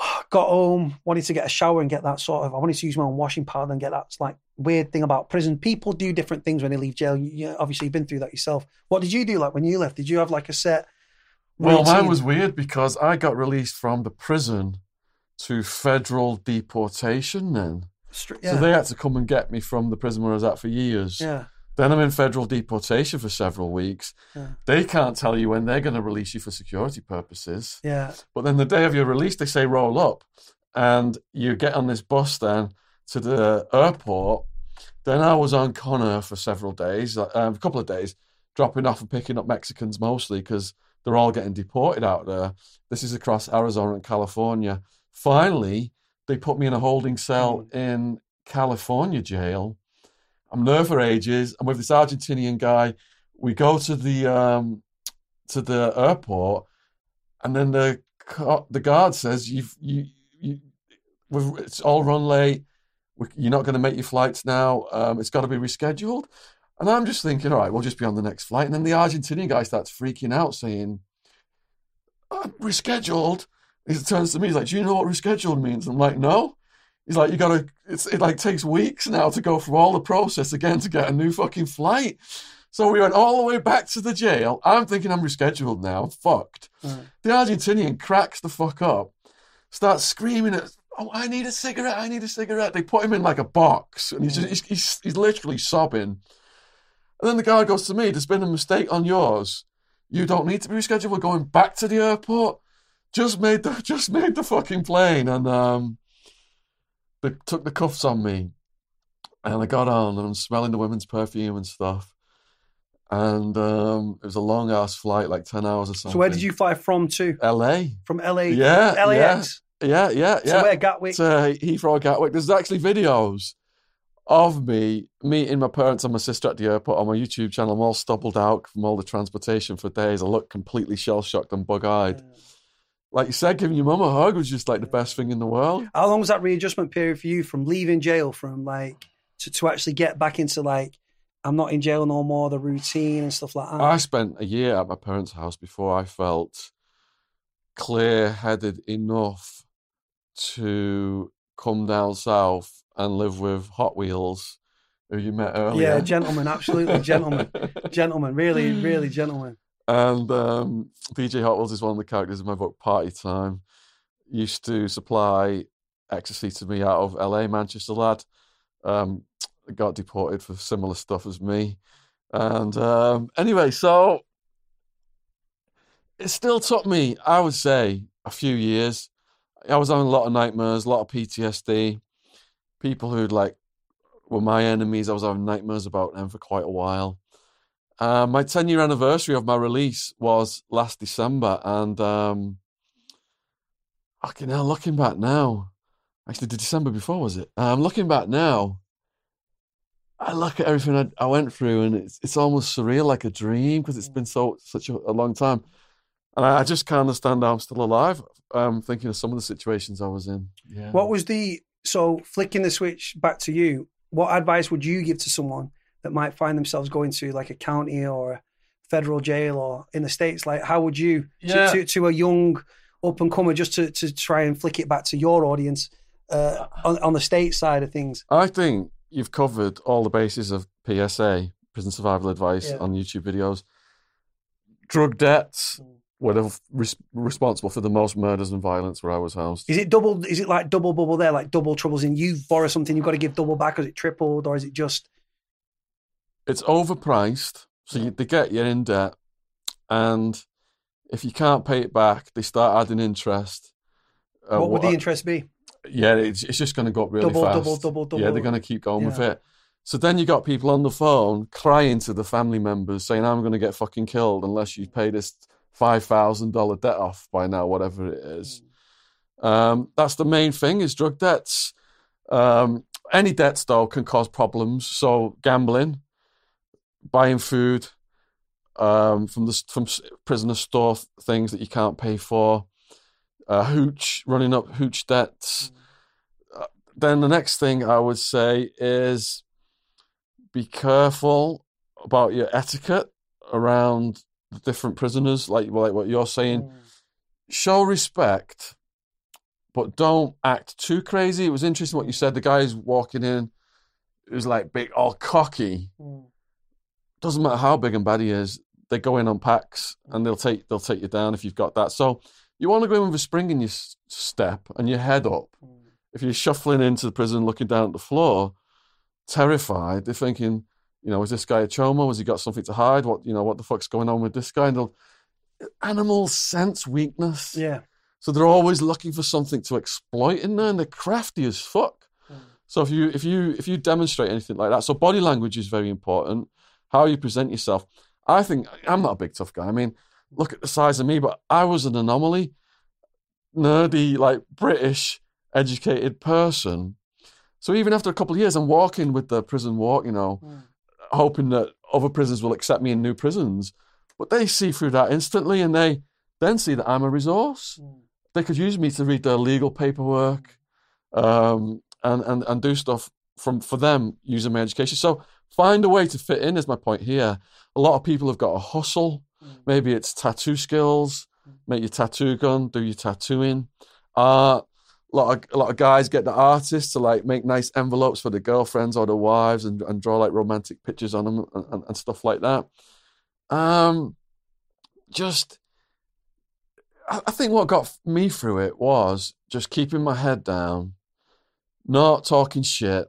got home, wanted to get a shower and get that sort of. I wanted to use my own washing powder and get that like weird thing about prison. People do different things when they leave jail. You, you obviously you've been through that yourself. What did you do like when you left? Did you have like a set? Well, mine was weird because I got released from the prison to federal deportation then. Str- So they had to come and get me from the prison where I was at for years. yeah. Then I'm in federal deportation for several weeks. Yeah. They can't tell you when they're going to release you for security purposes. Yeah. But then the day of your release, they say roll up, and you get on this bus then to the airport. Then I was on Con Air for several days, uh, a couple of days, dropping off and picking up Mexicans mostly because they're all getting deported out there. This is across Arizona and California. Finally, they put me in a holding cell in California jail. I'm there for ages. I'm with this Argentinian guy. We go to the um, to the airport, and then the the guard says you've you you we've, it's all run late. You're not going to make your flights now. Um, it's got to be rescheduled. And I'm just thinking, all right, we'll just be on the next flight. And then the Argentinian guy starts freaking out, saying, "Uh, "Rescheduled." He turns to me, he's like, "Do you know what rescheduled means?" I'm like, "No." He's like, "You got to. It's it like takes weeks now to go through all the process again to get a new fucking flight." So we went all the way back to the jail. I'm thinking I'm rescheduled now. I'm fucked. Right. The Argentinian cracks the fuck up, starts screaming at, "Oh, I need a cigarette! I need a cigarette!" They put him in like a box, and he's just, he's, he's he's literally sobbing. And then the guard goes to me, "There's been a mistake on yours. You don't need to be rescheduled. We're going back to the airport. Just made the just made the fucking plane, and um, they took the cuffs on me, and I got on, and I'm smelling the women's perfume and stuff." And um, it was a long ass flight, like ten hours or something. So where did you fly from to? L.A. From LA? Yeah, LAX. Yeah, yeah, So yeah. where Gatwick? to Heathrow Gatwick. There's actually videos of me meeting my parents and my sister at the airport on my YouTube channel. I'm all stubbled out from all the transportation for days. I look completely shell shocked and bug eyed. Like you said, giving your mum a hug was just like the best thing in the world. How long was that readjustment period for you from leaving jail from like to, to actually get back into like I'm not in jail no more, the routine and stuff like that? I spent a year at my parents' house before I felt clear headed enough to come down south and live with Hot Wheels, who you met earlier. yeah, gentlemen, absolutely gentlemen. Gentlemen, really, really gentlemen. And um, PJ Hot Wheels is one of the characters in my book, Party Time. Used to supply ecstasy to me out of LA, Manchester lad. Um, got deported for similar stuff as me. And um, anyway, so it still took me, I would say, a few years. I was having a lot of nightmares, a lot of PTSD. People who'd like were my enemies, I was having nightmares about them for quite a while. Uh, my 10 year anniversary of my release was last December, and um, fucking hell, looking back now, actually, the December before was it? I'm um, looking back now, I look at everything I, I went through, and it's it's almost surreal, like a dream, because it's been so such a, a long time, and I, I just can't understand how I'm still alive. Um, thinking of some of the situations I was in. Yeah. What was the so flicking the switch back to you? What advice would you give to someone that might find themselves going to like a county or a federal jail or in the states? Like, how would you Yeah. to, to, to a young up and comer just to, to try and flick it back to your audience uh, on, on the state side of things? I think you've covered all the bases of PSA, prison survival advice, Yeah. on YouTube videos. Drug debts Mm. Were res- responsible for the most murders and violence where I was housed. Is it double? Is it like double bubble there? Like double troubles in you borrow something, you've got to give double back. Or is it tripled, or is it just It's overpriced, so you, they get you in debt, and if you can't pay it back, they start adding interest. Uh, what would the interest be? Yeah, it's, it's just going to go up really fast. Double, fast. double, double, Yeah, they're going to keep going with it. So then you got people on the phone crying to the family members, saying, "I'm going to get fucking killed unless you pay this five thousand dollar debt off by now, whatever it is." Um, that's the main thing: is drug debts. Um, any debts though can cause problems. So gambling, buying food um, from the from prisoner store th- things that you can't pay for, uh, hooch, running up hooch debts. Uh, then the next thing I would say is be careful about your etiquette around different prisoners, like like what you're saying. Show respect, but don't act too crazy. It was interesting what you said. The guy's walking in, who's like big, all cocky. Mm. Doesn't matter how big and bad he is. They go in on packs and they'll take they'll take you down if you've got that. So you want to go in with a spring in your step and your head up mm. if you're shuffling into the prison, looking down at the floor, terrified, they're thinking, you know, is this guy a chomo? Has he got something to hide? What you know, what the fuck's going on with this guy? And they'll, animals sense weakness. Yeah. So they're always looking for something to exploit in there, and they're crafty as fuck. Mm. So if you if you if you demonstrate anything like that, so body language is very important. How you present yourself. I think I'm not a big tough guy. I mean, look at the size of me, but I was an anomaly, nerdy, like British educated person. So even after a couple of years, I'm walking with the prison walk, you know, Mm. Hoping that other prisons will accept me in new prisons. But they see through that instantly, and they then see that I'm a resource Mm. they could use me to read their legal paperwork um, and, and, and do stuff from for them using my education. So find a way to fit in is my point here. A lot of people have got a hustle. Mm. Maybe it's tattoo skills, Mm. make your tattoo gun, do your tattooing. Art. A lot of a lot of guys get the artists to like make nice envelopes for their girlfriends or their wives and, and draw like romantic pictures on them and, and, and stuff like that. Um, just I I think what got me through it was just keeping my head down, not talking shit,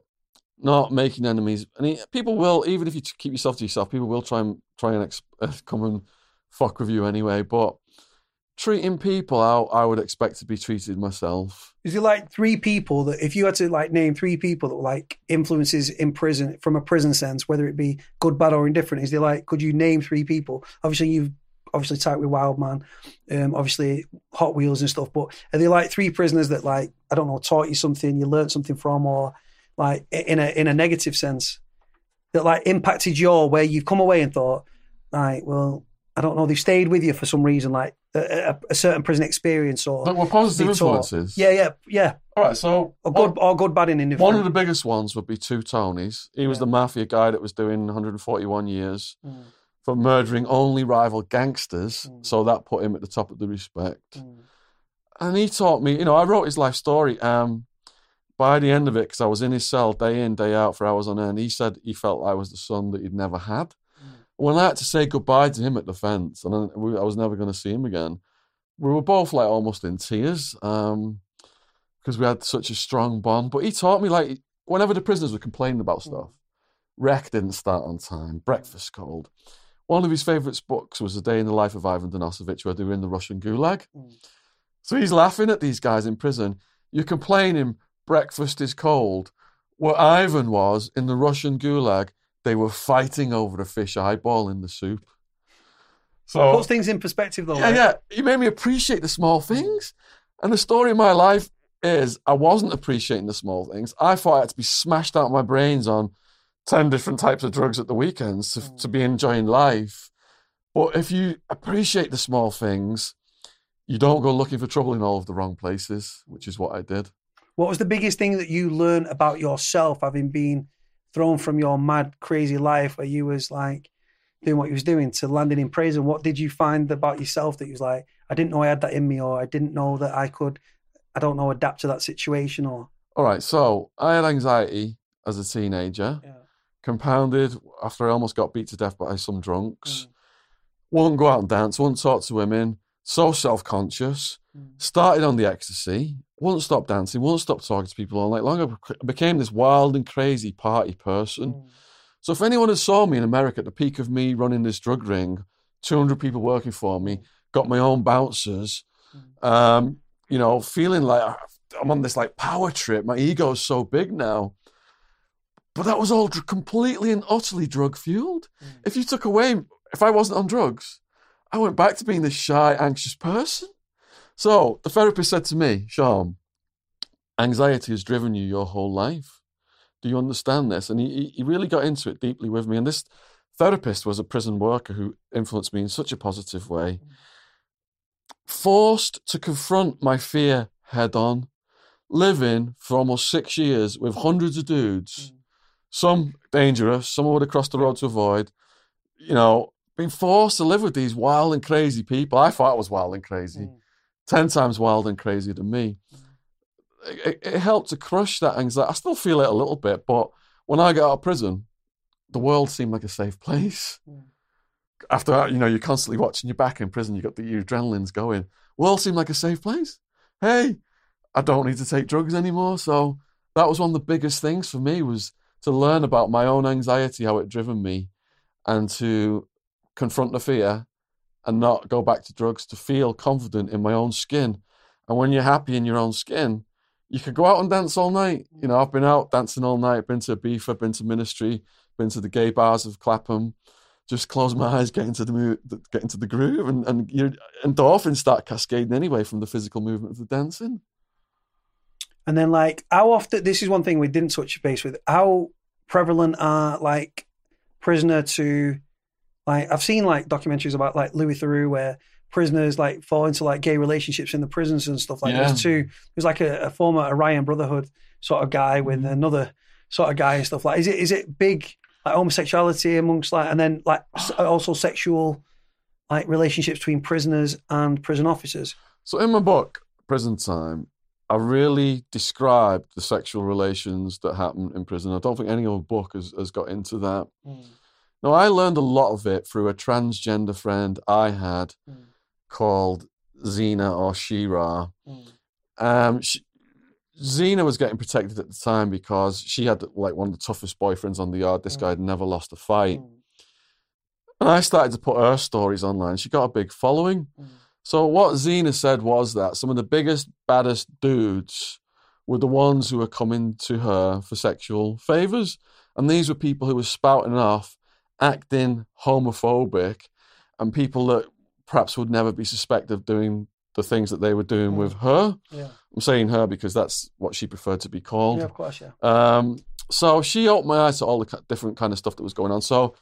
not making enemies. I mean, people will, even if you keep yourself to yourself, people will try and try and ex- uh, come and fuck with you anyway. But treating people how I would expect to be treated myself. Is there like three people that, if you had to like name three people that were like influences in prison from a prison sense, whether it be good, bad, or indifferent, is there like, could you name three people? Obviously, you've obviously typed with Wildman, um, obviously Hot Wheels and stuff, but are there like three prisoners that like, I don't know, taught you something, you learned something from, or like in a, in a negative sense that like impacted your where you've come away and thought, right, well, I don't know, they've stayed with you for some reason, like a, a, a certain prison experience or But we're positive influences. Yeah, yeah, yeah. All right. So Or good, or good, bad, and indifferent. One of the biggest ones would be Two Tonys. He was Yeah. the mafia guy that was doing 141 years Mm, for murdering only rival gangsters. Mm. So that put him at the top of the respect. mm, And he taught me, you know, I wrote his life story. Um, by the end of it, because I was in his cell day in, day out for hours on end, he said he felt I was the son that he'd never had. When I had to say goodbye to him at the fence, and I, I was never going to see him again, we were both like almost in tears because we had such a strong bond. But he taught me like whenever the prisoners were complaining about stuff, rec didn't start on time, breakfast cold. One of his favourite books was A Day in the Life of Ivan Denisovich, where they were in the Russian Gulag. Mm. So he's laughing at these guys in prison. You're complaining breakfast is cold. Where Ivan was in the Russian Gulag, they were fighting over a fish eyeball in the soup. So Puts things in perspective, though. yeah, right? yeah. He made me appreciate the small things. And the story of my life is I wasn't appreciating the small things. I thought I had to be smashed out of my brains on 10 different types of drugs at the weekends to, to be enjoying life. But if you appreciate the small things, you don't go looking for trouble in all of the wrong places, which is what I did. What was the biggest thing that you learned about yourself, having been thrown from your mad, crazy life where you was like doing what you was doing to landing in prison? What did you find about yourself that you was like, I didn't know I had that in me, or I didn't know that I could, I don't know, adapt to that situation, or All right, so I had anxiety as a teenager, yeah. compounded after I almost got beat to death by some drunks. Mm, wouldn't go out and dance, wouldn't talk to women, so self conscious. Mm, Started on the ecstasy, wouldn't stop dancing, wouldn't stop talking to people all night long. I became this wild and crazy party person. mm, So if anyone had saw me in America at the peak of me running this drug ring, 200 people working for me, got my own bouncers, mm. um, you know, feeling like I'm on this like power trip. My ego's so big now. But that was all completely and utterly drug fueled. Mm. If you took away, if I wasn't on drugs, I went back to being this shy, anxious person. So the therapist said to me, Shaun, anxiety has driven you your whole life. Do you understand this? And he, he really got into it deeply with me. And this therapist was a prison worker who influenced me in such a positive way. Forced to confront my fear head on, living for almost six years with hundreds of dudes, some dangerous, some I would have crossed the road to avoid, you know, being forced to live with these wild and crazy people. I thought I was wild and crazy, Mm. 10 times wild and crazier than me. It, it- it helped to crush that anxiety. I still feel it a little bit, but when I got out of prison, the world seemed like a safe place. Mm. After that, you know, you're constantly watching your back in prison, you got the your adrenaline's going. World seemed like a safe place. Hey, I don't need to take drugs anymore. So that was one of the biggest things for me was to learn about my own anxiety, how it driven me, and to confront the fear and not go back to drugs to feel confident in my own skin. And when you're happy in your own skin, you can go out and dance all night. You know, mm. I've been out dancing all night, been to Ibiza, been to ministry, been to the gay bars of Clapham. Just close my eyes, get into the mood, get into the groove, and and your endorphins start cascading anyway from the physical movement of the dancing. And then, like, how often? This is one thing we didn't touch base with. How prevalent are like prisoner to like? I've seen like documentaries about like Louis Theroux where prisoners like fall into like gay relationships in the prisons and stuff like. Yeah. There's two. There's like a, a former Aryan Brotherhood sort of guy with Mm-hmm. another sort of guy and stuff like. Is it is it big like homosexuality amongst like and then like also sexual like relationships between prisoners and prison officers? So in my book, Prison Time, I really described the sexual relations that happen in prison. I don't think any other book has, has got into that. Now, I learned a lot of it through a transgender friend I had Mm. called Zena or Shira. Um, she, Zena was getting protected at the time because she had like one of the toughest boyfriends on the yard. This Mm. guy had never lost a fight. And I started to put her stories online. She got a big following. So what Zena said was that some of the biggest, baddest dudes were the ones who were coming to her for sexual favors, and these were people who were spouting off, acting homophobic, and people that perhaps would never be suspected of doing the things that they were doing Mm. with her. Yeah, I'm saying her because that's what she preferred to be called. yeah, of course, yeah. Um, so she opened my eyes to all the different kind of stuff that was going on. So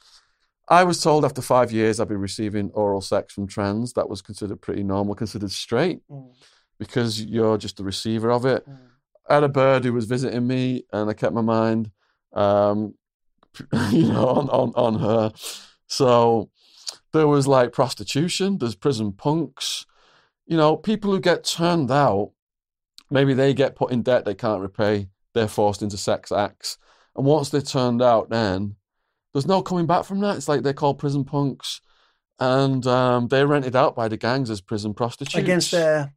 I was told after five years I'd be receiving oral sex from trans. That was considered pretty normal, considered straight, because you're just the receiver of it. I had a bird who was visiting me, and I kept my mind, um, you know, on, on on her. So there was like prostitution. There's prison punks. You know, people who get turned out. Maybe they get put in debt they can't repay. They're forced into sex acts, and once they're turned out, then there's no coming back from that. It's like they're called prison punks, and um, they're rented out by the gangs as prison prostitutes Against their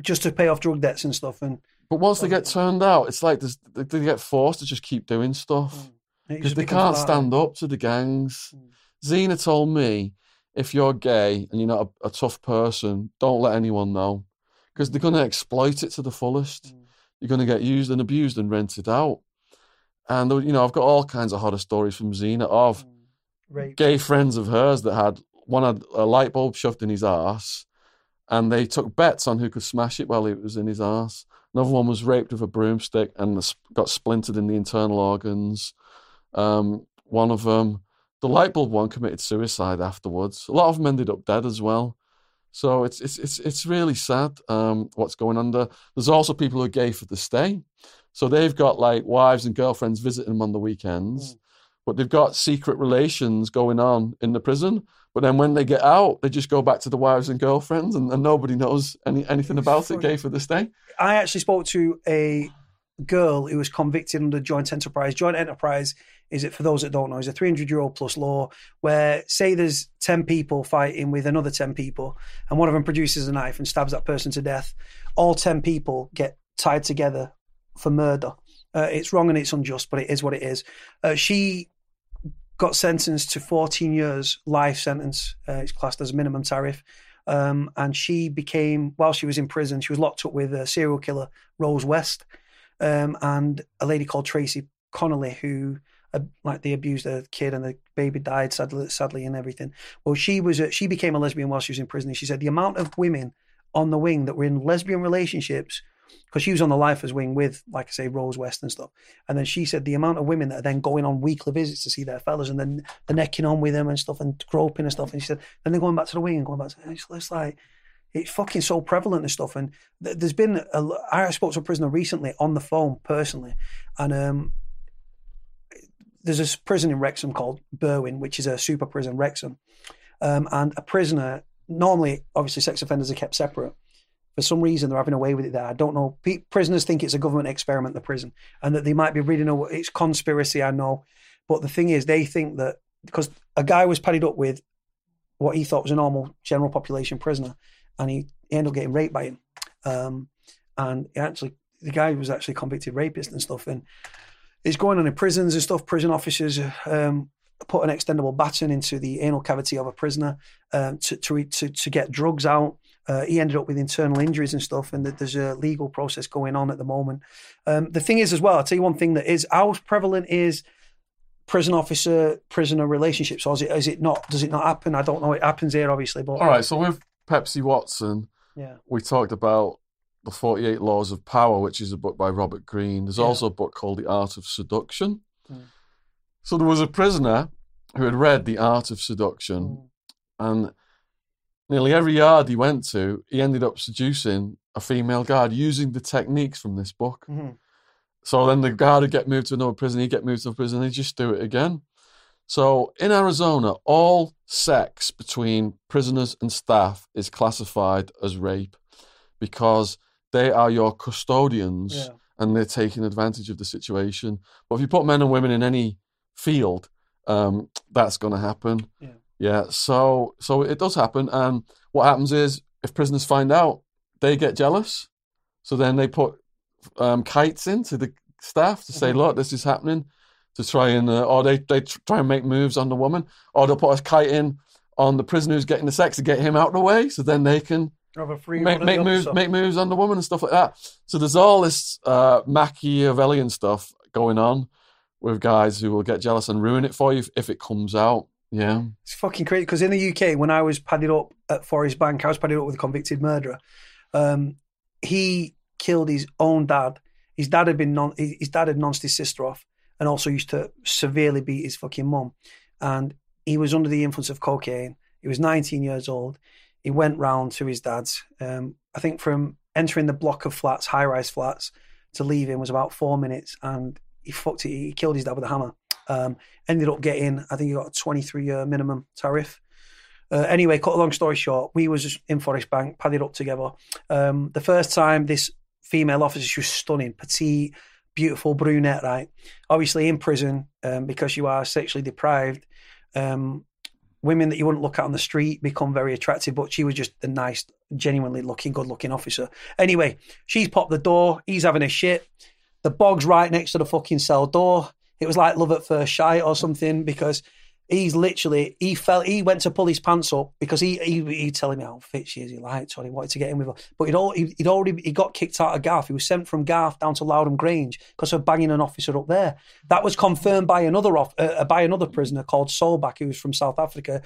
just to pay off drug debts and stuff, and But once they get turned out, it's like they get forced to just keep doing stuff it because they can't stand up to the gangs. Mm. Zena told me, if you're gay and you're not a, a tough person, don't let anyone know because they're going to exploit it to the fullest. Mm. You're going to get used and abused and rented out. And you know, I've got all kinds of horror stories from Zena of rape. gay friends of hers that had one had a light bulb shoved in his ass, and they took bets on who could smash it while it was in his ass. Another one was raped with a broomstick and got splintered in the internal organs. Um, one of them, the light bulb one, committed suicide afterwards. A lot of them ended up dead as well. So it's it's it's it's really sad um, what's going on there. There's also people who are gay for the stay, so they've got like wives and girlfriends visiting them on the weekends, but they've got secret relations going on in the prison. But then when they get out, they just go back to the wives and girlfriends, and, and nobody knows any anything about it. Gay for the stay. I actually spoke to a girl who was convicted under joint enterprise. Joint enterprise is it for those that don't know is a 300 year old plus law where say there's 10 people fighting with another 10 people and one of them produces a knife and stabs that person to death all 10 people get tied together for murder. Uh, it's wrong and it's unjust but it is what it is. Uh, she got sentenced to 14 years life sentence. Uh, it's classed as a minimum tariff. Um, and she became while she was in prison she was locked up with a serial killer rose west. Um, and a lady called tracey connelly who like they abused a kid and the baby died sadly, sadly and everything. Well she was a, she became a lesbian while she was in prison. She said the amount of women on the wing that were in lesbian relationships because she was on the lifers wing with like i say rose west and stuff. And then she said the amount of women that are then going on weekly visits to see their fellas and then they're necking on with them and stuff and groping and stuff. And she said then they're going back to the wing and going back to it's, it's like it's fucking so prevalent and stuff. And th- there's been, a, I spoke to a prisoner recently on the phone personally, and um, there's this prison in Wrexham called Berwyn, which is a super prison, Wrexham. Um, and a prisoner, normally, obviously, sex offenders are kept separate. For some reason, they're having away with it there. I don't know. Pe- prisoners think it's a government experiment, the prison, and that they might be reading a, it's conspiracy, I know. But the thing is, they think that because a guy was padded up with what he thought was a normal general population prisoner, and he, he ended up getting raped by him. Um, and actually the guy was actually convicted rapist and stuff, and he's going on in prisons and stuff. Prison officers um, put an extendable baton into the anal cavity of a prisoner um, to, to to to get drugs out. Uh, he ended up with internal injuries and stuff, and there's a legal process going on at the moment. Um, the thing is, as well, I'll tell you one thing that is how prevalent is prison officer prisoner relationships, or is it is it not? Does it not happen? I don't know. It happens here, obviously, but All right, so with Pepsi Watson, yeah, we talked about the 48 Laws of Power, which is a book by Robert Greene. There's Yeah. also a book called The Art of Seduction. Mm. So there was a prisoner who had read The Art of Seduction, and nearly every yard he went to, he ended up seducing a female guard using the techniques from this book. Mhm. So then the guard would get moved to another prison, he'd get moved to a prison, he'd just do it again. So in Arizona, all sex between prisoners and staff is classified as rape because they are your custodians yeah. and they're taking advantage of the situation. But if you put men and women in any field, um, that's going to happen. Yeah. Yeah. So so it does happen, and what happens is if prisoners find out, they get jealous. So then they put um, kites into the staff to say, Mhm. "Look, this is happening," to try and uh, or they they try and make moves on the woman, or they'll put a kite in on the prisoner who's getting the sex to get him out of the way, so then they can Have a free make, make moves officer. make moves on the woman and stuff like that. So there's all this uh, Machiavellian stuff going on with guys who will get jealous and ruin it for you if, if it comes out. Yeah. It's fucking crazy because in the UK, when I was padded up at Forest Bank, I was padded up with a convicted murderer. Um, he killed his own dad. His dad had been non, his dad had nonced his sister off, and also used to severely beat his fucking mum. And he was under the influence of cocaine. He was 19 years old. He went round to his dad's. Um, I think from entering the block of flats, high-rise flats, to leaving was about four minutes, and he fucked it. He killed his dad with a hammer. Um, ended up getting, I think he got a 23 year minimum tariff. Uh, anyway, cut a long story short, we was in Forest Bank, padded up together. Um, the first time this female officer, she was stunning, petite, beautiful brunette, right? Obviously in prison, um, because you are sexually deprived, um, women that you wouldn't look at on the street become very attractive, but she was just a nice, genuinely looking, good looking officer. Anyway, she's popped the door, he's having a shit. The bog's right next to the fucking cell door. It was like love at first sight or something because he's literally he felt he went to pull his pants up because he he he telling me how fit she is. He liked her. He wanted to get in with her, but he'd all he'd already he got kicked out of Garth. He was sent from Garth down to Lowdham Grange because of banging an officer up there. That was confirmed by another off uh, by another prisoner called Solbach who was from South Africa,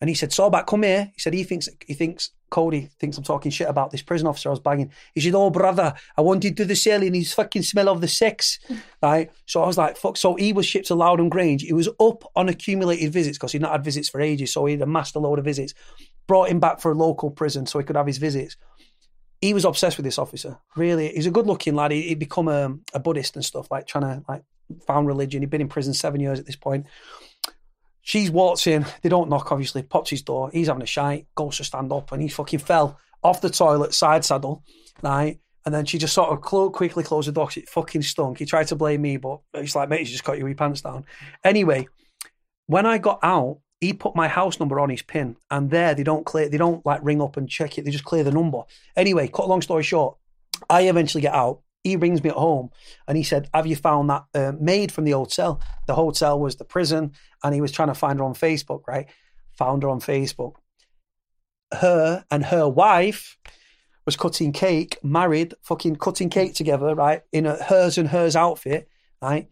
and he said Solbach come here. He said he thinks he thinks Cody thinks I'm talking shit about this prison officer I was banging. He said, "Oh brother, I wanted to do the cell and his fucking smell of the sex." Right. So I was like, "Fuck." So he was shipped to Lowdham Grange. He was up on accumulated visits because he'd not had visits for ages. So he'd amassed a load of visits. Brought him back for a local prison so he could have his visits. He was obsessed with this officer. Really, he's a good-looking lad. He, he'd become a, a Buddhist and stuff, like trying to like found religion. He'd been in prison seven years at this point. She's walks in. They don't knock, obviously. Pops his door. He's having a shite. Goes to stand up, and he fucking fell off the toilet, side saddle, right? And then she just sort of quickly closed the door 'cause it fucking stunk. He tried to blame me, but it's like, mate, you just got your wee pants down. Anyway, when I got out, he put my house number on his pin, and there they don't clear, they don't like ring up and check it. They just clear the number. Anyway, cut a long story short, I eventually get out. He rings me at home, and he said, "Have you found that uh, maid from the hotel? The hotel was the prison, and he was trying to find her on Facebook. Right? Found her on Facebook. Her and her wife." Was cutting cake, married, fucking cutting cake together, right? In a hers and hers outfit, right?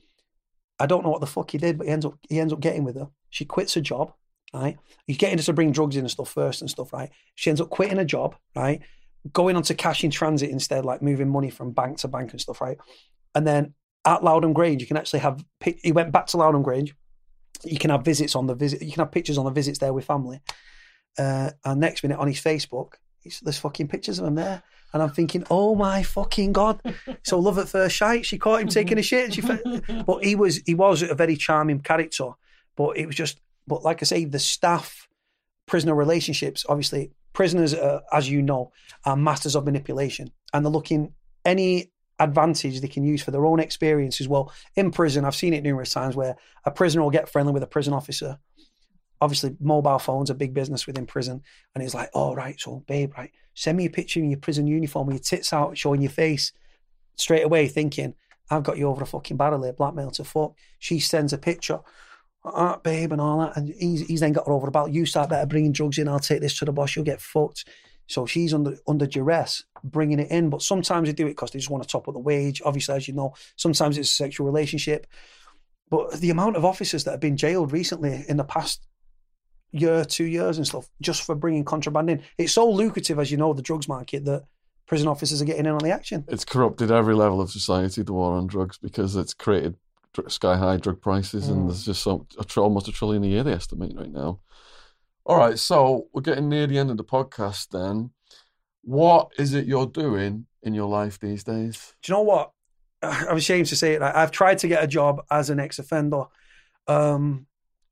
I don't know what the fuck he did, but he ends up he ends up getting with her. She quits her job, right? He's getting her to bring drugs in and stuff first and stuff, right? She ends up quitting her job, right? Going on to cash in transit instead, like moving money from bank to bank and stuff, right? And then at Lowdham Grange, you can actually have. He went back to Lowdham Grange. You can have visits on the visit. You can have pictures on the visits there with family. Uh, and next minute on his Facebook, there's fucking pictures of him there. And I'm thinking, oh my fucking god! So love at first sight. She caught him taking a shit, and she. But he was he was a very charming character. But it was just. But like I say, the staff prisoner relationships. Obviously, prisoners, uh, as you know, are masters of manipulation, and they're looking any advantage they can use for their own experience as well. In prison, I've seen it numerous times where a prisoner will get friendly with a prison officer. obviously mobile phones are big business within prison. And he's like, "Oh right, so babe, right, send me a picture in your prison uniform with your tits out, showing your face." Straight away, thinking, "I've got you over a fucking barrel here, blackmail to fuck." She sends a picture. Ah, babe, and all that, and he's, he's then got her over about you start better bringing drugs in. I'll take this to the boss. You'll get fucked. So she's under under duress bringing it in. But sometimes they do it because they just want to top up the wage. Obviously, as you know, sometimes it's a sexual relationship. But the amount of officers that have been jailed recently in the past year, two years and stuff, just for bringing contraband in, it's so lucrative, as you know, the drugs market that prison officers are getting in on the action. It's corrupted every level of society, the war on drugs, because it's created sky high drug prices, and Mm. there's just so a tr- almost a trillion a year they estimate right now. All right, so we're getting near the end of the podcast. Then, what is it you're doing in your life these days? Do you know what? I'm ashamed to say it. I've tried to get a job as an ex-offender. Um,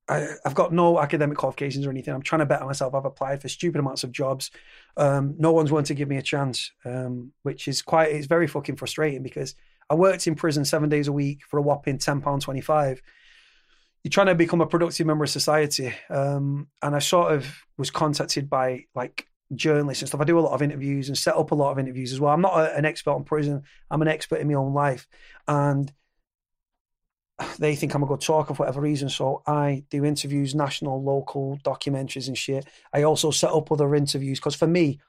I, I've got no academic qualifications or anything. I'm trying to better myself. I've applied for stupid amounts of jobs. Um, no one's willing to give me a chance, um, which is quite. It's very fucking frustrating because I worked in prison seven days a week for a whopping ten pound twenty five. You're trying to become a productive member of society, um, and I sort of was contacted by like journalists and stuff. I do a lot of interviews and set up a lot of interviews as well. I'm not a, an expert on prison. I'm an expert in my own life, and they think I'm a good talker for whatever reason. So I do interviews, national, local, documentaries, and shit. I also set up other interviews because for me,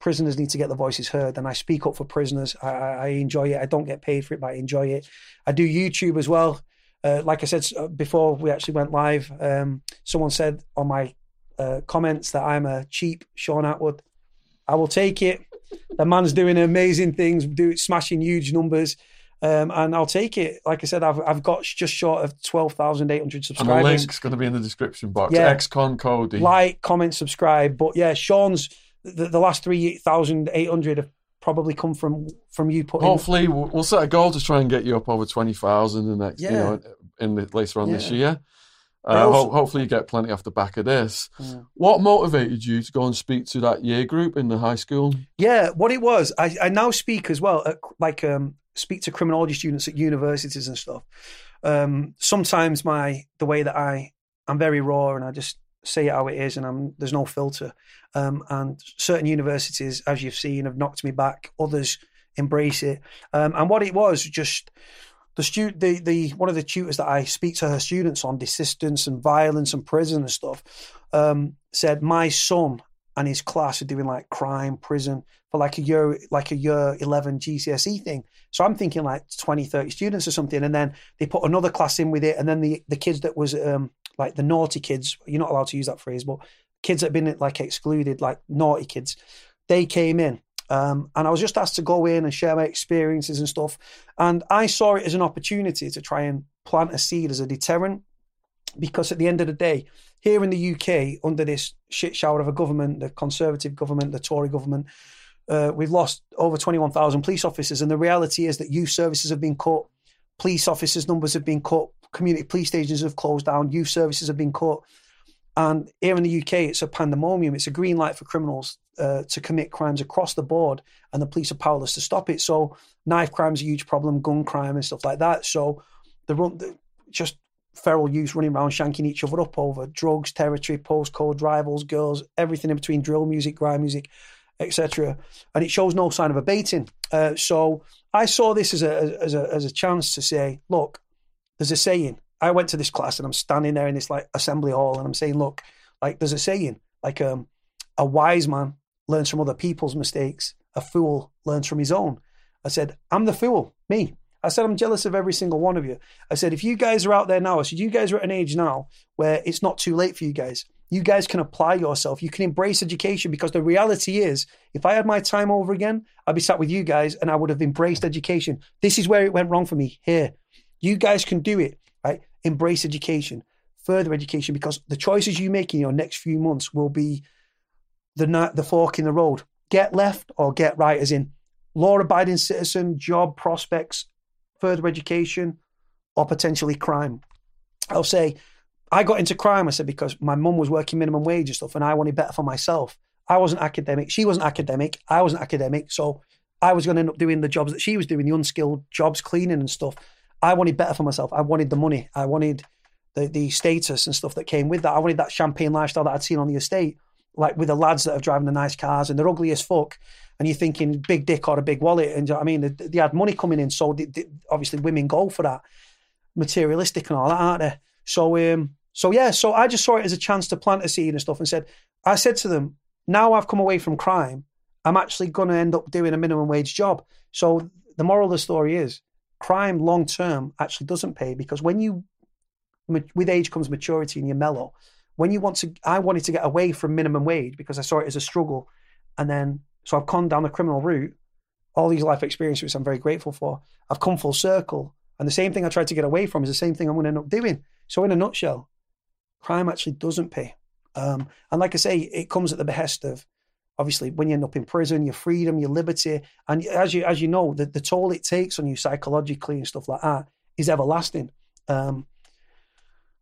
prisoners need to get their voices heard, and I speak up for prisoners. I, I enjoy it. I don't get paid for it, but I enjoy it. I do YouTube as well. Uh, like I said uh, before we actually went live, um, someone said on my uh, comments that I'm a cheap Shaun Attwood. I will take it. The man's doing amazing things, do smashing huge numbers, um, and I'll take it. Like I said, I've I've got just short of twelve thousand eight hundred And the subscribers. link's going to be in the description box. Yeah. Ex-con Cody. Like, comment, subscribe. But yeah, Shaun's the, the last three thousand eight hundred have probably come from from you putting. Hopefully, we'll, we'll set a goal to try and get you up over twenty thousand the next, you Yeah. know, in the later on this year. Uh, also- ho- hopefully, you get plenty off the back of this. Yeah. What motivated you to go and speak to that year group in the high school? Yeah, what it was, I, I now speak as well, at, like um, speak to criminology students at universities and stuff. Um, sometimes my the way that I I'm very raw and I just say it how it is, and I'm there's no filter. Um, and certain universities, as you've seen, have knocked me back. Others embrace it. Um, and what it was, just the stu- the the one of the tutors that I speak to her students on desistance and violence and prison and stuff um, said my son and his class are doing like crime prison for like a year like a year 11 GCSE thing so I'm thinking like 20 30 students or something and then they put another class in with it and then the the kids that was um like the naughty kids you're not allowed to use that phrase but kids that have been like excluded like naughty kids they came in um, and I was just asked to go in and share my experiences and stuff. And I saw it as an opportunity to try and plant a seed as a deterrent because at the end of the day, here in the UK, under this shit shower of a government, the Conservative government, the Tory government, uh, we've lost over 21,000 police officers. And the reality is that youth services have been cut, police officers' numbers have been cut, community police stations have closed down, youth services have been cut. And here in the UK, it's a pandemonium. It's a green light for criminals uh, to commit crimes across the board, and the police are powerless to stop it. So, knife crime's a huge problem, gun crime and stuff like that. So, the run, the, just feral youths running around shanking each other up over drugs, territory, postcode, rivals, girls, everything in between, drill music, grime music, etc. And it shows no sign of abating. Uh, so, I saw this as a as a as a chance to say, look, there's a saying. I went to this class and I'm standing there in this like assembly hall and I'm saying, look, like there's a saying, like um, a wise man learns from other people's mistakes, a fool learns from his own. I said, I'm the fool, me. I said, I'm jealous of every single one of you. I said, if you guys are out there now, I said, you guys are at an age now where it's not too late for you guys. You guys can apply yourself. You can embrace education because the reality is, if I had my time over again, I'd be sat with you guys and I would have embraced education. This is where it went wrong for me here. You guys can do it, right? Embrace education, further education, because the choices you make in your next few months will be the the fork in the road. Get left or get right, as in law-abiding citizen, job prospects, further education, or potentially crime. I'll say, I got into crime. I said because my mum was working minimum wage and stuff, and I wanted better for myself. I wasn't academic. She wasn't academic. I wasn't academic. So I was going to end up doing the jobs that she was doing, the unskilled jobs, cleaning and stuff. I wanted better for myself. I wanted the money. I wanted the the status and stuff that came with that. I wanted that champagne lifestyle that I'd seen on the estate, like with the lads that are driving the nice cars and they're ugly as fuck. And you're thinking big dick or a big wallet, and you know I mean, they, they had money coming in, so they, they, obviously women go for that, materialistic and all that, aren't they? So, um, so yeah, so I just saw it as a chance to plant a seed and stuff, and said, I said to them, now I've come away from crime, I'm actually going to end up doing a minimum wage job. So the moral of the story is, crime long term actually doesn't pay because when you with age comes maturity and you're mellow. When you want to, I wanted to get away from minimum wage because I saw it as a struggle, and then so I've gone down the criminal route. All these life experiences, which I'm very grateful for, I've come full circle, and the same thing I tried to get away from is the same thing I'm going to end up doing. So, in a nutshell, crime actually doesn't pay, um, and like I say, it comes at the behest of obviously when you end up in prison, your freedom, your liberty, and as you as you know, the, the toll it takes on you psychologically and stuff like that is everlasting. Um,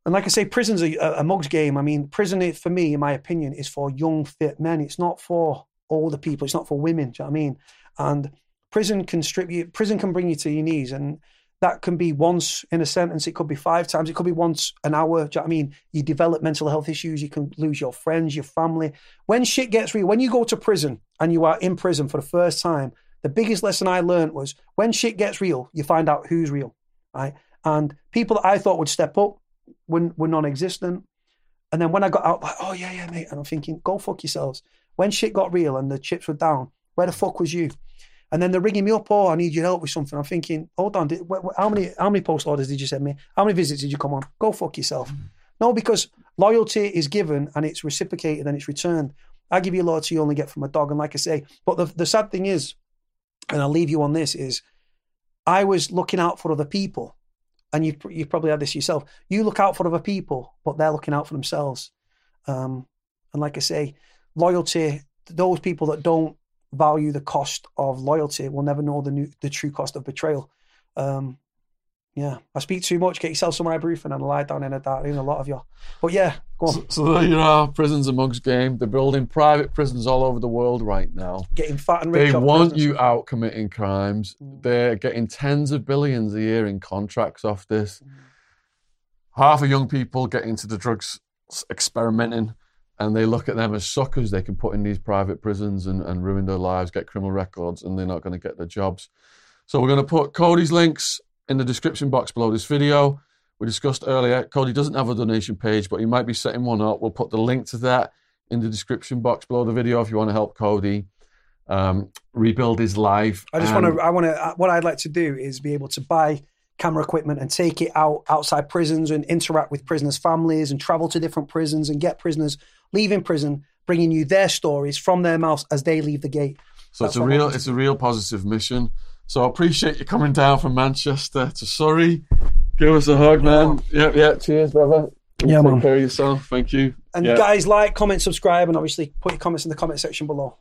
and like I say, prison's a, a mug's game. I mean, prison, for me, in my opinion, is for young, fit men. It's not for older people. It's not for women. Do you know what I mean? And prison can strip you. Prison can bring you to your knees, and that can be once in a sentence. It could be five times. It could be once an hour. Do you know what I mean? You develop mental health issues. You can lose your friends, your family. When shit gets real, when you go to prison and you are in prison for the first time, the biggest lesson I learned was when shit gets real, you find out who's real, right? And people that I thought would step up were, were non-existent. And then when I got out, like, oh yeah, yeah, mate, and I'm thinking, go fuck yourselves. When shit got real and the chips were down, where the fuck was you? And then they're ringing me up, oh, I need your help with something. I'm thinking, hold on, did, wh- wh- how many how many post orders did you send me? How many visits did you come on? Go fuck yourself. No, because loyalty is given and it's reciprocated and it's returned. I give you loyalty you only get from a dog. And like I say, but the, the sad thing is, and I'll leave you on this, is I was looking out for other people and you've, you've probably had this yourself. You look out for other people, but they're looking out for themselves. Um, and like I say, loyalty, those people that don't value the cost of loyalty will never know the new, the true cost of betrayal. Um, yeah, I speak too much. Get yourself some ibuprofen and lie down in a dark room. A lot of you, but yeah, go on. So, so there you are, prisons amongst game. They're building private prisons all over the world right now. Getting fat and rich. They want prisoners. you out committing crimes. Mm. They're getting tens of billions a year in contracts off this. Half of young people get into the drugs experimenting and they look at them as suckers they can put in these private prisons and, and ruin their lives, get criminal records, and they're not going to get their jobs. So we're going to put Cody's links in the description box below this video. We discussed earlier, Cody doesn't have a donation page, but he might be setting one up. We'll put the link to that in the description box below the video if you want to help Cody um, rebuild his life. I just want to. I want to. What I'd like to do is be able to buy camera equipment and take it out outside prisons and interact with prisoners' families and travel to different prisons and get prisoners leaving prison, bringing you their stories from their mouths as they leave the gate. So That's it's a real, want it's a real positive mission. So I appreciate you coming down from Manchester to Surrey. Give us a hug, man. Yeah, yeah. Cheers, brother. Yeah, Take man. care of yourself. Thank you. And Yeah. guys, like, comment, subscribe, and obviously put your comments in the comment section below.